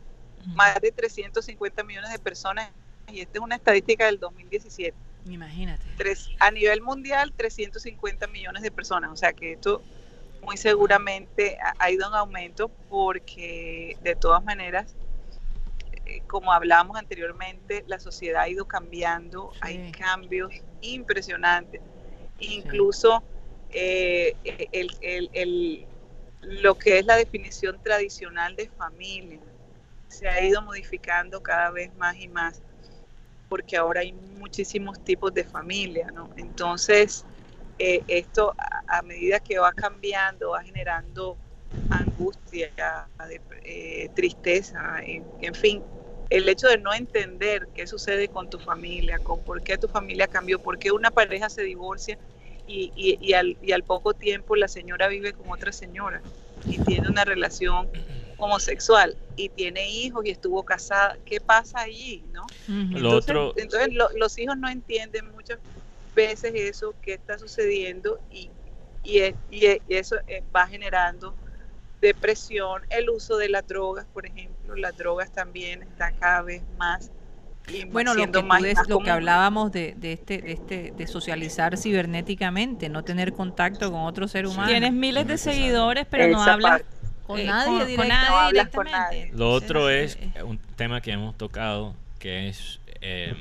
Más de 350 millones de personas, y esta es una estadística del 2017. Imagínate. Tres- a nivel mundial, 350 millones de personas. O sea que esto muy seguramente ha, ido en aumento porque de todas maneras, eh, como hablábamos anteriormente, la sociedad ha ido cambiando, hay cambios impresionantes. Incluso eh, lo que es la definición tradicional de familia se ha ido modificando cada vez más y más porque ahora hay muchísimos tipos de familia, ¿no? Entonces, eh, esto a, medida que va cambiando, va generando angustia, eh, tristeza, en fin, el hecho de no entender qué sucede con tu familia, con por qué tu familia cambió, por qué una pareja se divorcia y, y- y al, y al poco tiempo la señora vive con otra señora y tiene una relación homosexual y tiene hijos y estuvo casada, ¿qué pasa allí, no? Entonces, otro- entonces lo- los hijos no entienden muchas veces eso que está sucediendo y, y, e- y y eso eh, va generando depresión, el uso de las drogas, por ejemplo, las drogas también están cada vez más Bueno, lo que, más, des- más lo que común. hablábamos de, de este, de este, de socializar cibernéticamente, no tener contacto con otro ser humano. Tienes miles de seguidores, pero no hablas parte. Con eh, nadie con, con directo. nadie No hablas con directamente. nadie. Lo otro Entonces, es eh, un tema que hemos tocado, que es eh,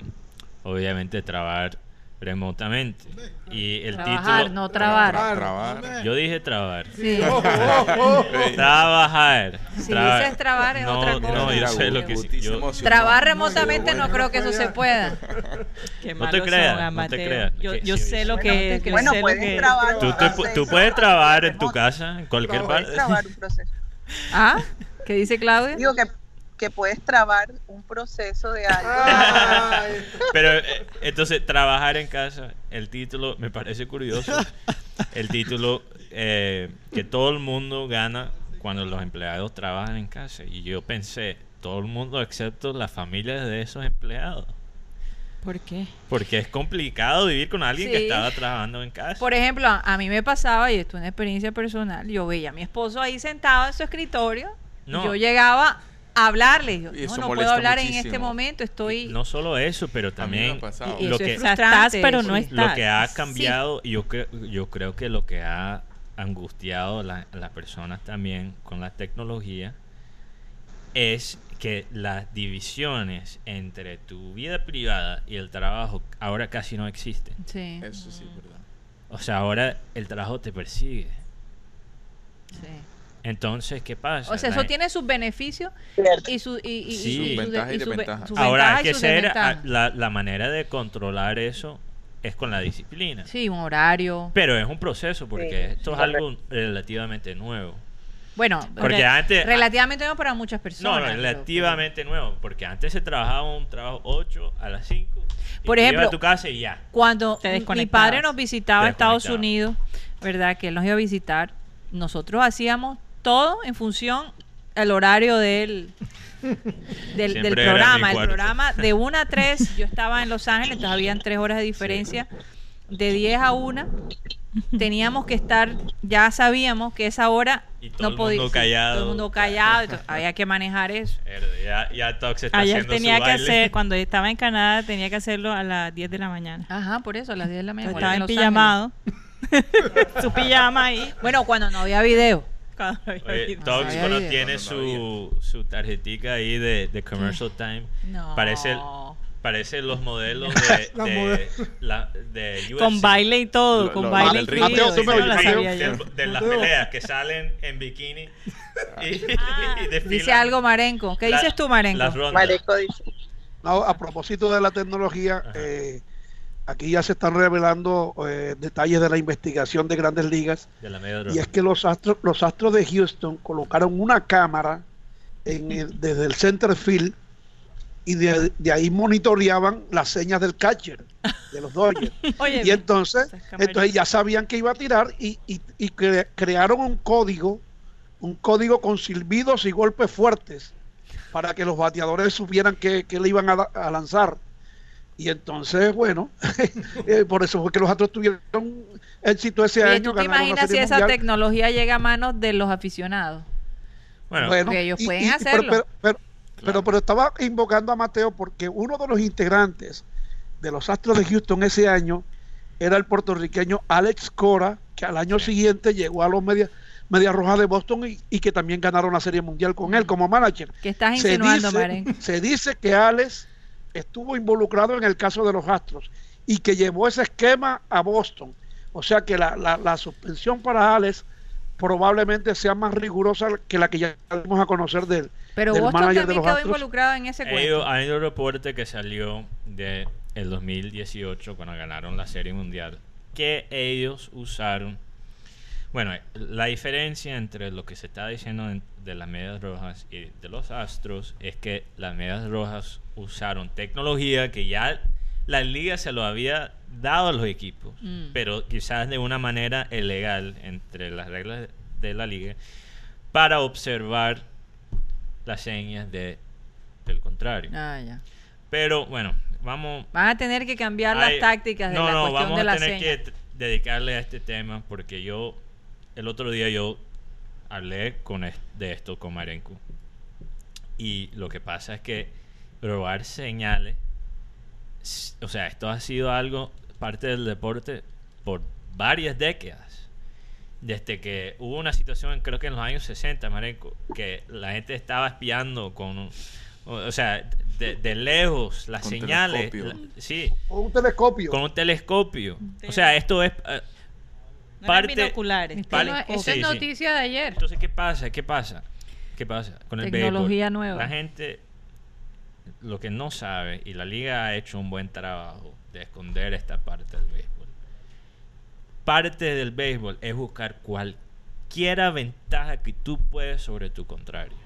obviamente trabajar remotamente. Y el Trabajar, título... no trabar. Trabar. Yo dije trabajar. Sí. Oh, oh, oh. Trabajar. Si dices trabar es no, otra cosa. No, yo sé lo que sí. Yo-. Trabar remotamente no creo que eso se pueda. Qué No te creas, no te creas, Yo, yo sí, sé lo que yo. Bueno, puedes que trabar Tú, te tú puedes de trabajar en tu casa, en cualquier parte. trabar un proceso. ¿Ah? ¿Qué dice Claudia? Digo que, que puedes trabar un proceso de algo. Ay. Pero eh, entonces, trabajar en casa, el título me parece curioso. El título eh, que todo el mundo gana cuando los empleados trabajan en casa. Y yo pensé, todo el mundo excepto las familias de esos empleados. ¿Por qué? Porque es complicado vivir con alguien que estaba trabajando en casa. Por ejemplo, a, mí me pasaba, y esto es una experiencia personal, yo veía a mi esposo ahí sentado en su escritorio, y No. yo llegaba a hablarle, y yo, Y eso no, no puedo hablar en este momento, estoy... no solo eso, pero también y lo que- es estás, pero sí. no estás. lo que ha Sí. cambiado, y yo creo, yo creo que lo que ha angustiado a la- a las personas también con la tecnología es que las divisiones entre tu vida privada y el trabajo ahora casi no existen. Sí, Eso sí, es verdad. O sea, ahora el trabajo te persigue. sí. Entonces, ¿qué pasa? O sea, La eso tiene sus beneficios y su y, Sí. Sus su- ventajas y desventajas. Ahora hay que ser, desventajas. a- la, la manera de controlar eso es con la disciplina. Sí, un horario. Pero es un proceso porque Sí, esto es correcto. algo relativamente nuevo. Bueno, Porque re- antes- relativamente no para muchas personas. no, pero- relativamente nuevo, porque antes se trabajaba un trabajo 8 a las 5. y Por ejemplo, a tu casa y ya. Cuando mi padre nos visitaba a Estados. Unidos, ¿verdad? Que él nos iba a visitar, nosotros hacíamos todo en función al horario del, del, del en programa. El programa de 1 a 3, yo estaba en Los Ángeles, entonces habían 3 horas de diferencia. De 10 a 1 teníamos que estar, ya sabíamos que esa hora Y todo no el podía callado. Todo el mundo callado, entonces había que manejar eso. Ya, ya Tox está Ayer haciendo tenía su que baile. hacer, cuando estaba en Canadá, tenía que hacerlo a las 10 de la mañana. Ajá, por eso, a las 10 de la mañana. Estaba en Ángeles. pijamado. Su pijama ahí. Bueno, cuando no había video. Cuando había Oye. Tox había cuando tiene su, su tarjetica ahí de, de Commercial Time, No. parece, parece los modelos de, de, modelos. la, de UFC. Con baile y todo, Lo- con lo- baile incluido. Mateo, tú me no de, de las peleas que salen en bikini y, y desfilan Dice algo Marenco. ¿Qué la- dices tú, Marenco? Mareco dice. No, a propósito de la tecnología, eh, aquí ya se están revelando eh, detalles de la investigación de grandes ligas de la y es que los astros, los astros de Houston colocaron una cámara en el- desde el center field y de, de ahí monitoreaban las señas del catcher de los Dodgers. Oye, y entonces, entonces ya sabían que iba a tirar y, y- y cre- crearon un código, un código con silbidos y golpes fuertes para que los bateadores supieran que, que le iban a lanzar. Y entonces, bueno, eh, por eso fue que los Astros tuvieron éxito ese Oye, año. ¿tú te imaginas si esa Mundial. tecnología llega a manos de los aficionados? Bueno, Bueno, que ellos y- pueden y- hacerlo. Pero, pero- pero- Claro. pero- pero estaba invocando a Mateo porque uno de los integrantes de los Astros de Houston ese año era el puertorriqueño Alex Cora, que al año Sí. siguiente llegó a los Medias Media Rojas de Boston y, y que también ganaron la Serie Mundial con él como manager. ¿Qué estás Se insinuando, dice, se dice que Alex estuvo involucrado en el caso de los Astros y que llevó ese esquema a Boston. O sea que la, la- la suspensión para Alex probablemente sea más rigurosa que la que ya vamos a conocer de él. Pero del Boston manager de también los quedó Astros. involucrado en ese cuento. hay un reporte que salió de el 2018 cuando ganaron la Serie Mundial que ellos usaron bueno, la diferencia entre lo que se está diciendo en- de las medias rojas y de los astros es que las medias rojas usaron tecnología que ya la liga se lo había dado a los equipos, Mm. pero quizás de una manera ilegal entre las reglas de la liga para observar las señas de del contrario. Ah, ya. Pero bueno, vamos Van a tener que cambiar las tácticas de no, la no, cuestión vamos de a tener seña. que dedicarle a este tema porque yo el otro día yo hablé con de esto con Marenco y lo que pasa es que robar señales o sea, esto ha sido algo, parte del deporte por varias décadas. Desde que hubo una situación, creo que en los años 60, Marenco, que la gente estaba espiando con, un- o sea, de, de lejos, las Con señales. telescopio. la- sí, Con un telescopio. con un telescopio. O sea, esto es... eh, No eran parte- binoculares. Vale. no esa Sí, es sí. noticia de ayer. Entonces, ¿qué pasa? ¿Qué pasa? ¿Qué pasa con el Tecnología béisbol? nueva. La gente lo que no sabe y la liga ha hecho un buen trabajo de esconder esta parte del béisbol. Parte del béisbol es buscar cualquiera ventaja que tú puedes sobre tu contrario.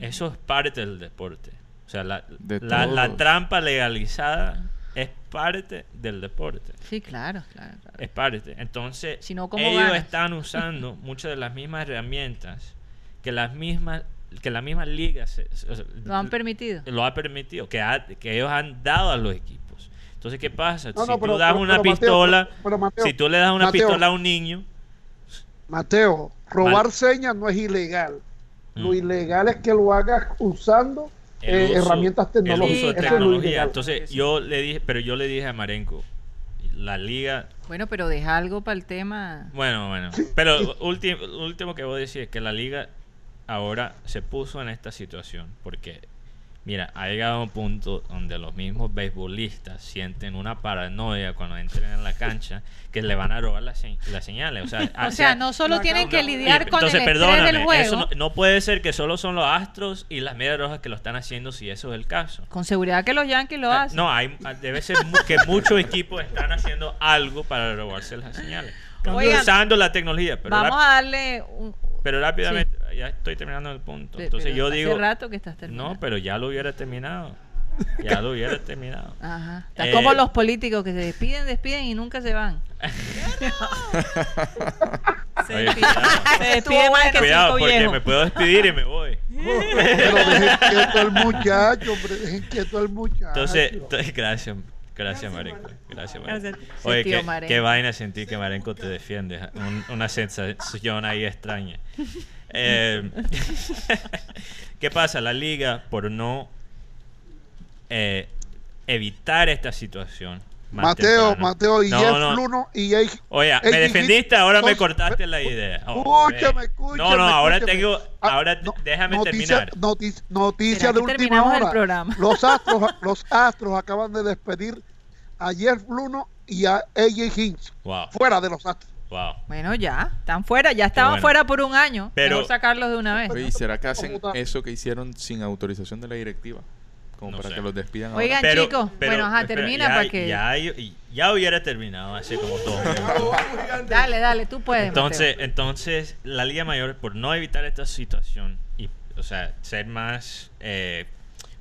Eso es parte del deporte. O sea, la, De la- la todos. trampa legalizada es parte del deporte. Sí, claro, claro. claro. Es parte. Entonces, Si no, ¿cómo ellos ganas? están usando muchas de las mismas herramientas que las mismas que la misma liga se- se- o sea, Lo han permitido. lo ha permitido, que, ha- que ellos han dado a los equipos. Entonces, ¿qué pasa? No, si no, tú pero- das pero- una pero, Mateo, pistola, pero- pero, Mateo, si tú le das una Mateo. pistola a un niño, Mateo, robar Vale. señas no es ilegal. Lo Mm. ilegal es que lo hagas usando eh, uso- herramientas el tecnológicas. uso de es. Entonces, yo le dije, pero yo le dije a Marenco, la liga Bueno, pero deja algo para el tema. Bueno, bueno. Pero último, último que voy a decir es que la liga ahora se puso en esta situación porque, mira, ha llegado un punto donde los mismos beisbolistas sienten una paranoia cuando entren en la cancha que le van a robar las, se- las señales. O sea, O sea, no solo tienen que lidiar y- con el entonces, estrés perdóname, del juego. eso no, no puede ser que solo son los Astros y las Medias Rojas que lo están haciendo si eso es el caso. Con seguridad que los Yankees lo Ah, hacen. No, hay, debe ser mu- que muchos equipos están haciendo algo para robarse las señales. Oigan, usando la tecnología. Pero, Vamos a darle un... pero rápidamente, ya estoy terminando el punto. Entonces pero yo hace digo, rato que estás terminando. no, pero ya lo hubiera terminado. Ya lo hubiera terminado. Ajá. Está Eh, como los políticos que se despiden, despiden y nunca se van. Se Oye, despide, cuidado. se despide más que Cuidado, cinco porque viejos. me puedo despedir y me voy. Pero dejen quieto al muchacho, hombre, dejen quieto al muchacho. Entonces, entonces, gracias, gracias Marenco. Gracias, Marenco. Oye, qué, qué vaina sentir que Marenco te defiende. Un- una sensación ahí extraña. Eh, ¿Qué pasa? La liga, por no eh, evitar esta situación. Mateo, temprano- Mateo y No, Jeff no. Luno y Jay. Oye, me defendiste, ahora me cortaste la idea. Oh, Escúchame, escúchame. No, no, ahora escúchame. tengo. Ah, Ahora déjame noticia, terminar. noti- noticia ¿Será de última hora. Los astros, los astros acaban de despedir a Jeff Luno y a AJ Hinch. Wow, Fuera de los astros. Wow. Bueno, ya, están fuera, ya estaban bueno. fuera por un año. Pero- Mejor sacarlos de una vez. Oye, ¿y será que hacen eso que hicieron sin autorización de la directiva? Como No para sé. que los despidan Oigan, ahora. chicos, bueno, ajá, espera, termina ya, para que- Ya, ya hubiera terminado hace como todo. Dale, dale, tú puedes. Entonces, Mateo. entonces, la Liga Mayor, por no evitar esta situación y, o sea, ser más, eh,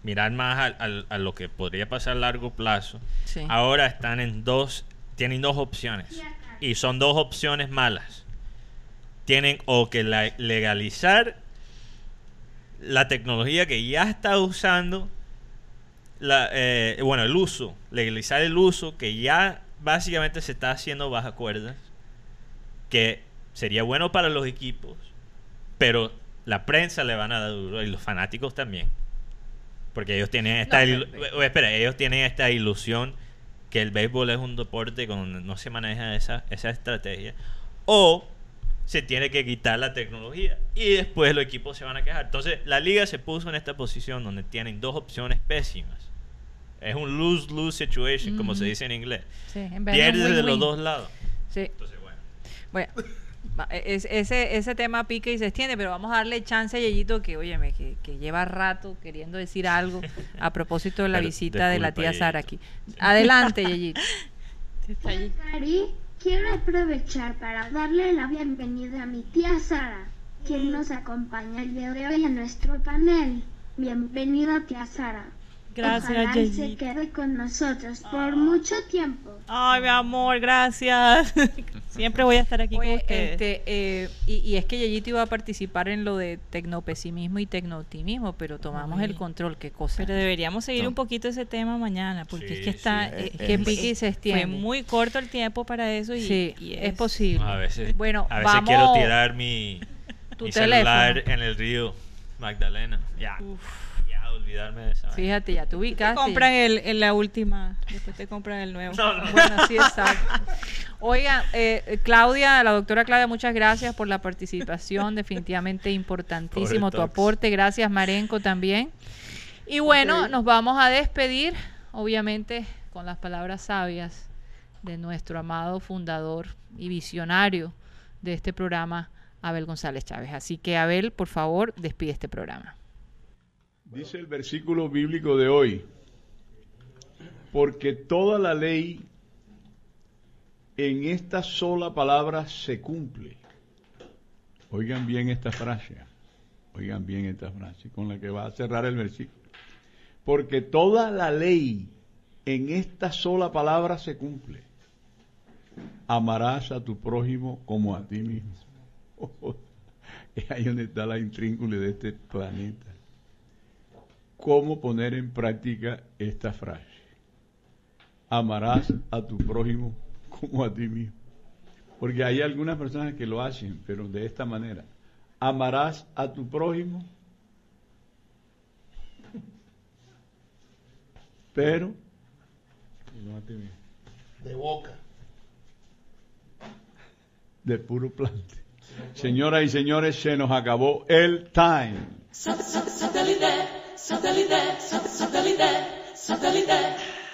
mirar más al- al- a, lo que podría pasar a largo plazo, Sí. ahora están en dos, tienen dos opciones y son dos opciones malas. Tienen o que la- legalizar la tecnología que ya está usando, la, eh, bueno, el uso, legalizar el uso que ya básicamente se está haciendo bajo cuerdas, que sería bueno para los equipos, pero la prensa le van a dar duro y los fanáticos también. Porque ellos tienen esta No, espera, ellos tienen esta ilusión que el béisbol es un deporte donde no se maneja esa, esa estrategia. O se tiene que quitar la tecnología y después los equipos se van a quejar. Entonces, la liga se puso en esta posición donde tienen dos opciones pésimas. Es un lose-lose situation, como se dice en inglés. Sí, en Pierdes de los dos lados. Sí. Entonces, bueno. Es- ese, ese tema pica y se extiende, pero vamos a darle chance a Yeyito que, óyeme, que, que lleva rato queriendo decir algo a propósito de la Pero visita de la tía Sara aquí. Adelante, Yeyito. Cari, quiero aprovechar para darle la bienvenida a mi tía Sara, quien nos acompaña el día de hoy en nuestro panel. Bienvenida tía Sara. Gracias, Ojalá y se quede con nosotros por mucho tiempo. Ay, mi amor, gracias. Siempre voy a estar aquí con Oye, ustedes. este, eh, y, y es que Yeyito iba a participar en lo de tecnopesimismo y tecnooptimismo, pero tomamos el Ay. control, qué cosa. Pero deberíamos seguir No. un poquito ese tema mañana, porque es Sí, que está... sí, eh, es- que es- pique y se Fue extiende. muy corto el tiempo para eso y, sí, y es, posible. A veces, Bueno, a veces vamos- quiero tirar mi, Tu mi celular en el río Magdalena. Ya. Ya olvidarme de esa. Fíjate, ya te ubicaste. Compran el, el- la última, después te compran el nuevo. Bueno, sí, exacto. Oiga, eh, Claudia, la doctora Claudia, muchas gracias por la participación, definitivamente importantísimo tu aporte. Gracias, Marenco, también. Y bueno, nos vamos a despedir, obviamente, con las palabras sabias de nuestro amado fundador y visionario de este programa, Abel González Chávez. Así que, Abel, por favor, despide este programa. Dice el versículo bíblico de hoy, porque toda la ley en esta sola palabra se cumple. Oigan bien esta frase, oigan bien esta frase con la que va a cerrar el versículo. Porque toda la ley en esta sola palabra se cumple. Amarás a tu prójimo como a ti mismo. Es ahí donde está la intrínculo de este planeta cómo poner en práctica esta frase. Amarás a tu prójimo como a ti mismo. Porque hay algunas personas que lo hacen, pero de esta manera. Amarás a tu prójimo, pero no a ti mismo. De boca. de puro plante. Señoras y señores, se nos acabó el time. Satellite, satellite, satellite.